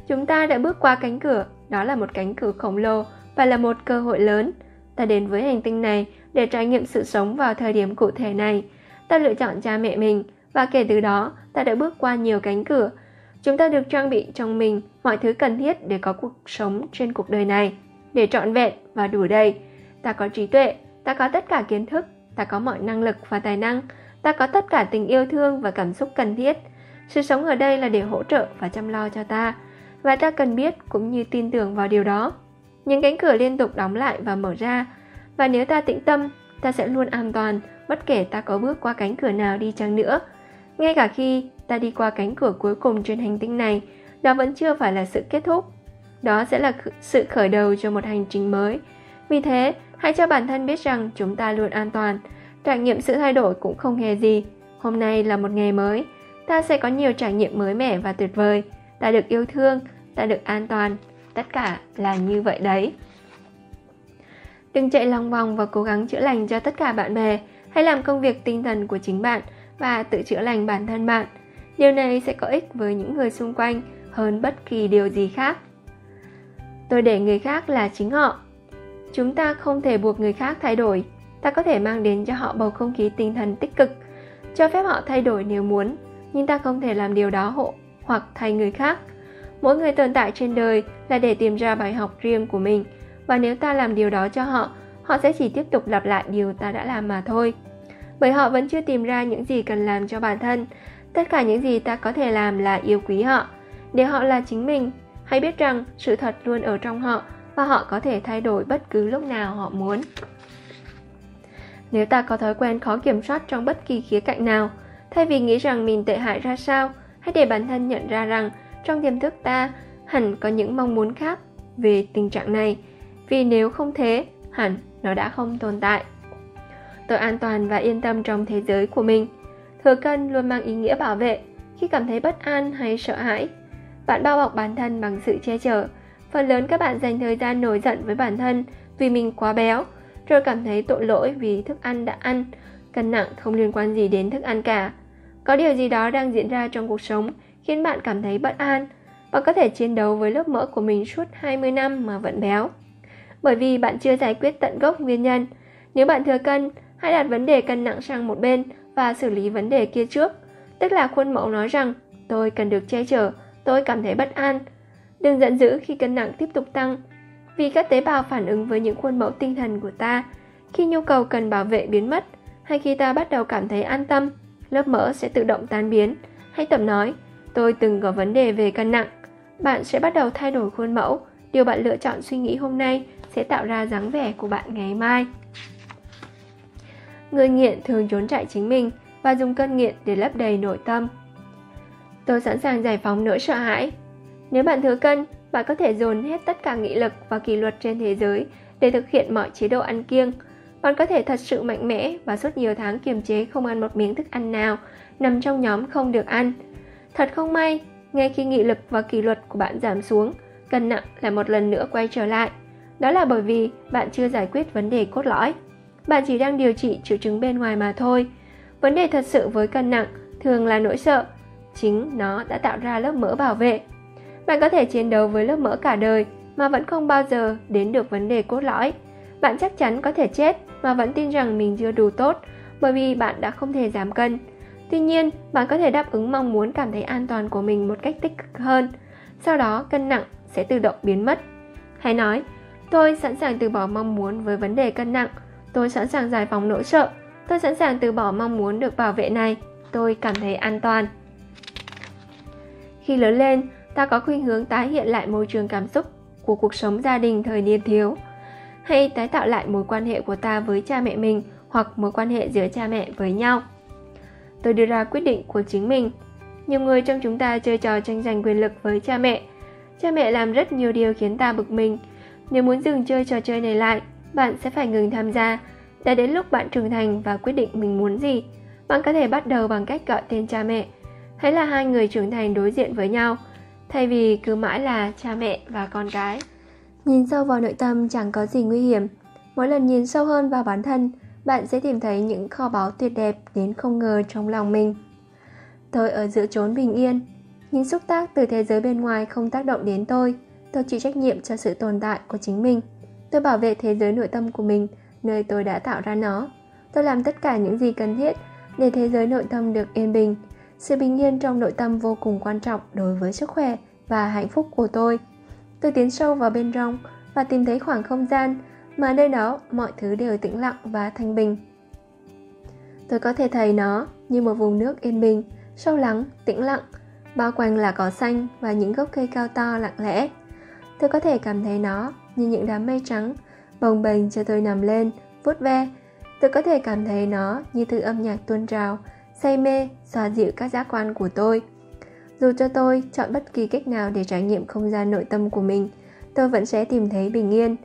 chúng ta đã bước qua cánh cửa đó là một cánh cửa khổng lồ và là một cơ hội lớn. Ta đến với hành tinh này để trải nghiệm sự sống vào thời điểm cụ thể này. Ta lựa chọn cha mẹ mình và kể từ đó ta đã bước qua nhiều cánh cửa. Chúng ta được trang bị trong mình mọi thứ cần thiết để có cuộc sống trên cuộc đời này, để trọn vẹn và đủ đầy. Ta có trí tuệ, ta có tất cả kiến thức, ta có mọi năng lực và tài năng, ta có tất cả tình yêu thương và cảm xúc cần thiết. Sự sống ở đây là để hỗ trợ và chăm lo cho ta và ta cần biết cũng như tin tưởng vào điều đó. Những cánh cửa liên tục đóng lại và mở ra, và nếu ta tĩnh tâm, ta sẽ luôn an toàn bất kể ta có bước qua cánh cửa nào đi chăng nữa. Ngay cả khi ta đi qua cánh cửa cuối cùng trên hành tinh này, đó vẫn chưa phải là sự kết thúc. Đó sẽ là sự khởi đầu cho một hành trình mới. Vì thế, hãy cho bản thân biết rằng chúng ta luôn an toàn. Trải nghiệm sự thay đổi cũng không hề gì. Hôm nay là một ngày mới, ta sẽ có nhiều trải nghiệm mới mẻ và tuyệt vời. Ta được yêu thương ta được an toàn. Tất cả là như vậy đấy. Đừng chạy lòng vòng và cố gắng chữa lành cho tất cả bạn bè. Hãy làm công việc tinh thần của chính bạn và tự chữa lành bản thân bạn. Điều này sẽ có ích với những người xung quanh hơn bất kỳ điều gì khác. Tôi để người khác là chính họ. Chúng ta không thể buộc người khác thay đổi ta có thể mang đến cho họ bầu không khí tinh thần tích cực cho phép họ thay đổi nếu muốn nhưng ta không thể làm điều đó hộ hoặc thay người khác. Mỗi người tồn tại trên đời là để tìm ra bài học riêng của mình và nếu ta làm điều đó cho họ, họ sẽ chỉ tiếp tục lặp lại điều ta đã làm mà thôi. Bởi họ vẫn chưa tìm ra những gì cần làm cho bản thân. Tất cả những gì ta có thể làm là yêu quý họ, để họ là chính mình. Hãy biết rằng sự thật luôn ở trong họ và họ có thể thay đổi bất cứ lúc nào họ muốn. Nếu ta có thói quen khó kiểm soát trong bất kỳ khía cạnh nào, thay vì nghĩ rằng mình tệ hại ra sao, hãy để bản thân nhận ra rằng trong tiềm thức ta hẳn có những mong muốn khác về tình trạng này. Vì nếu không thế hẳn nó đã không tồn tại. Tôi an toàn và yên tâm trong thế giới của mình. Thừa cân luôn mang ý nghĩa bảo vệ. Khi cảm thấy bất an hay sợ hãi Bạn bao bọc bản thân bằng sự che chở. Phần lớn các bạn dành thời gian nổi giận với bản thân vì mình quá béo, rồi cảm thấy tội lỗi vì thức ăn đã ăn. Cân nặng không liên quan gì đến thức ăn cả. Có điều gì đó đang diễn ra trong cuộc sống khiến bạn cảm thấy bất an. Bạn có thể chiến đấu với lớp mỡ của mình suốt 20 năm mà vẫn béo. Bởi vì bạn chưa giải quyết tận gốc nguyên nhân. Nếu bạn thừa cân, hãy đặt vấn đề cân nặng sang một bên và xử lý vấn đề kia trước. Tức là khuôn mẫu nói rằng tôi cần được che chở, tôi cảm thấy bất an. Đừng giận dữ khi cân nặng tiếp tục tăng, vì các tế bào phản ứng với những khuôn mẫu tinh thần của ta. Khi nhu cầu cần bảo vệ biến mất, hay khi ta bắt đầu cảm thấy an tâm, lớp mỡ sẽ tự động tan biến. Hãy tập nói, tôi từng có vấn đề về cân nặng. Bạn sẽ bắt đầu thay đổi khuôn mẫu. Điều bạn lựa chọn suy nghĩ hôm nay sẽ tạo ra dáng vẻ của bạn ngày mai. Người nghiện thường trốn chạy chính mình và dùng cơn nghiện để lấp đầy nội tâm. Tôi sẵn sàng giải phóng nỗi sợ hãi. Nếu bạn thừa cân, bạn có thể dồn hết tất cả nghị lực và kỷ luật trên thế giới để thực hiện mọi chế độ ăn kiêng. Bạn có thể thật sự mạnh mẽ và suốt nhiều tháng kiềm chế không ăn một miếng thức ăn nào nằm trong nhóm không được ăn. Thật không may, ngay khi nghị lực và kỷ luật của bạn giảm xuống, cân nặng lại một lần nữa quay trở lại. Đó là bởi vì bạn chưa giải quyết vấn đề cốt lõi. Bạn chỉ đang điều trị triệu chứng bên ngoài mà thôi. Vấn đề thật sự với cân nặng thường là nỗi sợ. Chính nó đã tạo ra lớp mỡ bảo vệ. Bạn có thể chiến đấu với lớp mỡ cả đời mà vẫn không bao giờ đến được vấn đề cốt lõi. Bạn chắc chắn có thể chết mà vẫn tin rằng mình chưa đủ tốt bởi vì bạn đã không thể giảm cân. Tuy nhiên, bạn có thể đáp ứng mong muốn cảm thấy an toàn của mình một cách tích cực hơn. Sau đó, cân nặng sẽ tự động biến mất. Hãy nói, tôi sẵn sàng từ bỏ mong muốn với vấn đề cân nặng. Tôi sẵn sàng giải phóng nỗi sợ. Tôi sẵn sàng từ bỏ mong muốn được bảo vệ này. Tôi cảm thấy an toàn. Khi lớn lên, ta có khuynh hướng tái hiện lại môi trường cảm xúc của cuộc sống gia đình thời niên thiếu hay tái tạo lại mối quan hệ của ta với cha mẹ mình hoặc mối quan hệ giữa cha mẹ với nhau. Tôi đưa ra quyết định của chính mình. Nhiều người trong chúng ta chơi trò tranh giành quyền lực với cha mẹ. Cha mẹ làm rất nhiều điều khiến ta bực mình. Nếu muốn dừng chơi trò chơi này lại, bạn sẽ phải ngừng tham gia. Đã đến lúc bạn trưởng thành và quyết định mình muốn gì. Bạn có thể bắt đầu bằng cách gọi tên cha mẹ. Hãy là hai người trưởng thành đối diện với nhau, thay vì cứ mãi là cha mẹ và con cái. Nhìn sâu vào nội tâm chẳng có gì nguy hiểm. Mỗi lần nhìn sâu hơn vào bản thân, bạn sẽ tìm thấy những kho báu tuyệt đẹp đến không ngờ trong lòng mình. Tôi ở giữa chốn bình yên, những xúc tác từ thế giới bên ngoài không tác động đến tôi. Tôi chịu trách nhiệm cho sự tồn tại của chính mình. Tôi bảo vệ thế giới nội tâm của mình, nơi tôi đã tạo ra nó. Tôi làm tất cả những gì cần thiết để thế giới nội tâm được yên bình. Sự bình yên trong nội tâm vô cùng quan trọng đối với sức khỏe và hạnh phúc của tôi. Tôi tiến sâu vào bên trong và tìm thấy khoảng không gian mà nơi đó mọi thứ đều tĩnh lặng và thanh bình. Tôi có thể thấy nó như một vùng nước yên bình, sâu lắng, tĩnh lặng, bao quanh là cỏ xanh và những gốc cây cao to lặng lẽ. Tôi có thể cảm thấy nó như những đám mây trắng, bồng bềnh cho tôi nằm lên, vuốt ve. Tôi có thể cảm thấy nó như thứ âm nhạc tuôn trào, say mê, xoa dịu các giác quan của tôi. Dù cho tôi chọn bất kỳ cách nào để trải nghiệm không gian nội tâm của mình, tôi vẫn sẽ tìm thấy bình yên.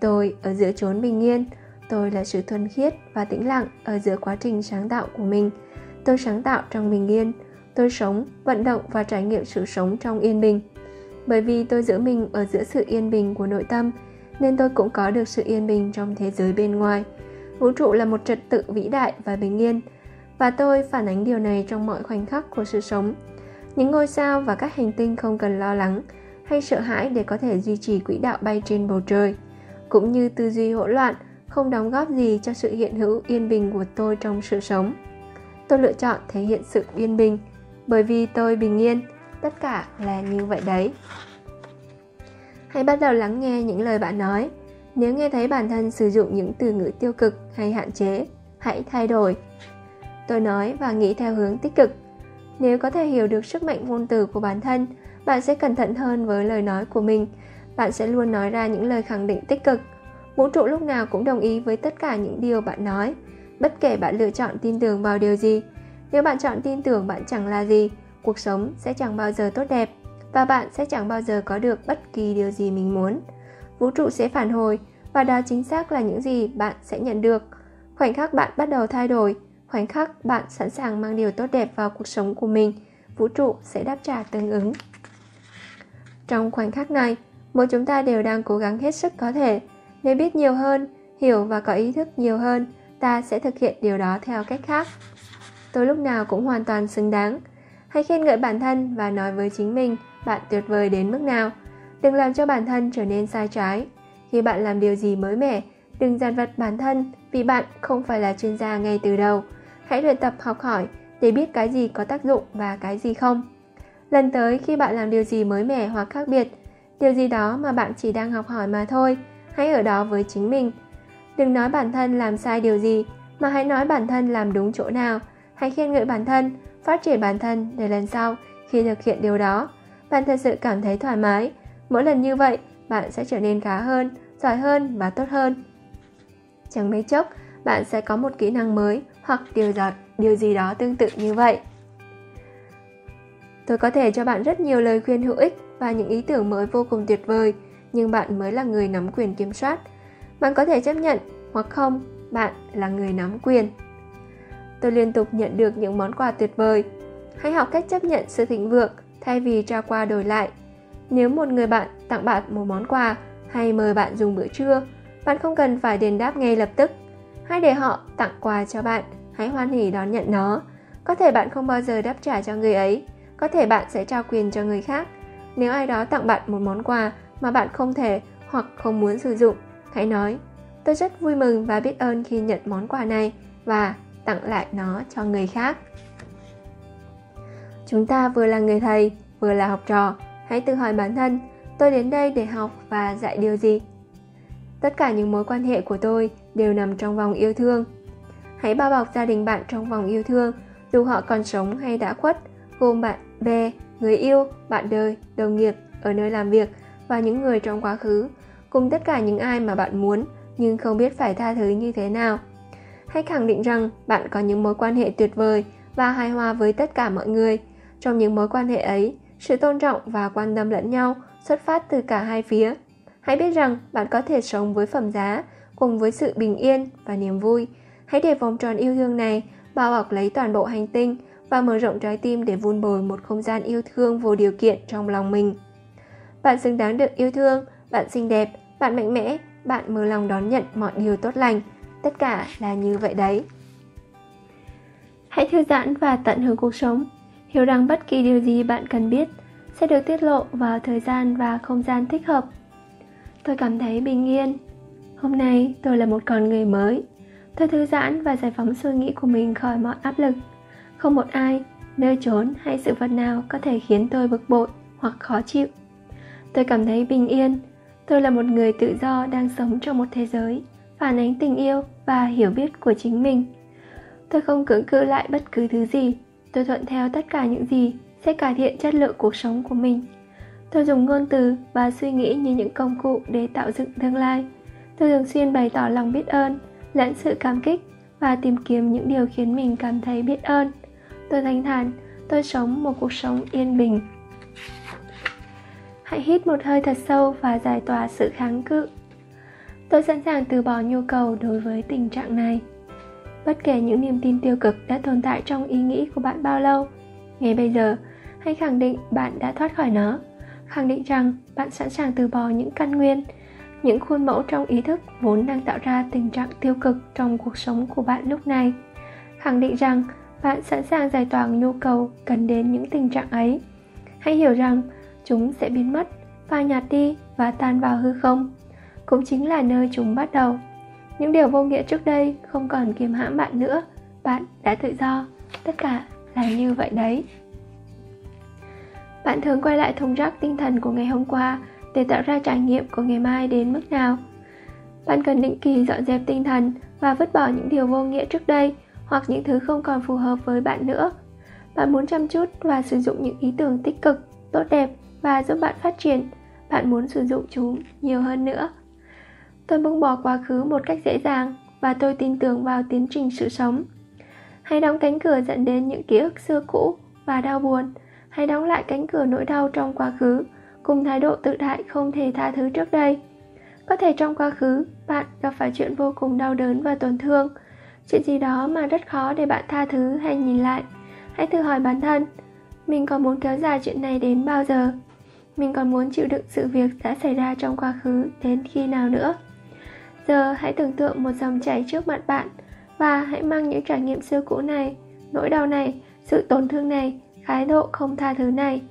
Tôi ở giữa chốn bình yên, tôi là sự thuần khiết và tĩnh lặng ở giữa quá trình sáng tạo của mình. Tôi sáng tạo trong bình yên, tôi sống, vận động và trải nghiệm sự sống trong yên bình. Bởi vì tôi giữ mình ở giữa sự yên bình của nội tâm, nên tôi cũng có được sự yên bình trong thế giới bên ngoài. Vũ trụ là một trật tự vĩ đại và bình yên, và tôi phản ánh điều này trong mọi khoảnh khắc của sự sống. Những ngôi sao và các hành tinh không cần lo lắng hay sợ hãi để có thể duy trì quỹ đạo bay trên bầu trời, cũng như tư duy hỗn loạn, không đóng góp gì cho sự hiện hữu yên bình của tôi trong sự sống. Tôi lựa chọn thể hiện sự yên bình, bởi vì tôi bình yên. Tất cả là như vậy đấy. Hãy bắt đầu lắng nghe những lời bạn nói. Nếu nghe thấy bản thân sử dụng những từ ngữ tiêu cực hay hạn chế, hãy thay đổi tôi nói và nghĩ theo hướng tích cực nếu có thể hiểu được sức mạnh ngôn từ của bản thân, bạn sẽ cẩn thận hơn với lời nói của mình. Bạn sẽ luôn nói ra những lời khẳng định tích cực. Vũ trụ lúc nào cũng đồng ý với tất cả những điều bạn nói, bất kể bạn lựa chọn tin tưởng vào điều gì. Nếu bạn chọn tin tưởng bạn chẳng là gì, cuộc sống sẽ chẳng bao giờ tốt đẹp và bạn sẽ chẳng bao giờ có được bất kỳ điều gì mình muốn. Vũ trụ sẽ phản hồi và đó chính xác là những gì bạn sẽ nhận được. Khoảnh khắc bạn bắt đầu thay đổi, khoảnh khắc bạn sẵn sàng mang điều tốt đẹp vào cuộc sống của mình, vũ trụ sẽ đáp trả tương ứng. Trong khoảnh khắc này, mỗi chúng ta đều đang cố gắng hết sức có thể. Nếu biết nhiều hơn, hiểu và có ý thức nhiều hơn, ta sẽ thực hiện điều đó theo cách khác. Tôi lúc nào cũng hoàn toàn xứng đáng. Hãy khen ngợi bản thân và nói với chính mình, bạn tuyệt vời đến mức nào. Đừng làm cho bản thân trở nên sai trái. Khi bạn làm điều gì mới mẻ, đừng giàn vật bản thân vì bạn không phải là chuyên gia ngay từ đầu hãy luyện tập học hỏi để biết cái gì có tác dụng và cái gì không. Lần tới khi bạn làm điều gì mới mẻ hoặc khác biệt, điều gì đó mà bạn chỉ đang học hỏi mà thôi, hãy ở đó với chính mình. Đừng nói bản thân làm sai điều gì, mà hãy nói bản thân làm đúng chỗ nào. Hãy khen ngợi bản thân, phát triển bản thân để lần sau khi thực hiện điều đó, bạn thật sự cảm thấy thoải mái. Mỗi lần như vậy, bạn sẽ trở nên khá hơn, giỏi hơn và tốt hơn. Chẳng mấy chốc, bạn sẽ có một kỹ năng mới hoặc điều, gì, điều gì đó tương tự như vậy. Tôi có thể cho bạn rất nhiều lời khuyên hữu ích và những ý tưởng mới vô cùng tuyệt vời nhưng bạn mới là người nắm quyền kiểm soát. Bạn có thể chấp nhận hoặc không bạn là người nắm quyền. Tôi liên tục nhận được những món quà tuyệt vời. Hãy học cách chấp nhận sự thịnh vượng thay vì trao qua đổi lại. Nếu một người bạn tặng bạn một món quà hay mời bạn dùng bữa trưa bạn không cần phải đền đáp ngay lập tức. Hãy để họ tặng quà cho bạn hãy hoan hỉ đón nhận nó. Có thể bạn không bao giờ đáp trả cho người ấy. Có thể bạn sẽ trao quyền cho người khác. Nếu ai đó tặng bạn một món quà mà bạn không thể hoặc không muốn sử dụng, hãy nói, tôi rất vui mừng và biết ơn khi nhận món quà này và tặng lại nó cho người khác. Chúng ta vừa là người thầy, vừa là học trò, hãy tự hỏi bản thân, tôi đến đây để học và dạy điều gì? Tất cả những mối quan hệ của tôi đều nằm trong vòng yêu thương hãy bao bọc gia đình bạn trong vòng yêu thương, dù họ còn sống hay đã khuất, gồm bạn bè, người yêu, bạn đời, đồng nghiệp, ở nơi làm việc và những người trong quá khứ. Cùng tất cả những ai mà bạn muốn, nhưng không biết phải tha thứ như thế nào. Hãy khẳng định rằng bạn có những mối quan hệ tuyệt vời và hài hòa với tất cả mọi người. Trong những mối quan hệ ấy, sự tôn trọng và quan tâm lẫn nhau xuất phát từ cả hai phía. Hãy biết rằng bạn có thể sống với phẩm giá, cùng với sự bình yên và niềm vui hãy để vòng tròn yêu thương này bao bọc lấy toàn bộ hành tinh và mở rộng trái tim để vun bồi một không gian yêu thương vô điều kiện trong lòng mình. Bạn xứng đáng được yêu thương, bạn xinh đẹp, bạn mạnh mẽ, bạn mở lòng đón nhận mọi điều tốt lành. Tất cả là như vậy đấy. Hãy thư giãn và tận hưởng cuộc sống. Hiểu rằng bất kỳ điều gì bạn cần biết sẽ được tiết lộ vào thời gian và không gian thích hợp. Tôi cảm thấy bình yên. Hôm nay tôi là một con người mới tôi thư giãn và giải phóng suy nghĩ của mình khỏi mọi áp lực. Không một ai, nơi trốn hay sự vật nào có thể khiến tôi bực bội hoặc khó chịu. Tôi cảm thấy bình yên. Tôi là một người tự do đang sống trong một thế giới, phản ánh tình yêu và hiểu biết của chính mình. Tôi không cưỡng cự lại bất cứ thứ gì. Tôi thuận theo tất cả những gì sẽ cải thiện chất lượng cuộc sống của mình. Tôi dùng ngôn từ và suy nghĩ như những công cụ để tạo dựng tương lai. Tôi thường xuyên bày tỏ lòng biết ơn lẫn sự cảm kích và tìm kiếm những điều khiến mình cảm thấy biết ơn. Tôi thanh thản, tôi sống một cuộc sống yên bình. Hãy hít một hơi thật sâu và giải tỏa sự kháng cự. Tôi sẵn sàng từ bỏ nhu cầu đối với tình trạng này. Bất kể những niềm tin tiêu cực đã tồn tại trong ý nghĩ của bạn bao lâu, ngay bây giờ, hãy khẳng định bạn đã thoát khỏi nó. Khẳng định rằng bạn sẵn sàng từ bỏ những căn nguyên những khuôn mẫu trong ý thức vốn đang tạo ra tình trạng tiêu cực trong cuộc sống của bạn lúc này. Khẳng định rằng bạn sẵn sàng giải tỏa nhu cầu cần đến những tình trạng ấy. Hãy hiểu rằng chúng sẽ biến mất và nhạt đi và tan vào hư không. Cũng chính là nơi chúng bắt đầu. Những điều vô nghĩa trước đây không còn kiềm hãm bạn nữa. Bạn đã tự do. Tất cả là như vậy đấy. Bạn thường quay lại thùng rác tinh thần của ngày hôm qua để tạo ra trải nghiệm của ngày mai đến mức nào. Bạn cần định kỳ dọn dẹp tinh thần và vứt bỏ những điều vô nghĩa trước đây hoặc những thứ không còn phù hợp với bạn nữa. Bạn muốn chăm chút và sử dụng những ý tưởng tích cực, tốt đẹp và giúp bạn phát triển. Bạn muốn sử dụng chúng nhiều hơn nữa. Tôi buông bỏ quá khứ một cách dễ dàng và tôi tin tưởng vào tiến trình sự sống. Hãy đóng cánh cửa dẫn đến những ký ức xưa cũ và đau buồn. Hãy đóng lại cánh cửa nỗi đau trong quá khứ cùng thái độ tự đại không thể tha thứ trước đây. Có thể trong quá khứ, bạn gặp phải chuyện vô cùng đau đớn và tổn thương. Chuyện gì đó mà rất khó để bạn tha thứ hay nhìn lại. Hãy tự hỏi bản thân, mình còn muốn kéo dài chuyện này đến bao giờ? Mình còn muốn chịu đựng sự việc đã xảy ra trong quá khứ đến khi nào nữa? Giờ hãy tưởng tượng một dòng chảy trước mặt bạn và hãy mang những trải nghiệm xưa cũ này, nỗi đau này, sự tổn thương này, thái độ không tha thứ này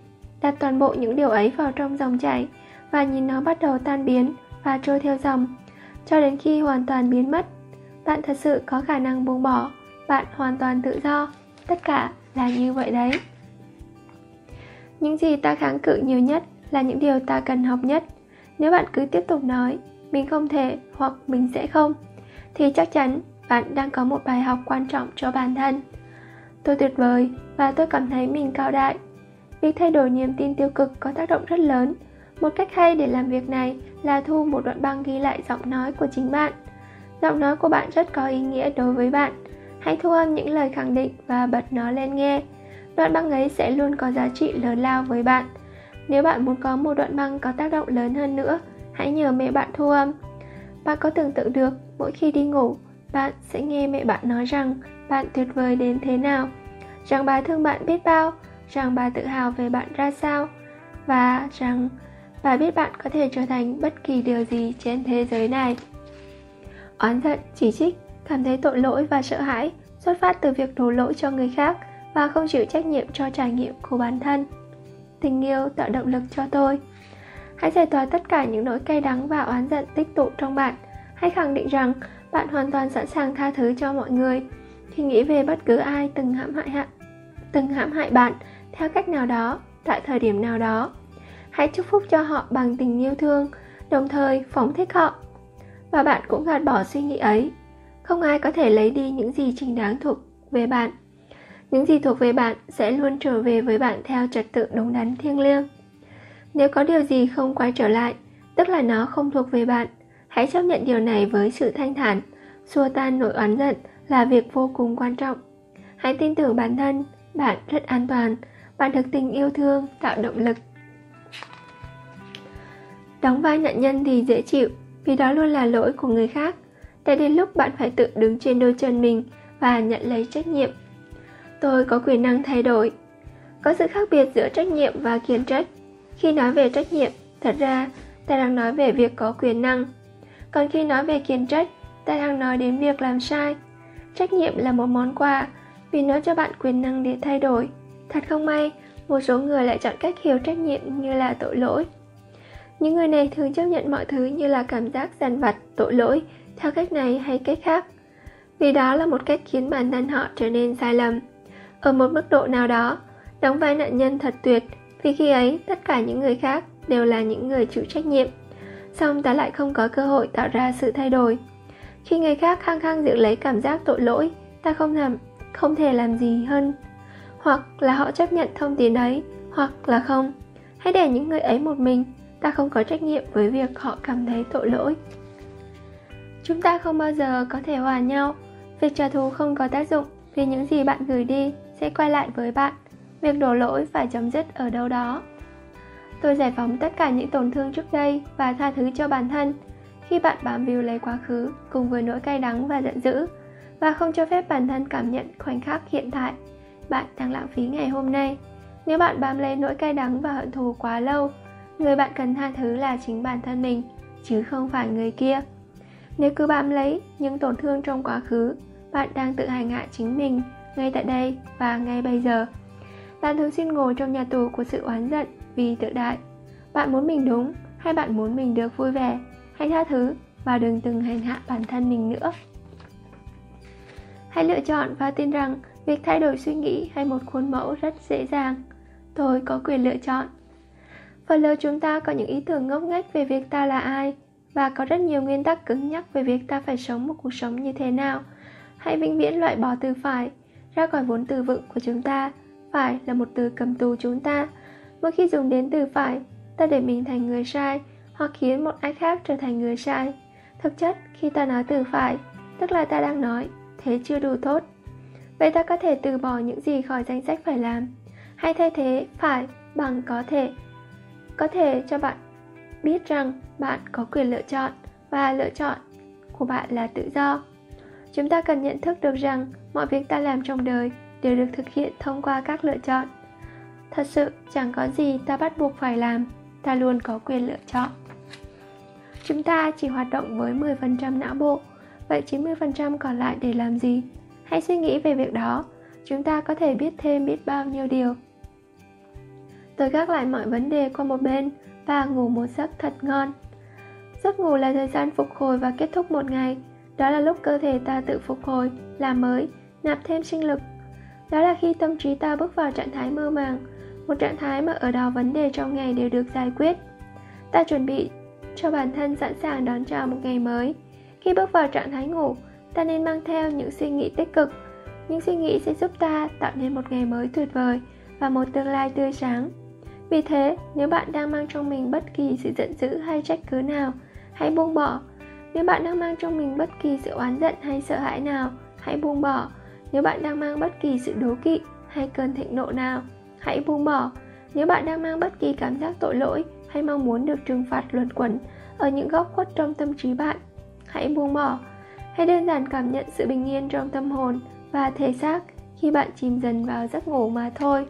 đặt toàn bộ những điều ấy vào trong dòng chảy và nhìn nó bắt đầu tan biến và trôi theo dòng. Cho đến khi hoàn toàn biến mất, bạn thật sự có khả năng buông bỏ, bạn hoàn toàn tự do. Tất cả là như vậy đấy. Những gì ta kháng cự nhiều nhất là những điều ta cần học nhất. Nếu bạn cứ tiếp tục nói, mình không thể hoặc mình sẽ không, thì chắc chắn bạn đang có một bài học quan trọng cho bản thân. Tôi tuyệt vời và tôi cảm thấy mình cao đại việc thay đổi niềm tin tiêu cực có tác động rất lớn. Một cách hay để làm việc này là thu một đoạn băng ghi lại giọng nói của chính bạn. Giọng nói của bạn rất có ý nghĩa đối với bạn. Hãy thu âm những lời khẳng định và bật nó lên nghe. Đoạn băng ấy sẽ luôn có giá trị lớn lao với bạn. Nếu bạn muốn có một đoạn băng có tác động lớn hơn nữa, hãy nhờ mẹ bạn thu âm. Bạn có tưởng tượng được, mỗi khi đi ngủ, bạn sẽ nghe mẹ bạn nói rằng bạn tuyệt vời đến thế nào? Rằng bà thương bạn biết bao? Rằng bà tự hào về bạn ra sao và rằng bà biết bạn có thể trở thành bất kỳ điều gì trên thế giới này. Oán giận chỉ trích cảm thấy tội lỗi và sợ hãi xuất phát từ việc đổ lỗi cho người khác và không chịu trách nhiệm cho trải nghiệm của bản thân. Tình yêu tạo động lực cho tôi. Hãy giải tỏa tất cả những nỗi cay đắng và oán giận tích tụ trong bạn. Hãy khẳng định rằng bạn hoàn toàn sẵn sàng tha thứ cho mọi người khi nghĩ về bất cứ ai từng hãm hại hạ, từng hãm hại bạn theo cách nào đó, tại thời điểm nào đó, hãy chúc phúc cho họ bằng tình yêu thương, đồng thời phóng thích họ. Và bạn cũng gạt bỏ suy nghĩ ấy. Không ai có thể lấy đi những gì chính đáng thuộc về bạn. Những gì thuộc về bạn sẽ luôn trở về với bạn theo trật tự đúng đắn thiêng liêng. Nếu có điều gì không quay trở lại, tức là nó không thuộc về bạn, hãy chấp nhận điều này với sự thanh thản, xua tan nỗi oán giận là việc vô cùng quan trọng. Hãy tin tưởng bản thân, bạn rất an toàn bạn được tình yêu thương, tạo động lực. Đóng vai nạn nhân thì dễ chịu, vì đó luôn là lỗi của người khác. Đã đến lúc bạn phải tự đứng trên đôi chân mình và nhận lấy trách nhiệm. Tôi có quyền năng thay đổi. Có sự khác biệt giữa trách nhiệm và kiến trách. Khi nói về trách nhiệm, thật ra, ta đang nói về việc có quyền năng. Còn khi nói về kiến trách, ta đang nói đến việc làm sai. Trách nhiệm là một món quà, vì nó cho bạn quyền năng để thay đổi thật không may, một số người lại chọn cách hiểu trách nhiệm như là tội lỗi. Những người này thường chấp nhận mọi thứ như là cảm giác dằn vặt, tội lỗi. Theo cách này hay cách khác, vì đó là một cách khiến bản thân họ trở nên sai lầm. Ở một mức độ nào đó, đóng vai nạn nhân thật tuyệt, vì khi ấy tất cả những người khác đều là những người chịu trách nhiệm. Song ta lại không có cơ hội tạo ra sự thay đổi. Khi người khác khăng khăng giữ lấy cảm giác tội lỗi, ta không làm, không thể làm gì hơn hoặc là họ chấp nhận thông tin đấy, hoặc là không. Hãy để những người ấy một mình, ta không có trách nhiệm với việc họ cảm thấy tội lỗi. Chúng ta không bao giờ có thể hòa nhau. Việc trả thù không có tác dụng vì những gì bạn gửi đi sẽ quay lại với bạn. Việc đổ lỗi phải chấm dứt ở đâu đó. Tôi giải phóng tất cả những tổn thương trước đây và tha thứ cho bản thân. Khi bạn bám víu lấy quá khứ cùng với nỗi cay đắng và giận dữ và không cho phép bản thân cảm nhận khoảnh khắc hiện tại bạn đang lãng phí ngày hôm nay. Nếu bạn bám lấy nỗi cay đắng và hận thù quá lâu, người bạn cần tha thứ là chính bản thân mình, chứ không phải người kia. Nếu cứ bám lấy những tổn thương trong quá khứ, bạn đang tự hành hạ chính mình ngay tại đây và ngay bây giờ. Bạn thường xuyên ngồi trong nhà tù của sự oán giận vì tự đại. Bạn muốn mình đúng hay bạn muốn mình được vui vẻ? Hãy tha thứ và đừng từng hành hạ bản thân mình nữa. Hãy lựa chọn và tin rằng việc thay đổi suy nghĩ hay một khuôn mẫu rất dễ dàng. Tôi có quyền lựa chọn. Phần lớn chúng ta có những ý tưởng ngốc nghếch về việc ta là ai và có rất nhiều nguyên tắc cứng nhắc về việc ta phải sống một cuộc sống như thế nào. Hãy vĩnh viễn loại bỏ từ phải, ra khỏi vốn từ vựng của chúng ta. Phải là một từ cầm tù chúng ta. Mỗi khi dùng đến từ phải, ta để mình thành người sai hoặc khiến một ai khác trở thành người sai. Thực chất, khi ta nói từ phải, tức là ta đang nói, thế chưa đủ tốt vậy ta có thể từ bỏ những gì khỏi danh sách phải làm. Hay thay thế, phải, bằng có thể. Có thể cho bạn biết rằng bạn có quyền lựa chọn và lựa chọn của bạn là tự do. Chúng ta cần nhận thức được rằng mọi việc ta làm trong đời đều được thực hiện thông qua các lựa chọn. Thật sự, chẳng có gì ta bắt buộc phải làm, ta luôn có quyền lựa chọn. Chúng ta chỉ hoạt động với 10% não bộ, vậy 90% còn lại để làm gì? Hãy suy nghĩ về việc đó. Chúng ta có thể biết thêm biết bao nhiêu điều. Tôi gác lại mọi vấn đề qua một bên và ngủ một giấc thật ngon. Giấc ngủ là thời gian phục hồi và kết thúc một ngày. Đó là lúc cơ thể ta tự phục hồi, làm mới, nạp thêm sinh lực. Đó là khi tâm trí ta bước vào trạng thái mơ màng, một trạng thái mà ở đó vấn đề trong ngày đều được giải quyết. Ta chuẩn bị cho bản thân sẵn sàng đón chào một ngày mới. Khi bước vào trạng thái ngủ ta nên mang theo những suy nghĩ tích cực. Những suy nghĩ sẽ giúp ta tạo nên một ngày mới tuyệt vời và một tương lai tươi sáng. Vì thế, nếu bạn đang mang trong mình bất kỳ sự giận dữ hay trách cứ nào, hãy buông bỏ. Nếu bạn đang mang trong mình bất kỳ sự oán giận hay sợ hãi nào, hãy buông bỏ. Nếu bạn đang mang bất kỳ sự đố kỵ hay cơn thịnh nộ nào, hãy buông bỏ. Nếu bạn đang mang bất kỳ cảm giác tội lỗi hay mong muốn được trừng phạt luẩn quẩn ở những góc khuất trong tâm trí bạn, hãy buông bỏ hãy đơn giản cảm nhận sự bình yên trong tâm hồn và thể xác khi bạn chìm dần vào giấc ngủ mà thôi.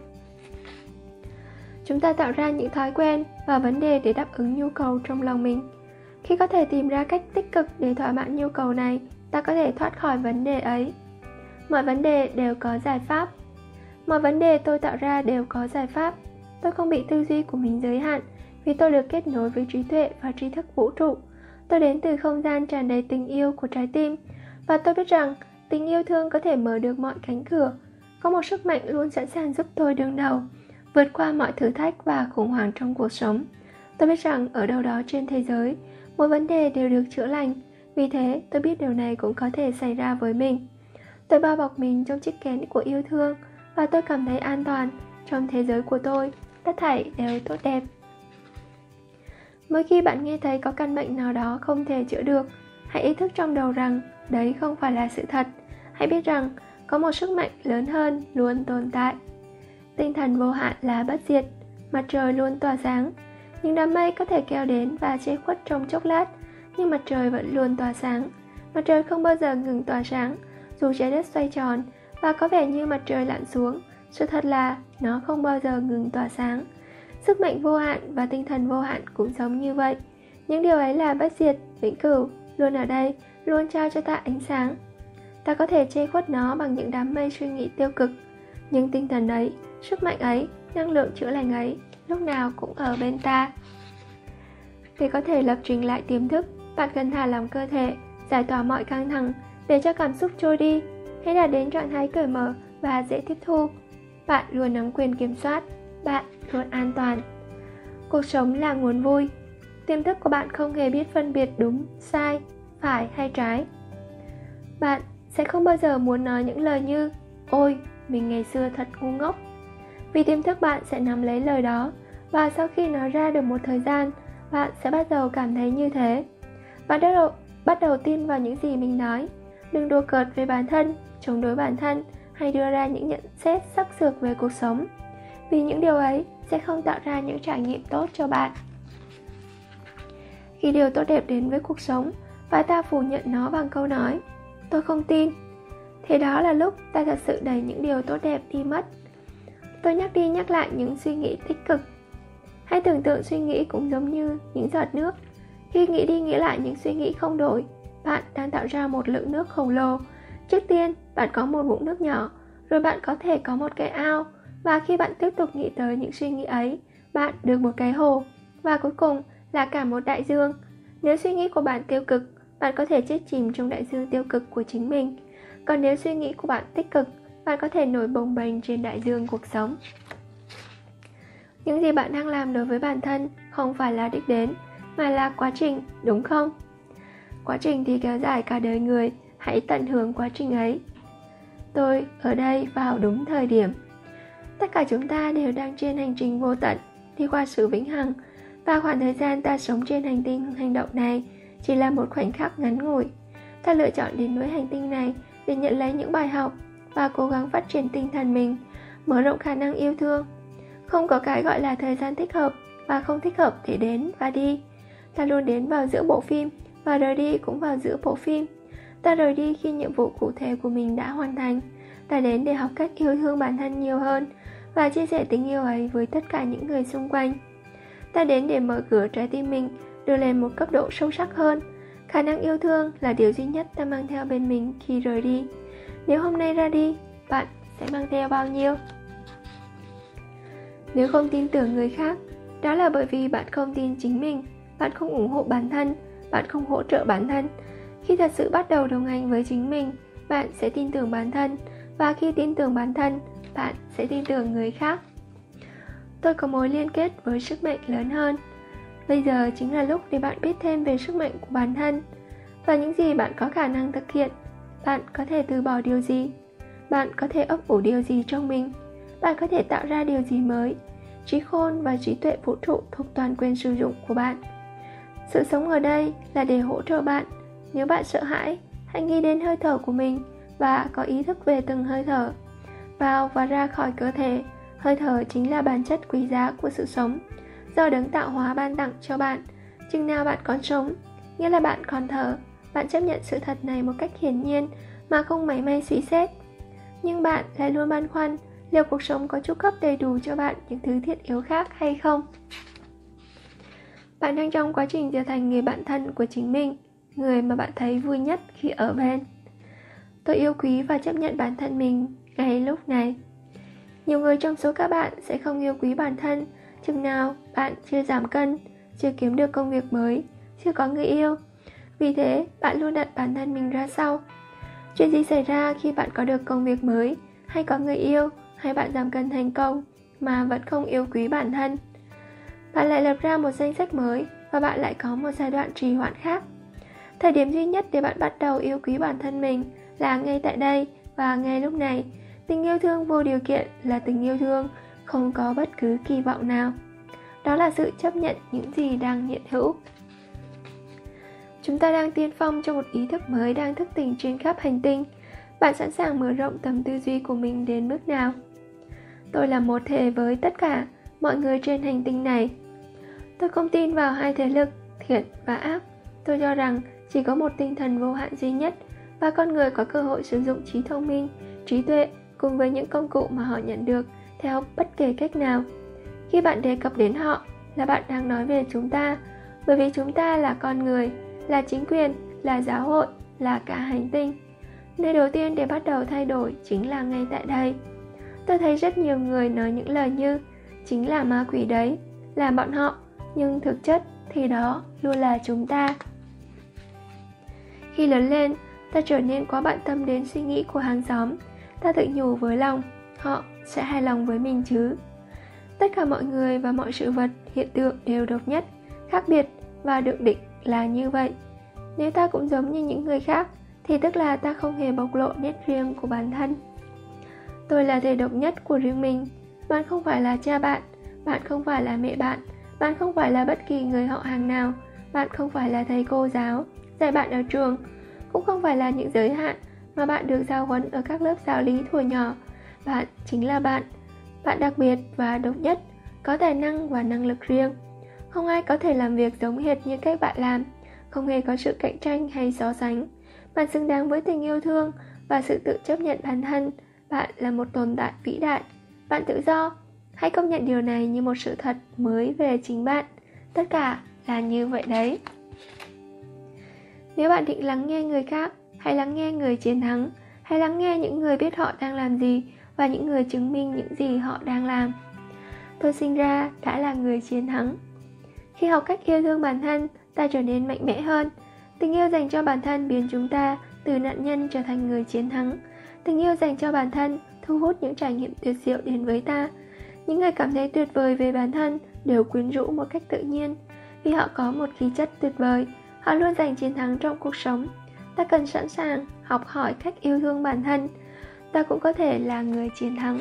Chúng ta tạo ra những thói quen và vấn đề để đáp ứng nhu cầu trong lòng mình. Khi có thể tìm ra cách tích cực để thỏa mãn nhu cầu này, ta có thể thoát khỏi vấn đề ấy. Mọi vấn đề đều có giải pháp. Mọi vấn đề tôi tạo ra đều có giải pháp. Tôi không bị tư duy của mình giới hạn vì tôi được kết nối với trí tuệ và tri thức vũ trụ tôi đến từ không gian tràn đầy tình yêu của trái tim. Và tôi biết rằng, tình yêu thương có thể mở được mọi cánh cửa. Có một sức mạnh luôn sẵn sàng giúp tôi đương đầu, vượt qua mọi thử thách và khủng hoảng trong cuộc sống. Tôi biết rằng ở đâu đó trên thế giới, mỗi vấn đề đều được chữa lành. Vì thế, tôi biết điều này cũng có thể xảy ra với mình. Tôi bao bọc mình trong chiếc kén của yêu thương và tôi cảm thấy an toàn trong thế giới của tôi. Tất thảy đều tốt đẹp mỗi khi bạn nghe thấy có căn bệnh nào đó không thể chữa được, hãy ý thức trong đầu rằng đấy không phải là sự thật. Hãy biết rằng có một sức mạnh lớn hơn luôn tồn tại. Tinh thần vô hạn là bất diệt, mặt trời luôn tỏa sáng. Những đám mây có thể kéo đến và che khuất trong chốc lát, nhưng mặt trời vẫn luôn tỏa sáng. Mặt trời không bao giờ ngừng tỏa sáng, dù trái đất xoay tròn, và có vẻ như mặt trời lặn xuống. Sự thật là nó không bao giờ ngừng tỏa sáng sức mạnh vô hạn và tinh thần vô hạn cũng giống như vậy. Những điều ấy là bất diệt, vĩnh cửu, luôn ở đây, luôn trao cho ta ánh sáng. Ta có thể che khuất nó bằng những đám mây suy nghĩ tiêu cực. Nhưng tinh thần ấy, sức mạnh ấy, năng lượng chữa lành ấy, lúc nào cũng ở bên ta. Để có thể lập trình lại tiềm thức, bạn cần thả lỏng cơ thể, giải tỏa mọi căng thẳng để cho cảm xúc trôi đi. Hãy đạt đến trạng thái cởi mở và dễ tiếp thu. Bạn luôn nắm quyền kiểm soát. Bạn luôn an toàn. Cuộc sống là nguồn vui. Tiềm thức của bạn không hề biết phân biệt đúng, sai, phải hay trái. Bạn sẽ không bao giờ muốn nói những lời như, ôi, mình ngày xưa thật ngu ngốc. Vì tiềm thức bạn sẽ nắm lấy lời đó, và sau khi nói ra được một thời gian, bạn sẽ bắt đầu cảm thấy như thế. Bạn bắt đầu bắt đầu tin vào những gì mình nói. Đừng đùa cợt về bản thân, chống đối bản thân, hay đưa ra những nhận xét sắc sược về cuộc sống. Vì những điều ấy sẽ không tạo ra những trải nghiệm tốt cho bạn. Khi điều tốt đẹp đến với cuộc sống và ta phủ nhận nó bằng câu nói, tôi không tin. Thì đó là lúc ta thật sự đẩy những điều tốt đẹp đi mất. Tôi nhắc đi nhắc lại những suy nghĩ tích cực. Hãy tưởng tượng suy nghĩ cũng giống như những giọt nước. Khi nghĩ đi nghĩ lại những suy nghĩ không đổi, bạn đang tạo ra một lượng nước khổng lồ. Trước tiên, bạn có một vũng nước nhỏ, rồi bạn có thể có một cái ao và khi bạn tiếp tục nghĩ tới những suy nghĩ ấy, bạn được một cái hồ. Và cuối cùng là cả một đại dương. Nếu suy nghĩ của bạn tiêu cực, bạn có thể chết chìm trong đại dương tiêu cực của chính mình. Còn nếu suy nghĩ của bạn tích cực, bạn có thể nổi bồng bềnh trên đại dương cuộc sống. Những gì bạn đang làm đối với bản thân không phải là đích đến, mà là quá trình, đúng không? Quá trình thì kéo dài cả đời người. Hãy tận hưởng quá trình ấy. Tôi ở đây vào đúng thời điểm tất cả chúng ta đều đang trên hành trình vô tận, đi qua sự vĩnh hằng. Và khoảng thời gian ta sống trên hành tinh, hành động này chỉ là một khoảnh khắc ngắn ngủi. Ta lựa chọn đến với hành tinh này để nhận lấy những bài học và cố gắng phát triển tinh thần mình, mở rộng khả năng yêu thương. Không có cái gọi là thời gian thích hợp và không thích hợp để đến và đi. Ta luôn đến vào giữa bộ phim và rời đi cũng vào giữa bộ phim. Ta rời đi khi nhiệm vụ cụ thể của mình đã hoàn thành. Ta đến để học cách yêu thương bản thân nhiều hơn và chia sẻ tình yêu ấy với tất cả những người xung quanh. Ta đến để mở cửa trái tim mình, đưa lên một cấp độ sâu sắc hơn. Khả năng yêu thương là điều duy nhất ta mang theo bên mình khi rời đi. Nếu hôm nay ra đi, bạn sẽ mang theo bao nhiêu? Nếu không tin tưởng người khác, đó là bởi vì bạn không tin chính mình, bạn không ủng hộ bản thân, bạn không hỗ trợ bản thân. Khi thật sự bắt đầu đồng hành với chính mình, bạn sẽ tin tưởng bản thân, và khi tin tưởng bản thân bạn sẽ tin tưởng người khác. Tôi có mối liên kết với sức mạnh lớn hơn. Bây giờ chính là lúc để bạn biết thêm về sức mạnh của bản thân và những gì bạn có khả năng thực hiện. Bạn có thể từ bỏ điều gì? Bạn có thể ấp ủ điều gì trong mình? Bạn có thể tạo ra điều gì mới? Trí khôn và trí tuệ vũ trụ thuộc toàn quyền sử dụng của bạn. Sự sống ở đây là để hỗ trợ bạn. Nếu bạn sợ hãi, hãy nghĩ đến hơi thở của mình và có ý thức về từng hơi thở vào và ra khỏi cơ thể. Hơi thở chính là bản chất quý giá của sự sống. Do đấng tạo hóa ban tặng cho bạn, chừng nào bạn còn sống, nghĩa là bạn còn thở, bạn chấp nhận sự thật này một cách hiển nhiên mà không mảy may suy xét. Nhưng bạn lại luôn băn khoăn liệu cuộc sống có chu cấp đầy đủ cho bạn những thứ thiết yếu khác hay không? Bạn đang trong quá trình trở thành người bạn thân của chính mình, người mà bạn thấy vui nhất khi ở bên. Tôi yêu quý và chấp nhận bản thân mình ngay lúc này. Nhiều người trong số các bạn sẽ không yêu quý bản thân. Chừng nào bạn chưa giảm cân, chưa kiếm được công việc mới, chưa có người yêu. Vì thế, bạn luôn đặt bản thân mình ra sau. Chuyện gì xảy ra khi bạn có được công việc mới, hay có người yêu, hay bạn giảm cân thành công mà vẫn không yêu quý bản thân? Bạn lại lập ra một danh sách mới và bạn lại có một giai đoạn trì hoãn khác. Thời điểm duy nhất để bạn bắt đầu yêu quý bản thân mình là ngay tại đây và ngay lúc này tình yêu thương vô điều kiện là tình yêu thương, không có bất cứ kỳ vọng nào. Đó là sự chấp nhận những gì đang hiện hữu. Chúng ta đang tiên phong cho một ý thức mới đang thức tỉnh trên khắp hành tinh. Bạn sẵn sàng mở rộng tầm tư duy của mình đến mức nào? Tôi là một thể với tất cả mọi người trên hành tinh này. Tôi không tin vào hai thế lực, thiện và ác. Tôi cho rằng chỉ có một tinh thần vô hạn duy nhất và con người có cơ hội sử dụng trí thông minh, trí tuệ cùng với những công cụ mà họ nhận được theo bất kể cách nào. Khi bạn đề cập đến họ là bạn đang nói về chúng ta, bởi vì chúng ta là con người, là chính quyền, là giáo hội, là cả hành tinh. Nơi đầu tiên để bắt đầu thay đổi chính là ngay tại đây. Tôi thấy rất nhiều người nói những lời như, chính là ma quỷ đấy, là bọn họ, nhưng thực chất thì đó luôn là chúng ta. Khi lớn lên, ta trở nên quá bận tâm đến suy nghĩ của hàng xóm ta tự nhủ với lòng, họ sẽ hài lòng với mình chứ. Tất cả mọi người và mọi sự vật, hiện tượng đều độc nhất, khác biệt và được định là như vậy. Nếu ta cũng giống như những người khác, thì tức là ta không hề bộc lộ nét riêng của bản thân. Tôi là thể độc nhất của riêng mình. Bạn không phải là cha bạn bạn không phải là mẹ bạn bạn không phải là bất kỳ người họ hàng nào, bạn không phải là thầy cô giáo, dạy bạn ở trường, cũng không phải là những giới hạn mà bạn được giao huấn ở các lớp giáo lý thuở nhỏ. Bạn chính là bạn. Bạn đặc biệt và độc nhất, có tài năng và năng lực riêng. Không ai có thể làm việc giống hệt như cách bạn làm, không hề có sự cạnh tranh hay so sánh. Bạn xứng đáng với tình yêu thương và sự tự chấp nhận bản thân. Bạn là một tồn tại vĩ đại. Bạn tự do. Hãy công nhận điều này như một sự thật mới về chính bạn. Tất cả là như vậy đấy. Nếu bạn định lắng nghe người khác hãy lắng nghe người chiến thắng. Hãy lắng nghe những người biết họ đang làm gì và những người chứng minh những gì họ đang làm. Tôi sinh ra đã là người chiến thắng. Khi học cách yêu thương bản thân, ta trở nên mạnh mẽ hơn. Tình yêu dành cho bản thân biến chúng ta từ nạn nhân trở thành người chiến thắng. Tình yêu dành cho bản thân thu hút những trải nghiệm tuyệt diệu đến với ta. Những người cảm thấy tuyệt vời về bản thân đều quyến rũ một cách tự nhiên. Vì họ có một khí chất tuyệt vời, họ luôn giành chiến thắng trong cuộc sống ta cần sẵn sàng học hỏi cách yêu thương bản thân. Ta cũng có thể là người chiến thắng.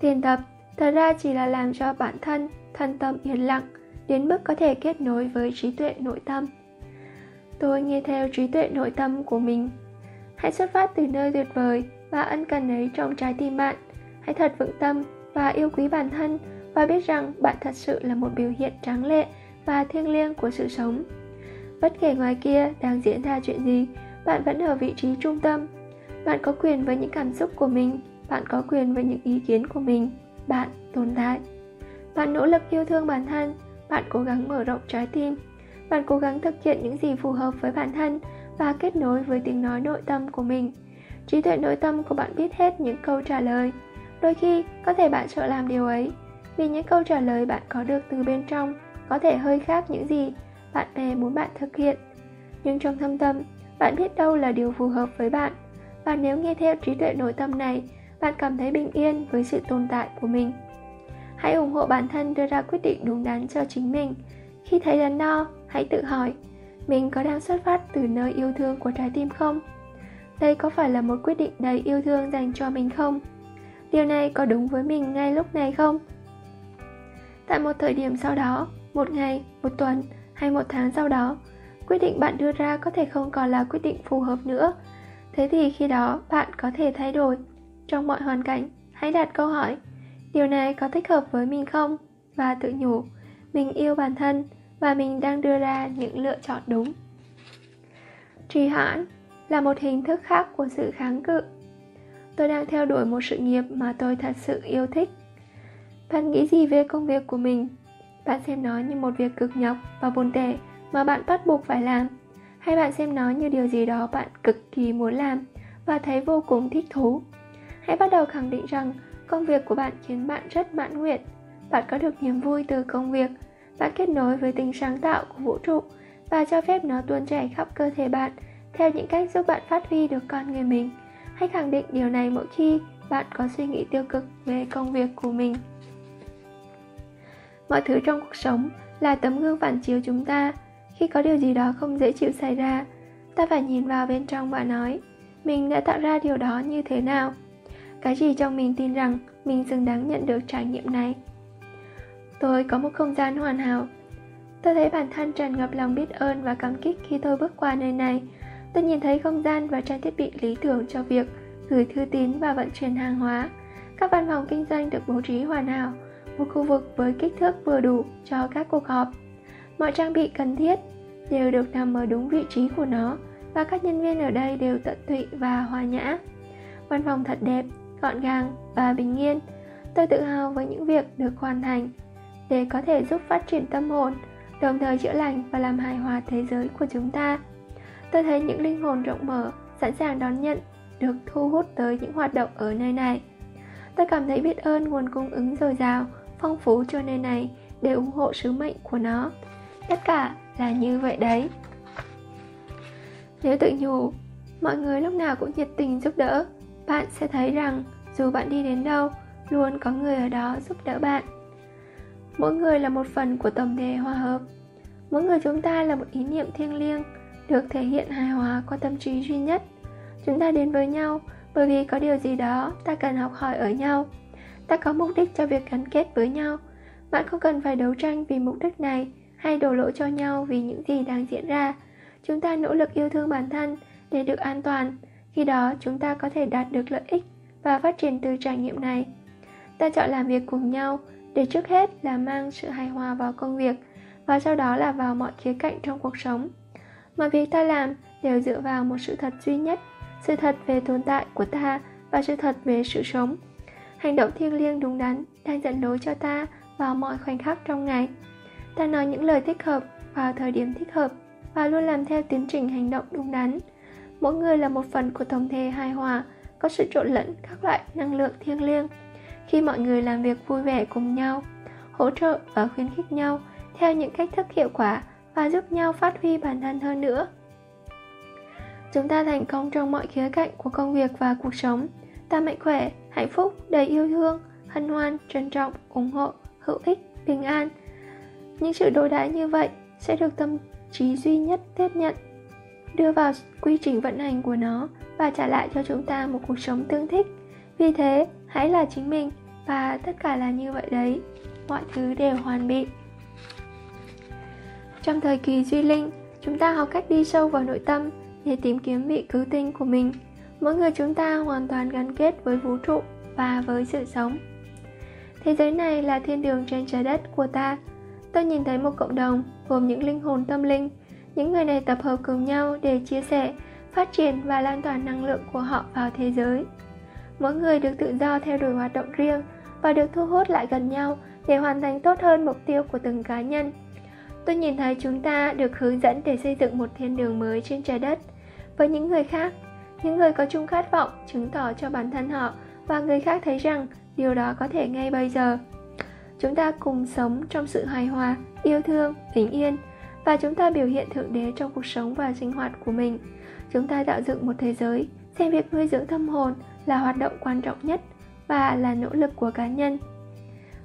Thiền tập, thật ra chỉ là làm cho bản thân thân tâm yên lặng, đến mức có thể kết nối với trí tuệ nội tâm. Tôi nghe theo trí tuệ nội tâm của mình. Hãy xuất phát từ nơi tuyệt vời và ân cần ấy trong trái tim bạn. Hãy thật vững tâm và yêu quý bản thân và biết rằng bạn thật sự là một biểu hiện tráng lệ và thiêng liêng của sự sống bất kể ngoài kia đang diễn ra chuyện gì, bạn vẫn ở vị trí trung tâm. Bạn có quyền với những cảm xúc của mình, bạn có quyền với những ý kiến của mình, bạn tồn tại. Bạn nỗ lực yêu thương bản thân, bạn cố gắng mở rộng trái tim. Bạn cố gắng thực hiện những gì phù hợp với bản thân và kết nối với tiếng nói nội tâm của mình. Trí tuệ nội tâm của bạn biết hết những câu trả lời. Đôi khi, có thể bạn sợ làm điều ấy, vì những câu trả lời bạn có được từ bên trong có thể hơi khác những gì bạn bè muốn bạn thực hiện. Nhưng trong thâm tâm, bạn biết đâu là điều phù hợp với bạn. Và nếu nghe theo trí tuệ nội tâm này, bạn cảm thấy bình yên với sự tồn tại của mình. Hãy ủng hộ bản thân đưa ra quyết định đúng đắn cho chính mình. Khi thấy đắn đo, hãy tự hỏi, mình có đang xuất phát từ nơi yêu thương của trái tim không? Đây có phải là một quyết định đầy yêu thương dành cho mình không? Điều này có đúng với mình ngay lúc này không? Tại một thời điểm sau đó, một ngày, một tuần hay một tháng sau đó, quyết định bạn đưa ra có thể không còn là quyết định phù hợp nữa. Thế thì khi đó, bạn có thể thay đổi trong mọi hoàn cảnh. Hãy đặt câu hỏi, điều này có thích hợp với mình không? Và tự nhủ, mình yêu bản thân và mình đang đưa ra những lựa chọn đúng. Trì hoãn là một hình thức khác của sự kháng cự. Tôi đang theo đuổi một sự nghiệp mà tôi thật sự yêu thích. Bạn nghĩ gì về công việc của mình? Bạn xem nó như một việc cực nhọc và buồn tẻ mà bạn bắt buộc phải làm. Hay bạn xem nó như điều gì đó bạn cực kỳ muốn làm và thấy vô cùng thích thú. Hãy bắt đầu khẳng định rằng công việc của bạn khiến bạn rất mãn nguyện. Bạn có được niềm vui từ công việc. Bạn kết nối với tính sáng tạo của vũ trụ và cho phép nó tuôn chảy khắp cơ thể bạn theo những cách giúp bạn phát huy được con người mình. Hãy khẳng định điều này mỗi khi bạn có suy nghĩ tiêu cực về công việc của mình mọi thứ trong cuộc sống là tấm gương phản chiếu chúng ta. Khi có điều gì đó không dễ chịu xảy ra, ta phải nhìn vào bên trong và nói, mình đã tạo ra điều đó như thế nào? Cái gì trong mình tin rằng mình xứng đáng nhận được trải nghiệm này? Tôi có một không gian hoàn hảo. Tôi thấy bản thân tràn ngập lòng biết ơn và cảm kích khi tôi bước qua nơi này. Tôi nhìn thấy không gian và trang thiết bị lý tưởng cho việc gửi thư tín và vận chuyển hàng hóa. Các văn phòng kinh doanh được bố trí hoàn hảo một khu vực với kích thước vừa đủ cho các cuộc họp. Mọi trang bị cần thiết đều được nằm ở đúng vị trí của nó và các nhân viên ở đây đều tận tụy và hòa nhã. Văn phòng thật đẹp, gọn gàng và bình yên. Tôi tự hào với những việc được hoàn thành để có thể giúp phát triển tâm hồn, đồng thời chữa lành và làm hài hòa thế giới của chúng ta. Tôi thấy những linh hồn rộng mở, sẵn sàng đón nhận, được thu hút tới những hoạt động ở nơi này. Tôi cảm thấy biết ơn nguồn cung ứng dồi dào phong phú cho nơi này để ủng hộ sứ mệnh của nó. Tất cả là như vậy đấy. Nếu tự nhủ, mọi người lúc nào cũng nhiệt tình giúp đỡ, bạn sẽ thấy rằng dù bạn đi đến đâu, luôn có người ở đó giúp đỡ bạn. Mỗi người là một phần của tổng thể hòa hợp. Mỗi người chúng ta là một ý niệm thiêng liêng, được thể hiện hài hòa qua tâm trí duy nhất. Chúng ta đến với nhau bởi vì có điều gì đó ta cần học hỏi ở nhau ta có mục đích cho việc gắn kết với nhau. Bạn không cần phải đấu tranh vì mục đích này hay đổ lỗi cho nhau vì những gì đang diễn ra. Chúng ta nỗ lực yêu thương bản thân để được an toàn. Khi đó, chúng ta có thể đạt được lợi ích và phát triển từ trải nghiệm này. Ta chọn làm việc cùng nhau để trước hết là mang sự hài hòa vào công việc và sau đó là vào mọi khía cạnh trong cuộc sống. Mọi việc ta làm đều dựa vào một sự thật duy nhất, sự thật về tồn tại của ta và sự thật về sự sống hành động thiêng liêng đúng đắn đang dẫn lối cho ta vào mọi khoảnh khắc trong ngày. Ta nói những lời thích hợp vào thời điểm thích hợp và luôn làm theo tiến trình hành động đúng đắn. Mỗi người là một phần của tổng thể hài hòa, có sự trộn lẫn các loại năng lượng thiêng liêng. Khi mọi người làm việc vui vẻ cùng nhau, hỗ trợ và khuyến khích nhau theo những cách thức hiệu quả và giúp nhau phát huy bản thân hơn nữa. Chúng ta thành công trong mọi khía cạnh của công việc và cuộc sống. Ta mạnh khỏe hạnh phúc, đầy yêu thương, hân hoan, trân trọng, ủng hộ, hữu ích, bình an. Những sự đối đãi như vậy sẽ được tâm trí duy nhất tiếp nhận, đưa vào quy trình vận hành của nó và trả lại cho chúng ta một cuộc sống tương thích. Vì thế, hãy là chính mình và tất cả là như vậy đấy. Mọi thứ đều hoàn bị. Trong thời kỳ duy linh, chúng ta học cách đi sâu vào nội tâm để tìm kiếm vị cứu tinh của mình mỗi người chúng ta hoàn toàn gắn kết với vũ trụ và với sự sống thế giới này là thiên đường trên trái đất của ta tôi nhìn thấy một cộng đồng gồm những linh hồn tâm linh những người này tập hợp cùng nhau để chia sẻ phát triển và lan tỏa năng lượng của họ vào thế giới mỗi người được tự do theo đuổi hoạt động riêng và được thu hút lại gần nhau để hoàn thành tốt hơn mục tiêu của từng cá nhân. Tôi nhìn thấy chúng ta được hướng dẫn để xây dựng một thiên đường mới trên trái đất. Với những người khác, những người có chung khát vọng chứng tỏ cho bản thân họ và người khác thấy rằng điều đó có thể ngay bây giờ. Chúng ta cùng sống trong sự hài hòa, yêu thương, bình yên và chúng ta biểu hiện thượng đế trong cuộc sống và sinh hoạt của mình. Chúng ta tạo dựng một thế giới, xem việc nuôi dưỡng tâm hồn là hoạt động quan trọng nhất và là nỗ lực của cá nhân.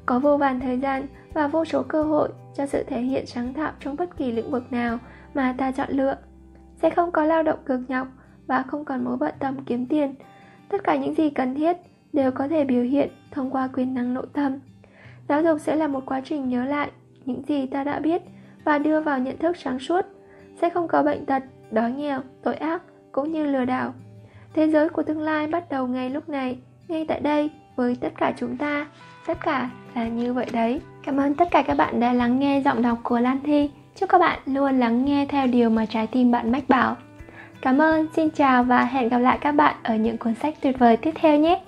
Có vô vàn thời gian và vô số cơ hội cho sự thể hiện sáng tạo trong bất kỳ lĩnh vực nào mà ta chọn lựa. Sẽ không có lao động cực nhọc và không còn mối bận tâm kiếm tiền. Tất cả những gì cần thiết đều có thể biểu hiện thông qua quyền năng nội tâm. Giáo dục sẽ là một quá trình nhớ lại những gì ta đã biết và đưa vào nhận thức sáng suốt. Sẽ không có bệnh tật, đói nghèo, tội ác cũng như lừa đảo. Thế giới của tương lai bắt đầu ngay lúc này, ngay tại đây với tất cả chúng ta. Tất cả là như vậy đấy. Cảm ơn tất cả các bạn đã lắng nghe giọng đọc của Lan Thi. Chúc các bạn luôn lắng nghe theo điều mà trái tim bạn mách bảo. Cảm ơn, xin chào và hẹn gặp lại các bạn ở những cuốn sách tuyệt vời tiếp theo nhé.